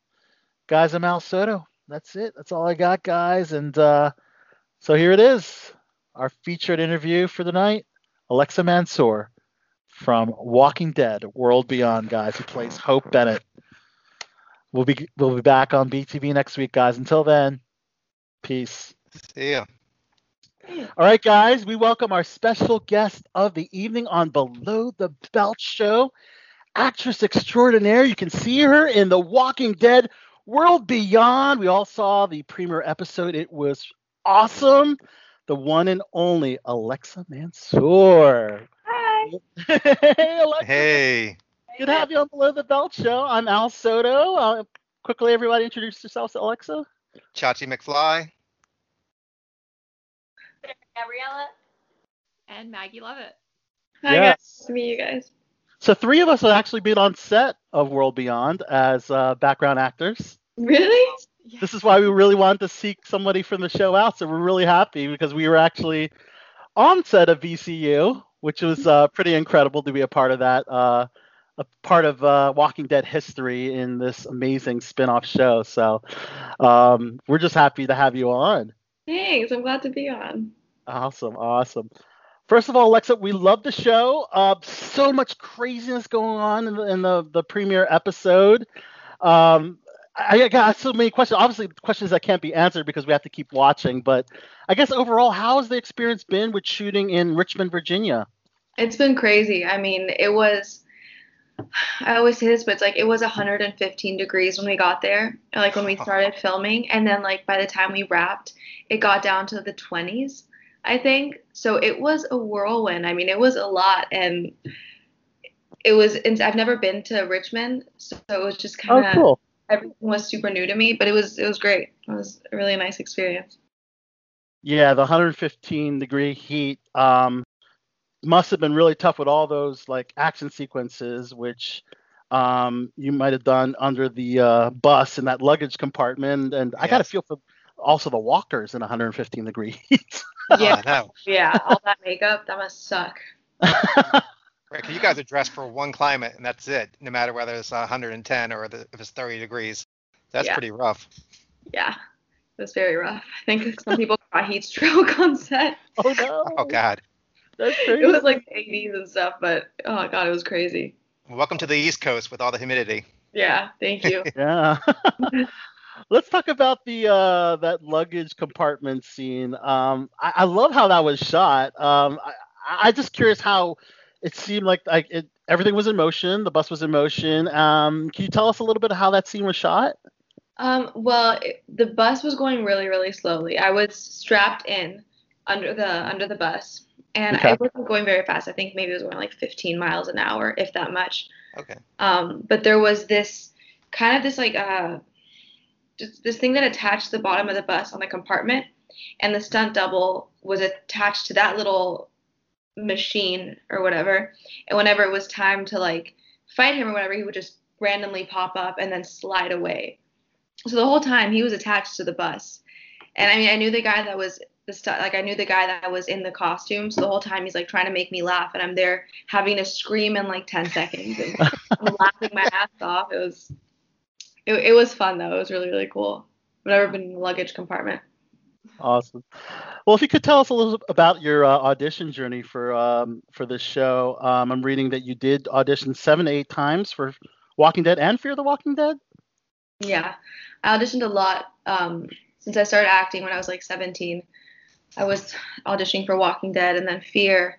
Guys, I'm Al Soto. That's it. That's all I got, guys. And uh, so here it is, our featured interview for the night. Alexa Mansour from Walking Dead: World Beyond, guys, who plays Hope Bennett. We'll be we'll be back on BTB next week, guys. Until then, peace. See ya. All right, guys, we welcome our special guest of the evening on Below the Belt Show, actress extraordinaire. You can see her in The Walking Dead World Beyond. We all saw the premiere episode, it was awesome. The one and only Alexa Mansour. Hi. hey, Alexa. Hey. Good to have you on Below the Belt Show. I'm Al Soto. Uh, quickly, everybody introduce yourselves to Alexa. Chachi McFly. Gabriella. And Maggie Lovett. Hi Yes. guys. Nice to meet you guys. So, three of us have actually been on set of World Beyond as uh, background actors. Really? This is why we really wanted to seek somebody from the show out. So, we're really happy because we were actually on set of VCU, which was uh, pretty incredible to be a part of that, uh, a part of uh, Walking Dead history in this amazing spin off show. So, um, we're just happy to have you on. Thanks. I'm glad to be on. Awesome, awesome. First of all, Alexa, we love the show. Uh, so much craziness going on in the, in the, the premiere episode. Um, I, I got so many questions. Obviously, questions that can't be answered because we have to keep watching. But I guess overall, how has the experience been with shooting in Richmond, Virginia? It's been crazy. I mean, it was. I always say this, but it's like it was 115 degrees when we got there, like when we started filming, and then like by the time we wrapped, it got down to the 20s, I think. So it was a whirlwind. I mean, it was a lot, and it was. I've never been to Richmond, so it was just kind Oh, of cool. everything was super new to me, but it was it was great. It was a really nice experience. Yeah, the 115 degree heat um, must have been really tough with all those like action sequences, which um, you might have done under the uh, bus in that luggage compartment. And I got a feel for also the walkers in 115 degree heat. Yeah. Oh, no. Yeah, all that makeup, that must suck. Right, 'cause you guys are dressed for one climate and that's it, no matter whether it's 110 or the, if it's 30 degrees. That's Yeah. pretty rough. Yeah, it was very rough. I think some people got heat stroke on set. oh no. Oh God. That's It was like 80s and stuff, but oh god, it was crazy. Welcome to the East Coast with all the humidity. Yeah, thank you. Yeah. Let's talk about the uh, that luggage compartment scene. Um, I, I love how that was shot. Um, I, I just curious how it seemed like like it, everything was in motion. The bus was in motion. Um, can you tell us a little bit of how that scene was shot? Um, well, it, the bus was going really, really slowly. I was strapped in under the under the bus, and Okay. it wasn't going very fast. I think maybe it was going like 15 miles an hour, if that much. Okay. Um, but there was this kind of this like uh, just this thing that attached the bottom of the bus on the compartment, and the stunt double was attached to that little machine or whatever. And whenever it was time to like fight him or whatever, he would just randomly pop up and then slide away. So the whole time he was attached to the bus. And I mean, I knew the guy that was the stuff, like I knew the guy that was in the costume. So the whole time he's like trying to make me laugh, and I'm there having to scream in like 10 seconds and I'm laughing my ass off. It was, it, it was fun though. It was really really cool. I've never been in the luggage compartment. Awesome. Well, if you could tell us a little about your uh, audition journey for um, for this show. Um, I'm reading that you did audition seven to eight times for Walking Dead and Fear the Walking Dead. Yeah, I auditioned a lot um, since I started acting when I was like 17. I was auditioning for Walking Dead and then Fear,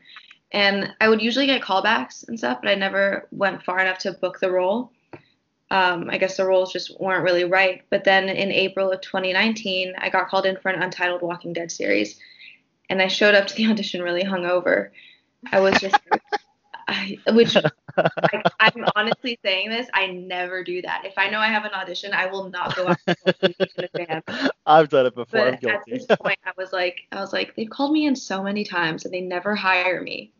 and I would usually get callbacks and stuff, but I never went far enough to book the role. Um, I guess the roles just weren't really right. But then in April of 2019, I got called in for an Untitled Walking Dead series, and I showed up to the audition really hungover. I was just, I, which like, I'm honestly saying this. I never do that. If I know I have an audition, I will not go out in advance. I've done it before. I'm But at this point, I was like, I was like, they've called me in so many times and they never hire me.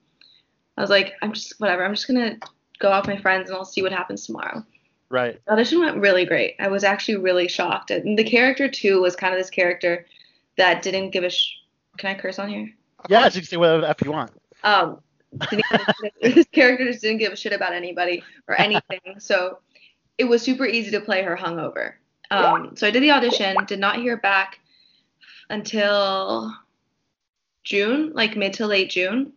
I was like, I'm just whatever. I'm just gonna go out with my friends and I'll see what happens tomorrow. right. The audition went really great. I was actually really shocked. And the character too was kind of this character that didn't give a. Sh- Can I curse on here? Yeah, you can say whatever the f you want. um didn't give a shit- this character just didn't give a shit about anybody or anything. So it was super easy to play her hungover. Um so i did the audition did not hear back until june like mid to late june.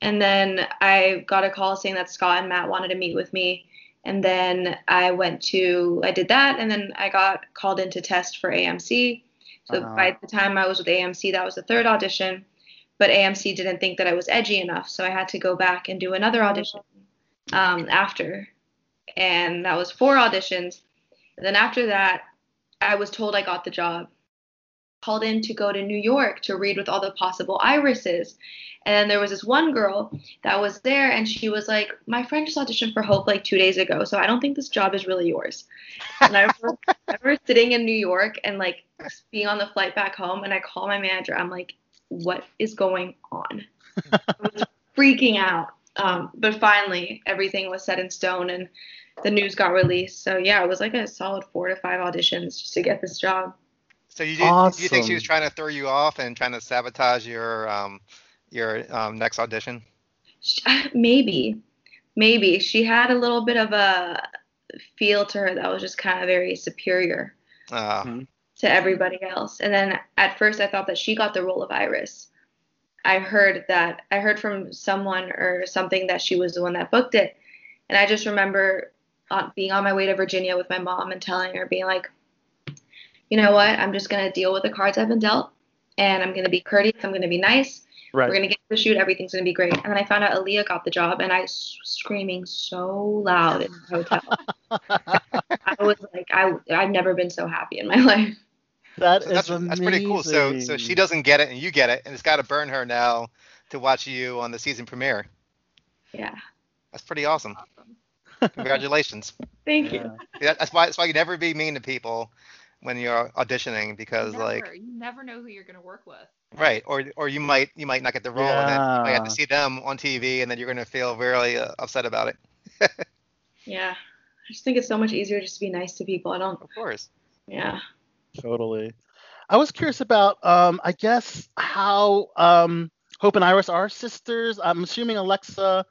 And then i got a call saying that scott and matt wanted to meet with me. And then i went to i did that and then i got called in to test for amc so Uh-huh. by the time i was with amc that was the third audition but AMC didn't think that I was edgy enough, so I had to go back and do another audition um, after, and that was four auditions. And then after that, I was told I got the job. Called in to go to New York to read with all the possible irises, and then there was this one girl that was there, and she was like, "My friend just auditioned for Hope like two days ago, so I don't think this job is really yours." And I remember, I remember sitting in New York and like being on the flight back home, and I call my manager. I'm like, what is going on? I was freaking out. Um, but finally, everything was set in stone and the news got released. So yeah, it was like a solid four to five auditions just to get this job. So you do, do you think she was trying to throw you off and trying to sabotage your um your um, next audition? Maybe, maybe she had a little bit of a feel to her that was just kind of very superior Uh, to everybody else. And then at first I thought that she got the role of Iris. I heard that I heard from someone or something that she was the one that booked it. And I just remember uh, being on my way to Virginia with my mom and telling her, being like, you know what? I'm just going to deal with the cards I've been dealt and I'm going to be courteous. I'm going to be nice. Right. We're going to get to the shoot. Everything's going to be great. And then I found out Aliyah got the job and I was screaming so loud in the hotel. I was like, I, I've never been so happy in my life. That so is that's that's pretty cool. So so she doesn't get it and you get it, and it's got to burn her now to watch you on the season premiere. Yeah. That's pretty awesome. Congratulations. Thank you. Yeah. Yeah, That's why that's why you never be mean to people when you're auditioning because never, like you never know who you're gonna work with. right or or you might you might not get the role and then you might have to see them on TV and then you're gonna feel really uh, upset about it. Yeah. I just think it's so much easier just to be nice to people. I don't, Of course. yeah. Totally. I was curious about, um, I guess, how um, Hope and Iris are sisters. I'm assuming Alexa,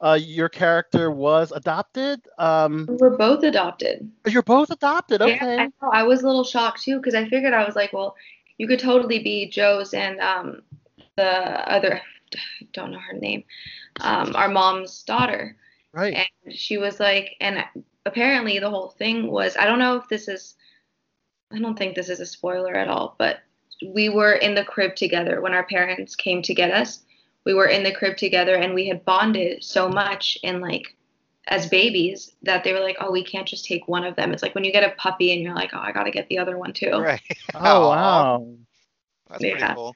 uh, your character was adopted. Um, We were both adopted. you're both adopted. Yeah, Okay. I, know. I was a little shocked too because I figured I was like, well, you could totally be Joe's and um, the other, I don't know her name, um, our mom's daughter. Right. And she was like, and apparently the whole thing was, I don't know if this is, I don't think this is a spoiler at all, but we were in the crib together when our parents came to get us. We were in the crib together and we had bonded so much in like as babies that they were like, oh, we can't just take one of them. It's like when you get a puppy and you're like, oh, I got to get the other one too. Right. Oh wow. That's pretty cool.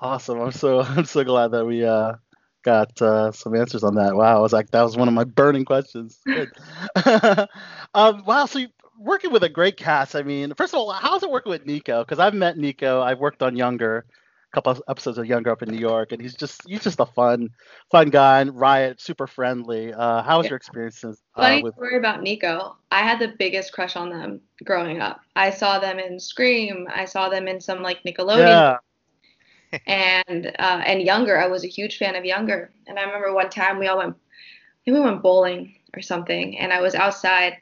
Awesome. I'm so I'm so glad that we uh got uh, some answers on that. Wow, I was like that was one of my burning questions. Um, wow, so you, working with a great cast. I mean, first of all, how's it working with Nico? Because I've met Nico. I've worked on Younger, a couple of episodes of Younger up in New York, and he's just he's just a fun fun guy. And Riot, super friendly. Uh, how was Yeah. your experiences uh, Funny with? story about Nico. I had the biggest crush on them growing up. I saw them in Scream. I saw them in some like Nickelodeon Yeah. and uh, and Younger. I was a huge fan of Younger. And I remember one time we all went, I think we went bowling or something, and I was outside,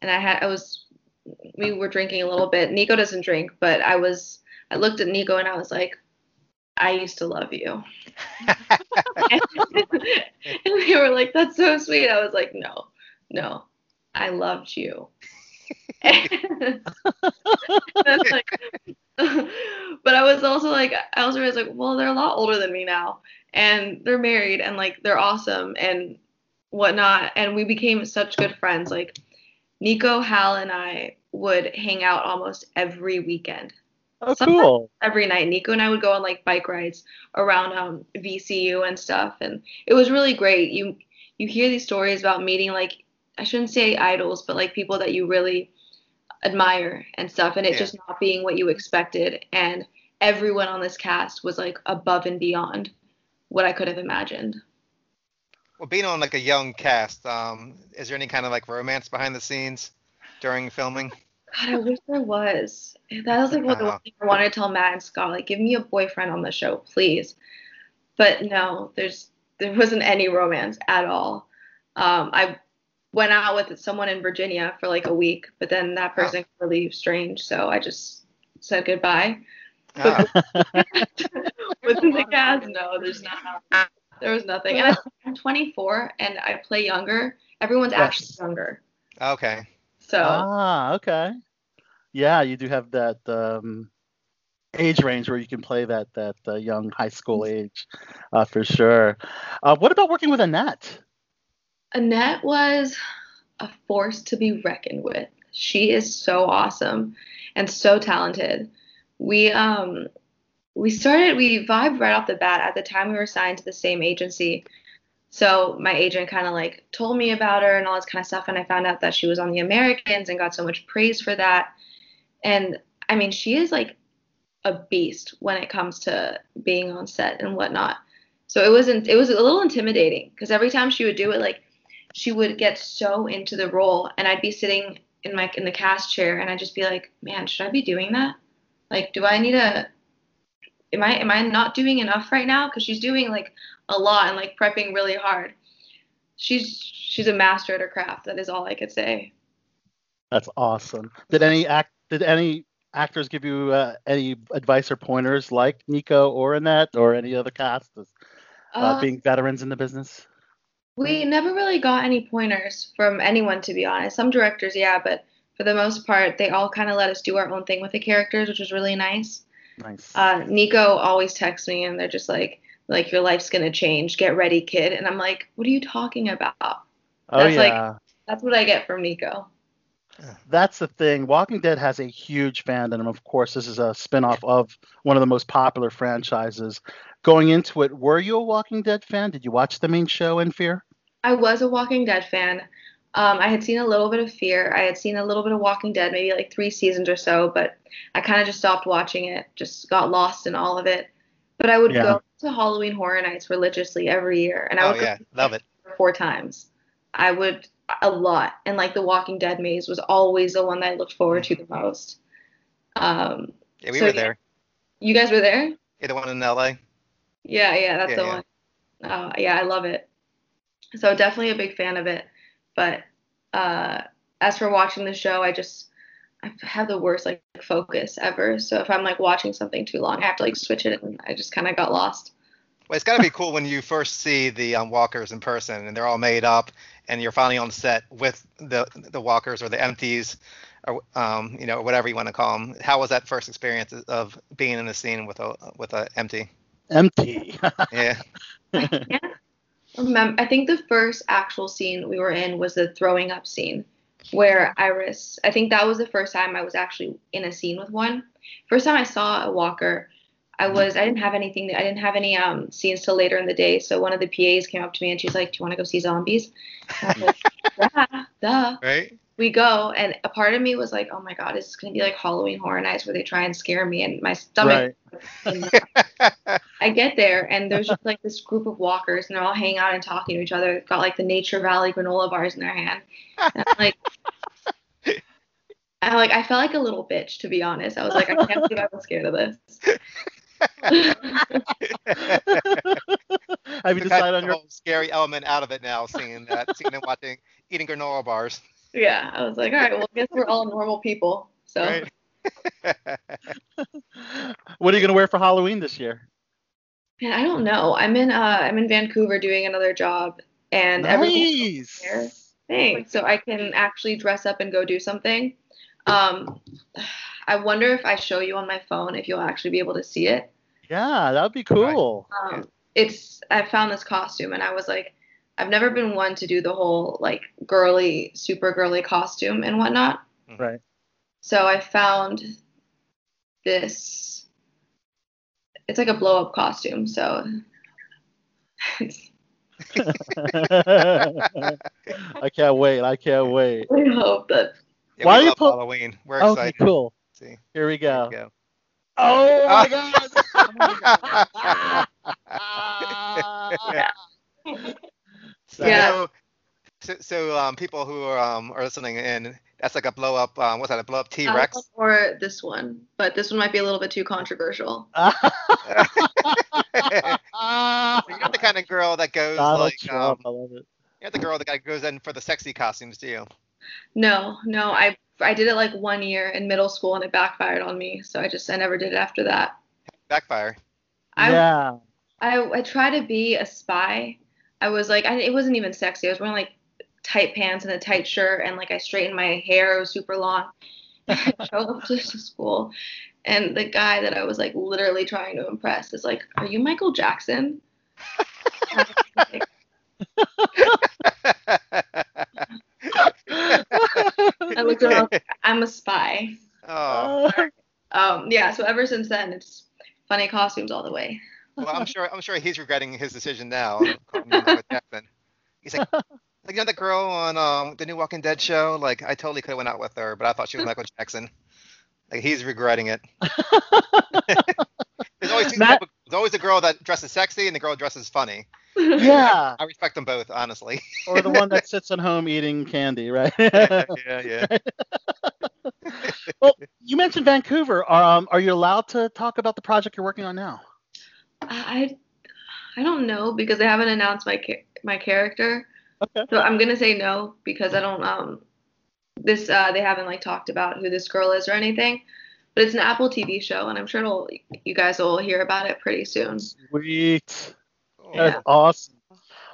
and I had I was, we were drinking a little bit. Nico doesn't drink, but I was. I looked at Nico and I was like, I used to love you. and they were like, that's so sweet. I was like, no, no, I loved you. Then, like, but I was also like, I also was like, well, they're a lot older than me now, and they're married, and like they're awesome and whatnot, and we became such good friends. Like Nico, Hal, and I would hang out almost every weekend Oh, Sometimes- cool. every night. Nico and I would go on like bike rides around um, VCU and stuff, and it was really great. You you hear these stories about meeting like I shouldn't say idols, but like people that you really admire and stuff, and it Yeah. just not being what you expected. And everyone on this cast was like above and beyond what I could have imagined. Well, being on like a young cast, um, is there any kind of like romance behind the scenes during filming? God, I wish there was. That was like what the Uh-huh. I wanted to tell Matt and Scott, like, give me a boyfriend on the show, please. But no, there's there wasn't any romance at all. Um, I went out with someone in Virginia for like a week, but then that person got really strange, so I just said goodbye. Ah, Within the cast, no, there's not. There was nothing. And I'm 24 and I play younger. Everyone's actually younger. okay. So Ah, okay. Yeah, you do have that um, age range where you can play that that uh, young high school age, uh, for sure. Uh, what about working with Annet? Annet was a force to be reckoned with. She is so awesome and so talented. We um we started we vibed right off the bat. At the time we were signed to the same agency. So my agent kind of like told me about her and all this kind of stuff and I found out that she was on the Americans and got so much praise for that. And I mean, she is like a beast when it comes to being on set and whatnot. So it wasn't it was a little intimidating because every time she would do it like she would get so into the role and I'd be sitting in my in the cast chair and I'd just be like, man, should I be doing that? Like, do I need a am I am I not doing enough right now? Because she's doing like a lot and like prepping really hard. She's she's a master at her craft. That is all I could say. That's awesome. Did any act did any actors give you uh, any advice or pointers like Nico or Annet or any other cast as, uh, Uh, being veterans in the business? We never really got any pointers from anyone, to be honest. Some directors, yeah, but for the most part, they all kind of let us do our own thing with the characters, which was really nice. Nice. Uh, Nico always texts me, and they're just like, like your life's gonna change. Get ready, kid. And I'm like, what are you talking about? oh that's like- That's what I get from Nico. That's the thing. Walking Dead has a huge fandom. Of course, this is a spin-off of one of the most popular franchises. Going into it, were you a Walking Dead fan? Did you watch the main show in Fear? I was a Walking Dead fan. Um, I had seen a little bit of Fear. I had seen a little bit of Walking Dead, maybe like three seasons or so, but I kind of just stopped watching it. Just got lost in all of it. But I would Yeah. go to Halloween Horror Nights religiously every year, and I Oh would yeah, go love it. four times. I would a lot, and like the Walking Dead maze was always the one that I looked forward to the most. Um, Yeah, we So, were yeah. there. You guys were there? Yeah, the one in L.A. Yeah, yeah, that's Yeah, the yeah. one. Uh, yeah, I love it. So definitely a big fan of it. But uh, as for watching the show, I just I have the worst like focus ever. So if I'm like watching something too long, I have to like switch it, and I just kind of got lost. Well, it's got to be cool when you first see the um, walkers in person and they're all made up, and you're finally on set with the the walkers or the empties, or um, you know whatever you want to call them. How was that first experience of being in a scene with a with a empty? Empty. Yeah. Remember, I think the first actual scene we were in was the throwing up scene, where Iris. I think that was the first time I was actually in a scene with one. First time I saw a walker, I was I didn't have anything. I didn't have any um scenes till later in the day. So one of the PAs came up to me and she's like, "Do you want to go see zombies?" And I was like, yeah, duh. Right. We go, and a part of me was like, "Oh my god, is this gonna be like Halloween Horror Nights where they try and scare me?" And my stomach I get there and there's just like this group of walkers and they're all hanging out and talking to each other. They've got like the Nature Valley granola bars in their hand. And I'm like, I like I felt like a little bitch to be honest. I was like, I can't believe I was scared of this. Have you decided on your? scary element out of it now, seeing that, seeing them watching, eating granola bars. Yeah, I was like, all right, well, I guess we're all normal people. So Right. What are you gonna wear for Halloween this year? Man, I don't know. I'm in uh I'm in Vancouver doing another job and everything's Nice. there. Thanks. So I can actually dress up and go do something. Um, I wonder if I show you on my phone if you'll actually be able to see it. Yeah, that would be cool. Um, it's I found this costume and I was like, I've never been one to do the whole like girly, super girly costume and whatnot. Right. So I found this. It's like a blow up costume. So I can't wait. I can't wait. I hope that. Yeah, Why are you love pull- Halloween. We're Okay, excited. cool. See. Here we go. Go. Oh my Yeah. So, Yeah. so, so um, people who are, um, are listening in, that's like a blow up. Um, what's that? A blow up T Rex? one Or this one, but this one might be a little bit too controversial. You're not the kind of girl that goes Donald like, Trump, um, I love it. you're not the girl that goes in for the sexy costumes, do you? No, no, I I did it like one year in middle school and it backfired on me, so I just I never did it after that. Backfire. I yeah. I I tried to be a spy. I was like I, it wasn't even sexy. I was wearing like tight pants and a tight shirt and like I straightened my hair. It was super long. I showed up to school and the guy that I was like literally trying to impress is like, "Are you Michael Jackson?" I was like- I looked at him, I was like, I'm a spy. oh, Um, yeah, so ever since then, it's funny costumes all the way. well, I'm sure. I'm sure he's regretting his decision now. calling you Michael Jackson. He's like, like you know the girl on um the new Walking Dead show. Like I totally could have went out with her, but I thought she was Michael Jackson. Like he's regretting it. There's always two Matt- type of- there's always the girl that dresses sexy and the girl that dresses funny. Yeah. I respect them both, honestly. Or the one that sits at home eating candy, right? yeah, yeah. well, you mentioned Vancouver. Um, are you allowed to talk about the project you're working on now? I I don't know because they haven't announced my cha- my character. Okay. So I'm gonna say no because I don't um this uh they haven't like talked about who this girl is or anything. But it's an Apple TV show and I'm sure it'll you guys will hear about it pretty soon. Sweet. Cool. That's Yeah. awesome.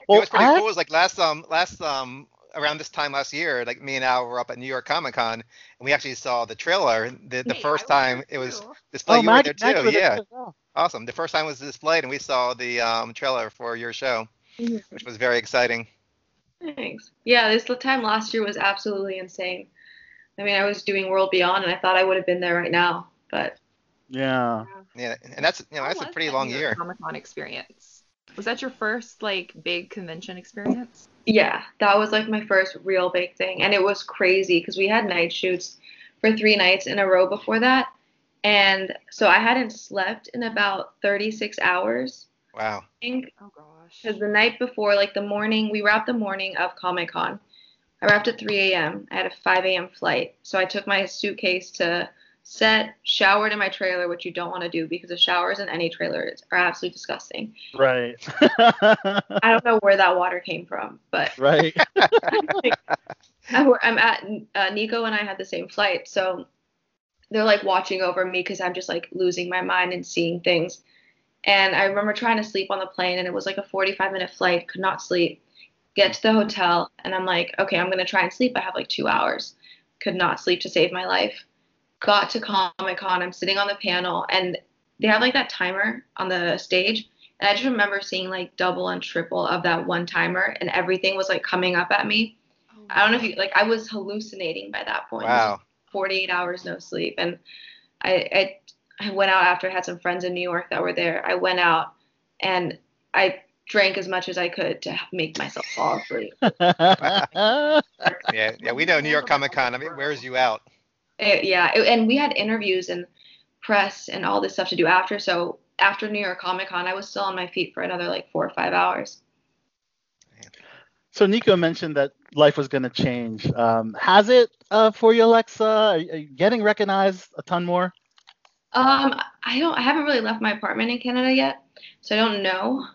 You know Well, what's pretty I- cool is like last um last um around this time last year, like me and Al were up at New York Comic Con and we actually saw the trailer. The the Hey, first time was it was displayed. oh, you were there too. was Yeah, too well. awesome. The first time it was displayed and we saw the um trailer for your show, Mhm. which was very exciting. Thanks. Yeah, this time last year was absolutely insane. I mean, I was doing World Beyond and I thought I would have been there right now, but Yeah. Yeah, and that's you know How that's a pretty that long New York year. Comic Con experience. Was that your first like big convention experience? Yeah, that was like my first real big thing. And it was crazy because we had night shoots for three nights in a row before that. And so I hadn't slept in about 36 hours. Wow. I think Oh gosh. Because the night before, like the morning, we wrapped the morning of Comic Con. I wrapped at 3 a.m. I had a 5 a.m. flight. So I took my suitcase to set, showered in my trailer, which you don't want to do because the showers in any trailer are absolutely disgusting. Right. I don't know where that water came from, but right. Wor- I'm at uh, Nico and I had the same flight, so they're like watching over me because I'm just like losing my mind and seeing things. And I remember trying to sleep on the plane, and it was like a 45 minute flight, could not sleep. Get to the hotel, and I'm like, okay, I'm gonna try and sleep. I have like two hours. Could not sleep to save my life. Got to Comic Con, I'm sitting on the panel, and they have like that timer on the stage. And I just remember seeing like double and triple of that one timer, and everything was like coming up at me. Oh I don't know if you like. I was hallucinating by that point. Wow. 48 hours no sleep, and I, I I went out after I had some friends in New York that were there. I went out and I drank as much as I could to make myself fall asleep. Yeah, yeah, we know New York Comic Con. I mean, wears you out. It- yeah, it- and we had interviews and press and all this stuff to do after. So after New York Comic Con, I was still on my feet for another like four or five hours. So Nico mentioned that life was going to change. Um, has it uh, for you, Alexa? Are you are you getting recognized a ton more? Um, I don't. I haven't really left my apartment in Canada yet, so I don't know.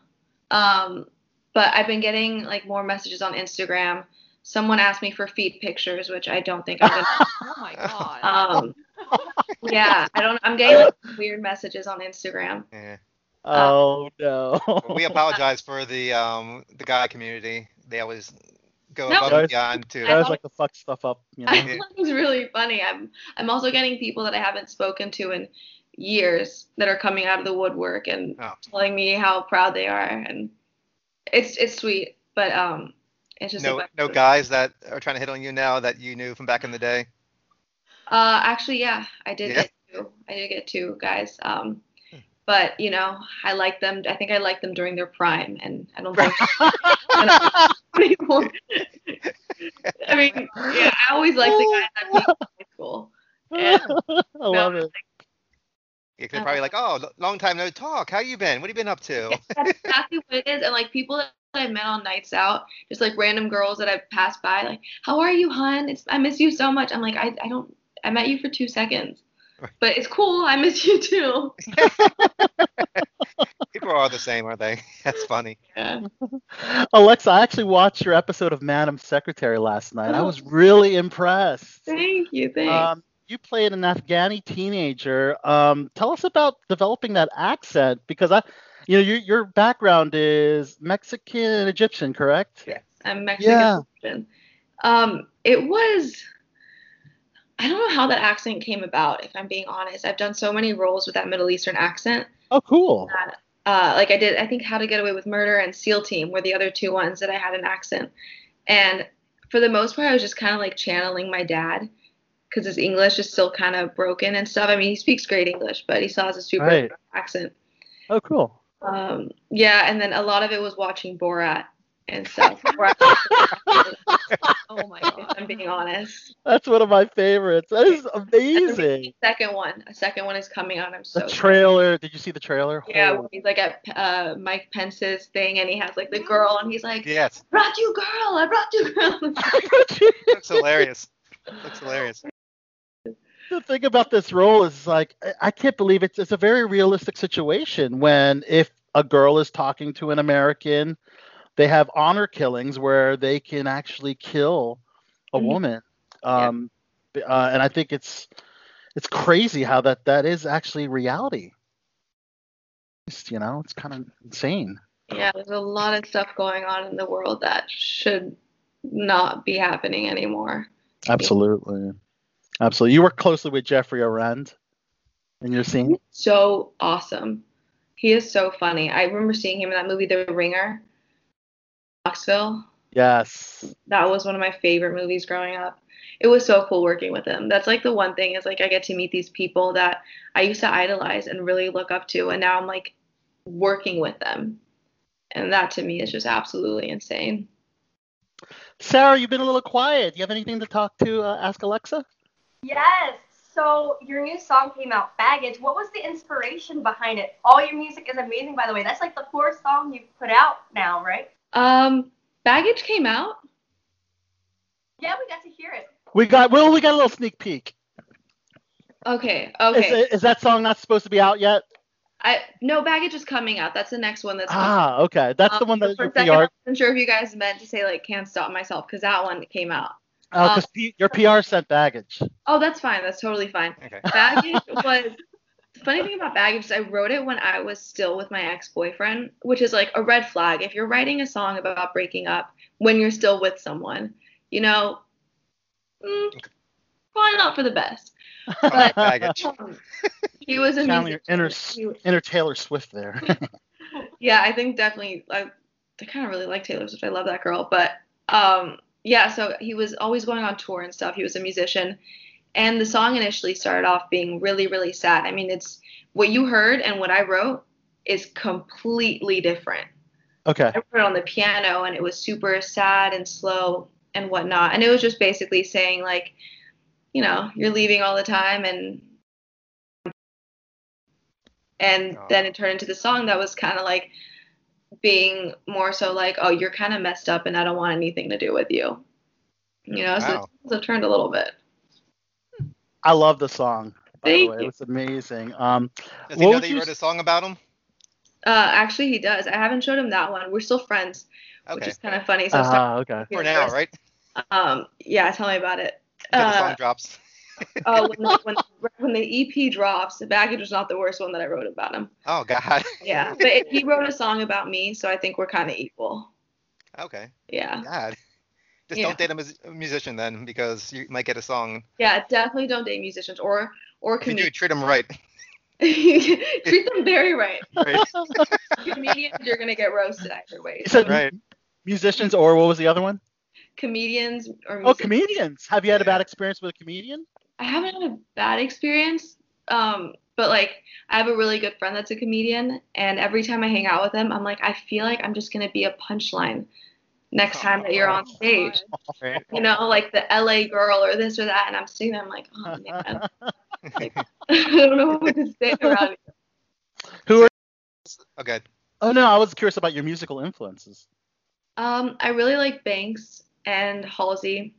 Um, but I've been getting like more messages on Instagram. Someone asked me for feet pictures, which I don't think I'm gonna. Oh my god. um, yeah, I don't. I'm getting like weird messages on Instagram. Yeah. Oh no. We apologize for the um the guy community. They always go No. above and beyond to. Guys like to fuck stuff up. You know? I thought it was really funny. I'm I'm also getting people that I haven't spoken to in years that are coming out of the woodwork and Oh. telling me how proud they are, and it's it's sweet, but um, it's just No, no guys that are trying to hit on you now that you knew from back in the day. Uh, actually, yeah, I did Yeah. get two. I did get two guys. Um. But you know, I like them. I think I like them during their prime, and I don't think anymore. I mean, yeah, I always like the guys I played in high school. And I love it. Yeah, 'cause they're probably like, oh, long time no talk. How you been? What have you been up to? that's exactly what it is. And like people that I've met on nights out, just like random girls that I've passed by, like, how are you, hun? It's I miss you so much. I'm like, I, I don't I met you for two seconds. But it's cool, I miss you too. People are all the same, aren't they? That's funny. Yeah. Alexa, I actually watched your episode of Madam Secretary last night. I was really impressed. Thank you, thanks. Um, you played an Afghani teenager. Um, tell us about developing that accent because I, you know, your your background is Mexican and Egyptian, correct? Yes, I'm Mexican. Yeah. Egyptian. Um, it was. I don't know how that accent came about. If I'm being honest, I've done so many roles with that Middle Eastern accent. Oh, cool. that, uh, like I did, I think How to Get Away with Murder and SEAL Team were the other two ones that I had an accent. And for the most part, I was just kind of like channeling my dad because his English is still kind of broken and stuff. I mean, he speaks great English, but he still has a super Right. accent. Oh, cool. Um, yeah, and then a lot of it was watching Borat and stuff. Borat, oh my god. I'm being honest. That's one of my favorites. That is amazing. Second one, a second one is coming on. I'm so The trailer. Did you see the trailer? Yeah, Holy- when he's like at uh, Mike Pence's thing, and he has like the girl, and he's like, Yes, "Brought you, girl! I brought you, girl." looks hilarious. Looks hilarious. the thing about this role is like I- I can't believe it's it's a very realistic situation when if a girl is talking to an American, they have honor killings where they can actually kill a Mhm. woman. Um, b- uh, and I think it's it's crazy how that that is actually reality. It's, you know, it's kind of insane. yeah, there's a lot of stuff going on in the world that should not be happening anymore. Absolutely, absolutely. You work closely with Geoffrey Arend in your scene. So awesome. He is so funny. I remember seeing him in that movie, The Ringer, Knoxville. Yes. That was one of my favorite movies growing up. It was so cool working with him. That's like the one thing is like I get to meet these people that I used to idolize and really look up to, and now I'm like working with them. And that to me is just absolutely insane. Sarah, you've been a little quiet. Do you have anything to talk to uh, Ask Alexa? Yes. So your new song came out, Baggage. What was the inspiration behind it? All your music is amazing, by the way. That's like the fourth song you've put out now, right? Um, Baggage came out. Yeah, we got to hear it. We got well, we got a little sneak peek. Okay. Okay. Is, is that song not supposed to be out yet? I no baggage is coming out. That's the next one that's. coming Ah, okay. That's the Um, one that for your a second, I PR. wasn't sure if you guys meant to say like "Can't Stop Myself" because that one came out. Oh, because your PR sent baggage. Oh, that's fine. That's totally fine. Okay. Baggage was the funny thing about baggage is I wrote it when I was still with my ex-boyfriend, which is like a red flag. If you're writing a song about breaking up when you're still with someone, you know, mm, probably not for the best. But Baggage. um, he was a inner He- inner Taylor Swift there. yeah, I think definitely I, I kind of really like Taylor Swift. I love that girl. But um, yeah, so he was always going on tour and stuff. He was a musician, and the song initially started off being really, really sad. I mean, it's what you heard and what I wrote is completely different. okay. I wrote it on the piano, and it was super sad and slow and whatnot. And it was just basically saying like, you know, you're leaving all the time and and Oh. then it turned into the song that was kind of like being more so like, oh, you're kind of messed up and I don't want anything to do with you. You know, so Wow. the tables turned a little bit. I love the song. By Thank the way, you. it was amazing. Um, Does what he know would that you you wrote a s- song about him? Uh, actually, he does. I haven't showed him that one. We're still friends, which is kind of funny. So I'll Ah, okay. For now, right? Um, yeah, tell me about it. Until the Uh, song drops. oh, when the, when, when the EP drops, the baggage was not the worst one that I wrote about him. Oh God. Yeah, but it, he wrote a song about me, so I think we're kind of equal. okay. Yeah, God. Just Yeah. don't date a, mus- musician then, because you might get a song. yeah, definitely don't date musicians or or If you do, treat them right. Treat them very right. right. Comedians, you're gonna get roasted either way. You said right. musicians, or what was the other one? Comedians or musicians. Oh, comedians. Have you had a bad experience with a comedian? I haven't had a bad experience, um, but like I have a really good friend that's a comedian, and every time I hang out with him, I'm like, I feel like I'm just gonna be a punchline next time that you're on stage. You know, like the LA girl or this or that, and I'm sitting there, I'm like, oh man, like, I don't know what to say around you. Who are? Okay. Oh no, I was curious about your musical influences. Um, I really like Banks and Halsey.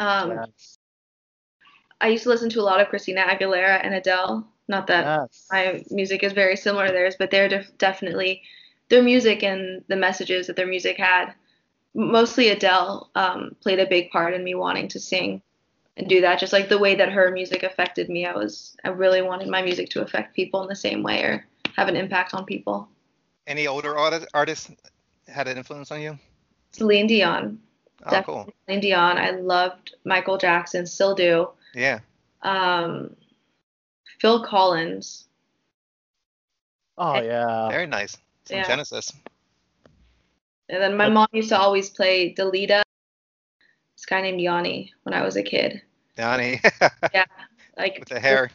Um, yes. I used to listen to a lot of Christina Aguilera and Adele. Not that yes. my music is very similar to theirs, but they're def- definitely their music and the messages that their music had. Mostly Adele um, played a big part in me wanting to sing and do that. Just like the way that her music affected me, I was I really wanted my music to affect people in the same way or have an impact on people. Any older artist, artists had an influence on you? Celine Dion, Oh, Definitely. cool. Celine Dion. I loved Michael Jackson, still do. Yeah. Um, Phil Collins. Oh yeah. Very nice. Some Yeah. Genesis. And then my mom used to always play Delita, this guy named Yanni, when I was a kid. Yanni. Yeah, like with the hair,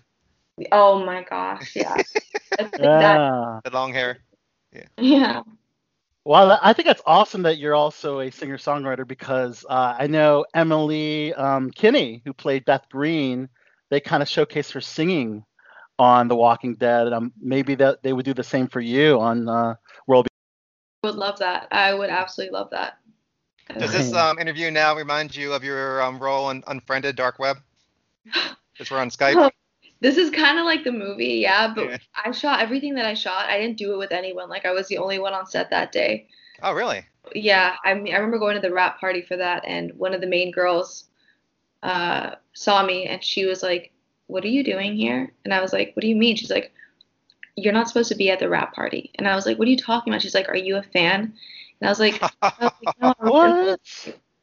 Oh my gosh, yeah. I think that, Yeah. the long hair. yeah. Yeah. Well, I think that's awesome that you're also a singer-songwriter because uh, I know Emily um, Kinney, who played Beth Greene, they kind of showcased her singing on The Walking Dead. Um, maybe that they would do the same for you on uh, World. I would love that. I would absolutely love that. Does this um, interview now remind you of your um, role in Unfriended Dark Web? Because we're on Skype. This is kind of like the movie, yeah, but Yeah. I shot everything that I shot. I didn't do it with anyone. Like I was the only one on set that day. Oh, really? Yeah, I mean, I remember going to the wrap party for that, and one of the main girls uh, saw me, and she was like, "What are you doing here?" And I was like, "What do you mean?" She's like, "You're not supposed to be at the wrap party." And I was like, "What are you talking about?" She's like, "Are you a fan?" And I was like, I was like, "No, What?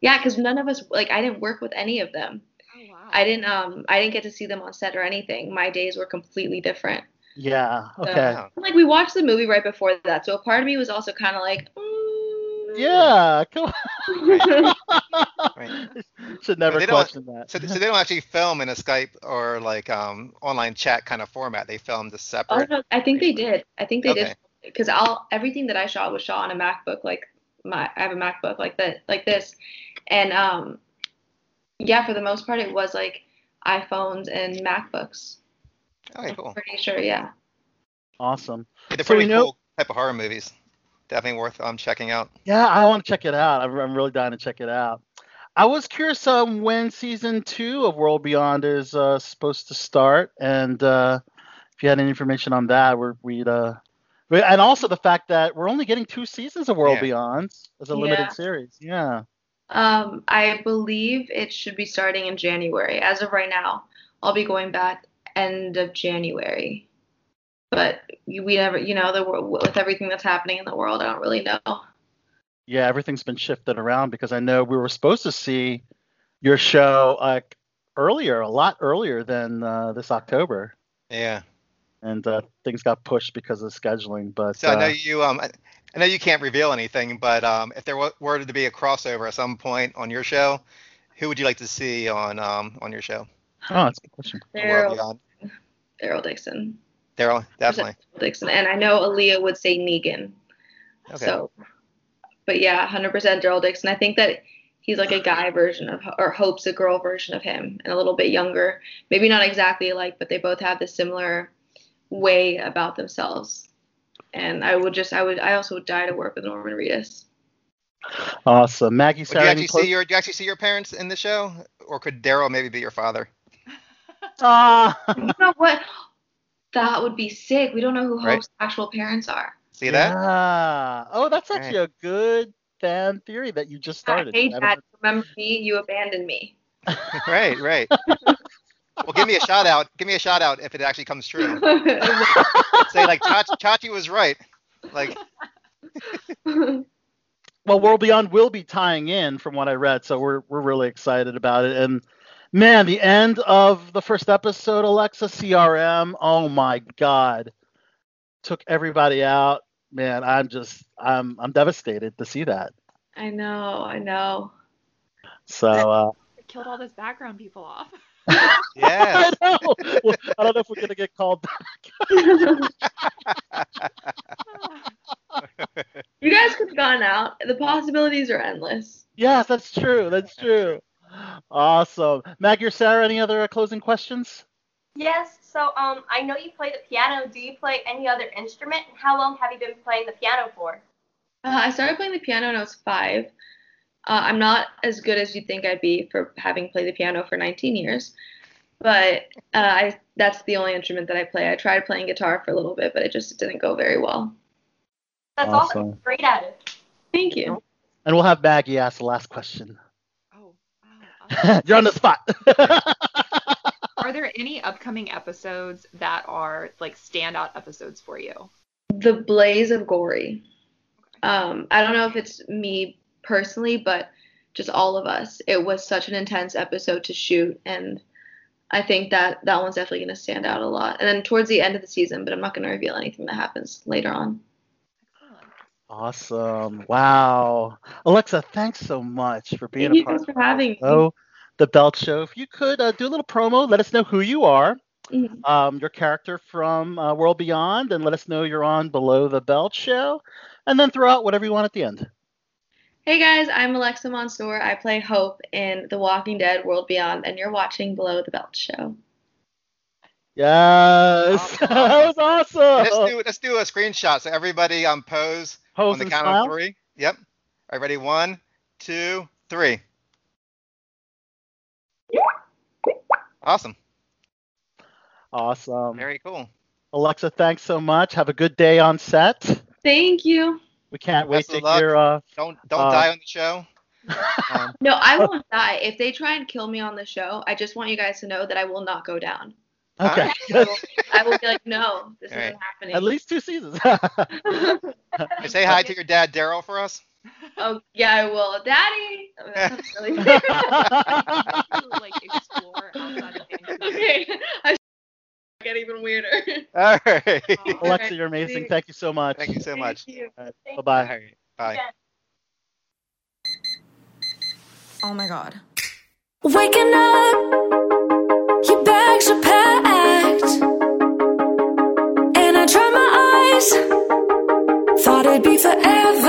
yeah, because none of us like I didn't work with any of them. Oh wow. I didn't um I didn't get to see them on set or anything. My days were completely different. Yeah. Okay. Wow. Like we watched the movie right before that, so a part of me was also kind of like, mm. Yeah. Come on. Right. Should never they question that. So, so they don't actually film in a Skype or like um, online chat kind of format. They filmed this Oh no, I think they did. I think they Okay. did because I'll everything that I shot was shot on a MacBook. Like my I have a MacBook like that like this, and um yeah, for the most part it was like iPhones and MacBooks. Okay, I'm cool. pretty sure, yeah. Awesome. Yeah, they're So we pretty know- cool type of horror movies. Definitely worth um, checking out. Yeah, I want to check it out. I'm, I'm really dying to check it out. I was curious um, when season two of World Beyond is uh, supposed to start, and uh, if you had any information on that, we're, we'd. Uh, and also the fact that we're only getting two seasons of World Yeah. Beyond as a limited Yeah. series. Yeah. Um, I believe it should be starting in January. As of right now, I'll be going back end of January. But we never, you know, the with everything that's happening in the world, I don't really know. Yeah, everything's been shifted around because I know we were supposed to see your show like earlier, a lot earlier than uh, this October, Yeah. and uh, things got pushed because of scheduling. But So I know uh, you um I I know you can't reveal anything, but um if there wa- were to be a crossover at some point on your show, who would you like to see on um on your show? oh, that's a good question. on World Daryl, Beyond? Daryl Dixon. Daryl, definitely. Daryl Dixon. And I know Aliyah would say Negan. Okay. So, but yeah, 100% Daryl Dixon. I think that he's like a guy version of, or Hope's a girl version of him, and a little bit younger. Maybe not exactly alike, but they both have this similar way about themselves. And I would just, I would, I also would die to work with Norman Reedus. Awesome, Maggie. Would you Sarah, any actually close- see your do you actually see your parents in the show, or could Daryl maybe be your father? Ah. you know what? That would be sick. We don't know who Right. Hope's actual parents are. See that? Yeah. Oh, that's Right. actually a good fan theory that you just started. Hey, I don't Dad, remember me? You abandoned me. right, right. well, give me a shout out. Give me a shout out if it actually comes true. Say like Chachi, Chachi was right. Like well, World Beyond will be tying in from what I read, so we're we're really excited about it. And man, the end of the first episode, Alexa CRM, oh my god, took everybody out. Man, I'm just I'm I'm devastated to see that. I know, I know. So uh, It killed all those background people off. yeah. I know. Well, I don't know if we're gonna get called back. You guys could have gone out. The possibilities are endless. yes, that's true. That's true. Awesome, Maggie or Sarah. Any other uh, closing questions? Yes, so um, I know you play the piano. Do you play any other instrument? And how long have you been playing the piano for? Uh, I started playing the piano when I was five. Uh, I'm not as good as you'd think I'd be for having played the piano for 19 years, but uh, I, that's the only instrument that I play. I tried playing guitar for a little bit, but it just didn't go very well. That's Awesome. awesome. Great at it. Thank you. And we'll have Maggie ask the last question. Oh, wow. You're on the spot. Are there any upcoming episodes that are like standout episodes for you? The Blaze of Gory. Um, I don't know if it's me personally, but just all of us. It was such an intense episode to shoot, and I think that that one's definitely going to stand out a lot. And then towards the end of the season, but I'm not going to reveal anything that happens later on. Awesome. Wow. Alexa, thanks so much for being Thank a you part guys for having me. Oh, the Belt Show. If you could uh, do a little promo, let us know who you are, Mhm. um, your character from uh, World Beyond, and let us know you're on Below the Belt Show, and then throw out whatever you want at the end. Hey guys, I'm Alexa Mansour. I play Hope in The Walking Dead World Beyond, and you're watching Below the Belt Show. Yes, that was awesome. Let's do let's do a screenshot so everybody um pose Pose on the count smile. of three. Yep. All right, ready? One, two, three. Awesome. Awesome. Very cool. Alexa, thanks so much. Have a good day on set. Thank you. We can't wait Best of to luck. hear. Uh, Don't don't Uh, die on the show. Um, No, I won't die. If they try and kill me on the show, I just want you guys to know that I will not go down. okay. Alright. I will be like, no, this All right. isn't happening. At least two seasons. and say hi to your dad, Daryl, for us. Oh, yeah, I will. Daddy! Oh, that sounds really To, like explore outside of Vancouver. okay. I get even weirder. All right. Alexa, you're amazing. Thank you so much. Thank you so much. Thank you. Bye All bye. right. Bye. Oh my god. Waking up, your bags are packed, and I dry my eyes. Thought it'd be forever,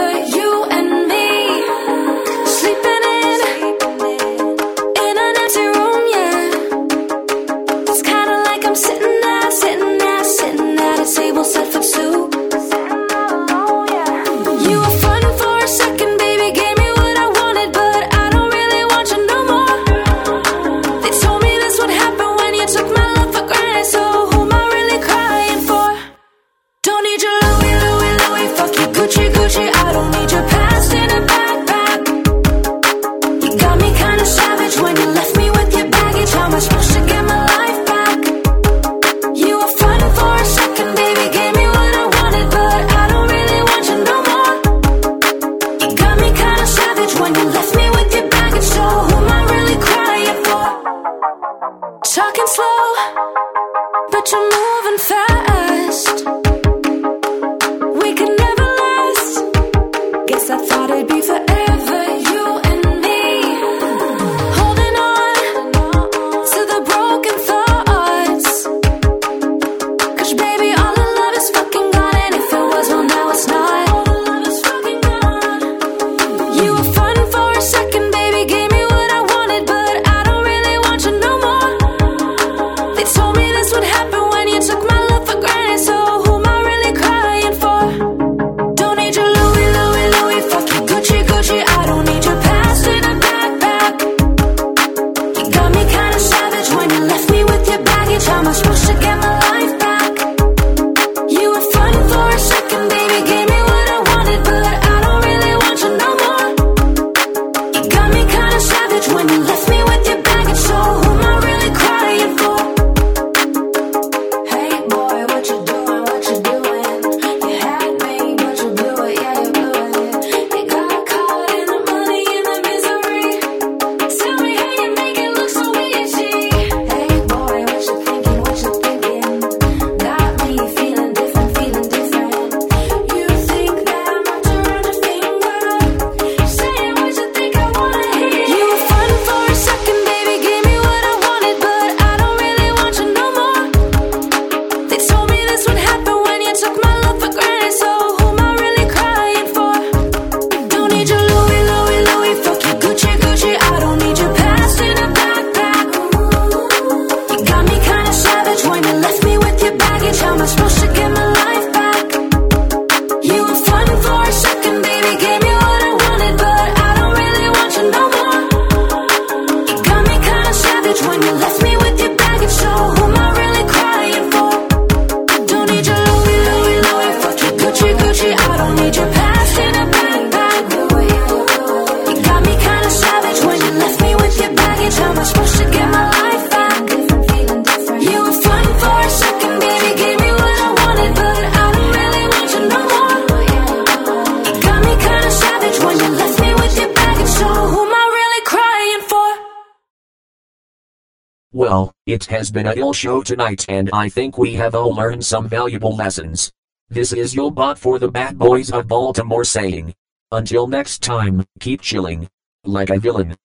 has been a ill show tonight and I think we have all learned some valuable lessons. This is your bot for the bad boys of Baltimore saying. Until next time, keep chilling. Like a villain.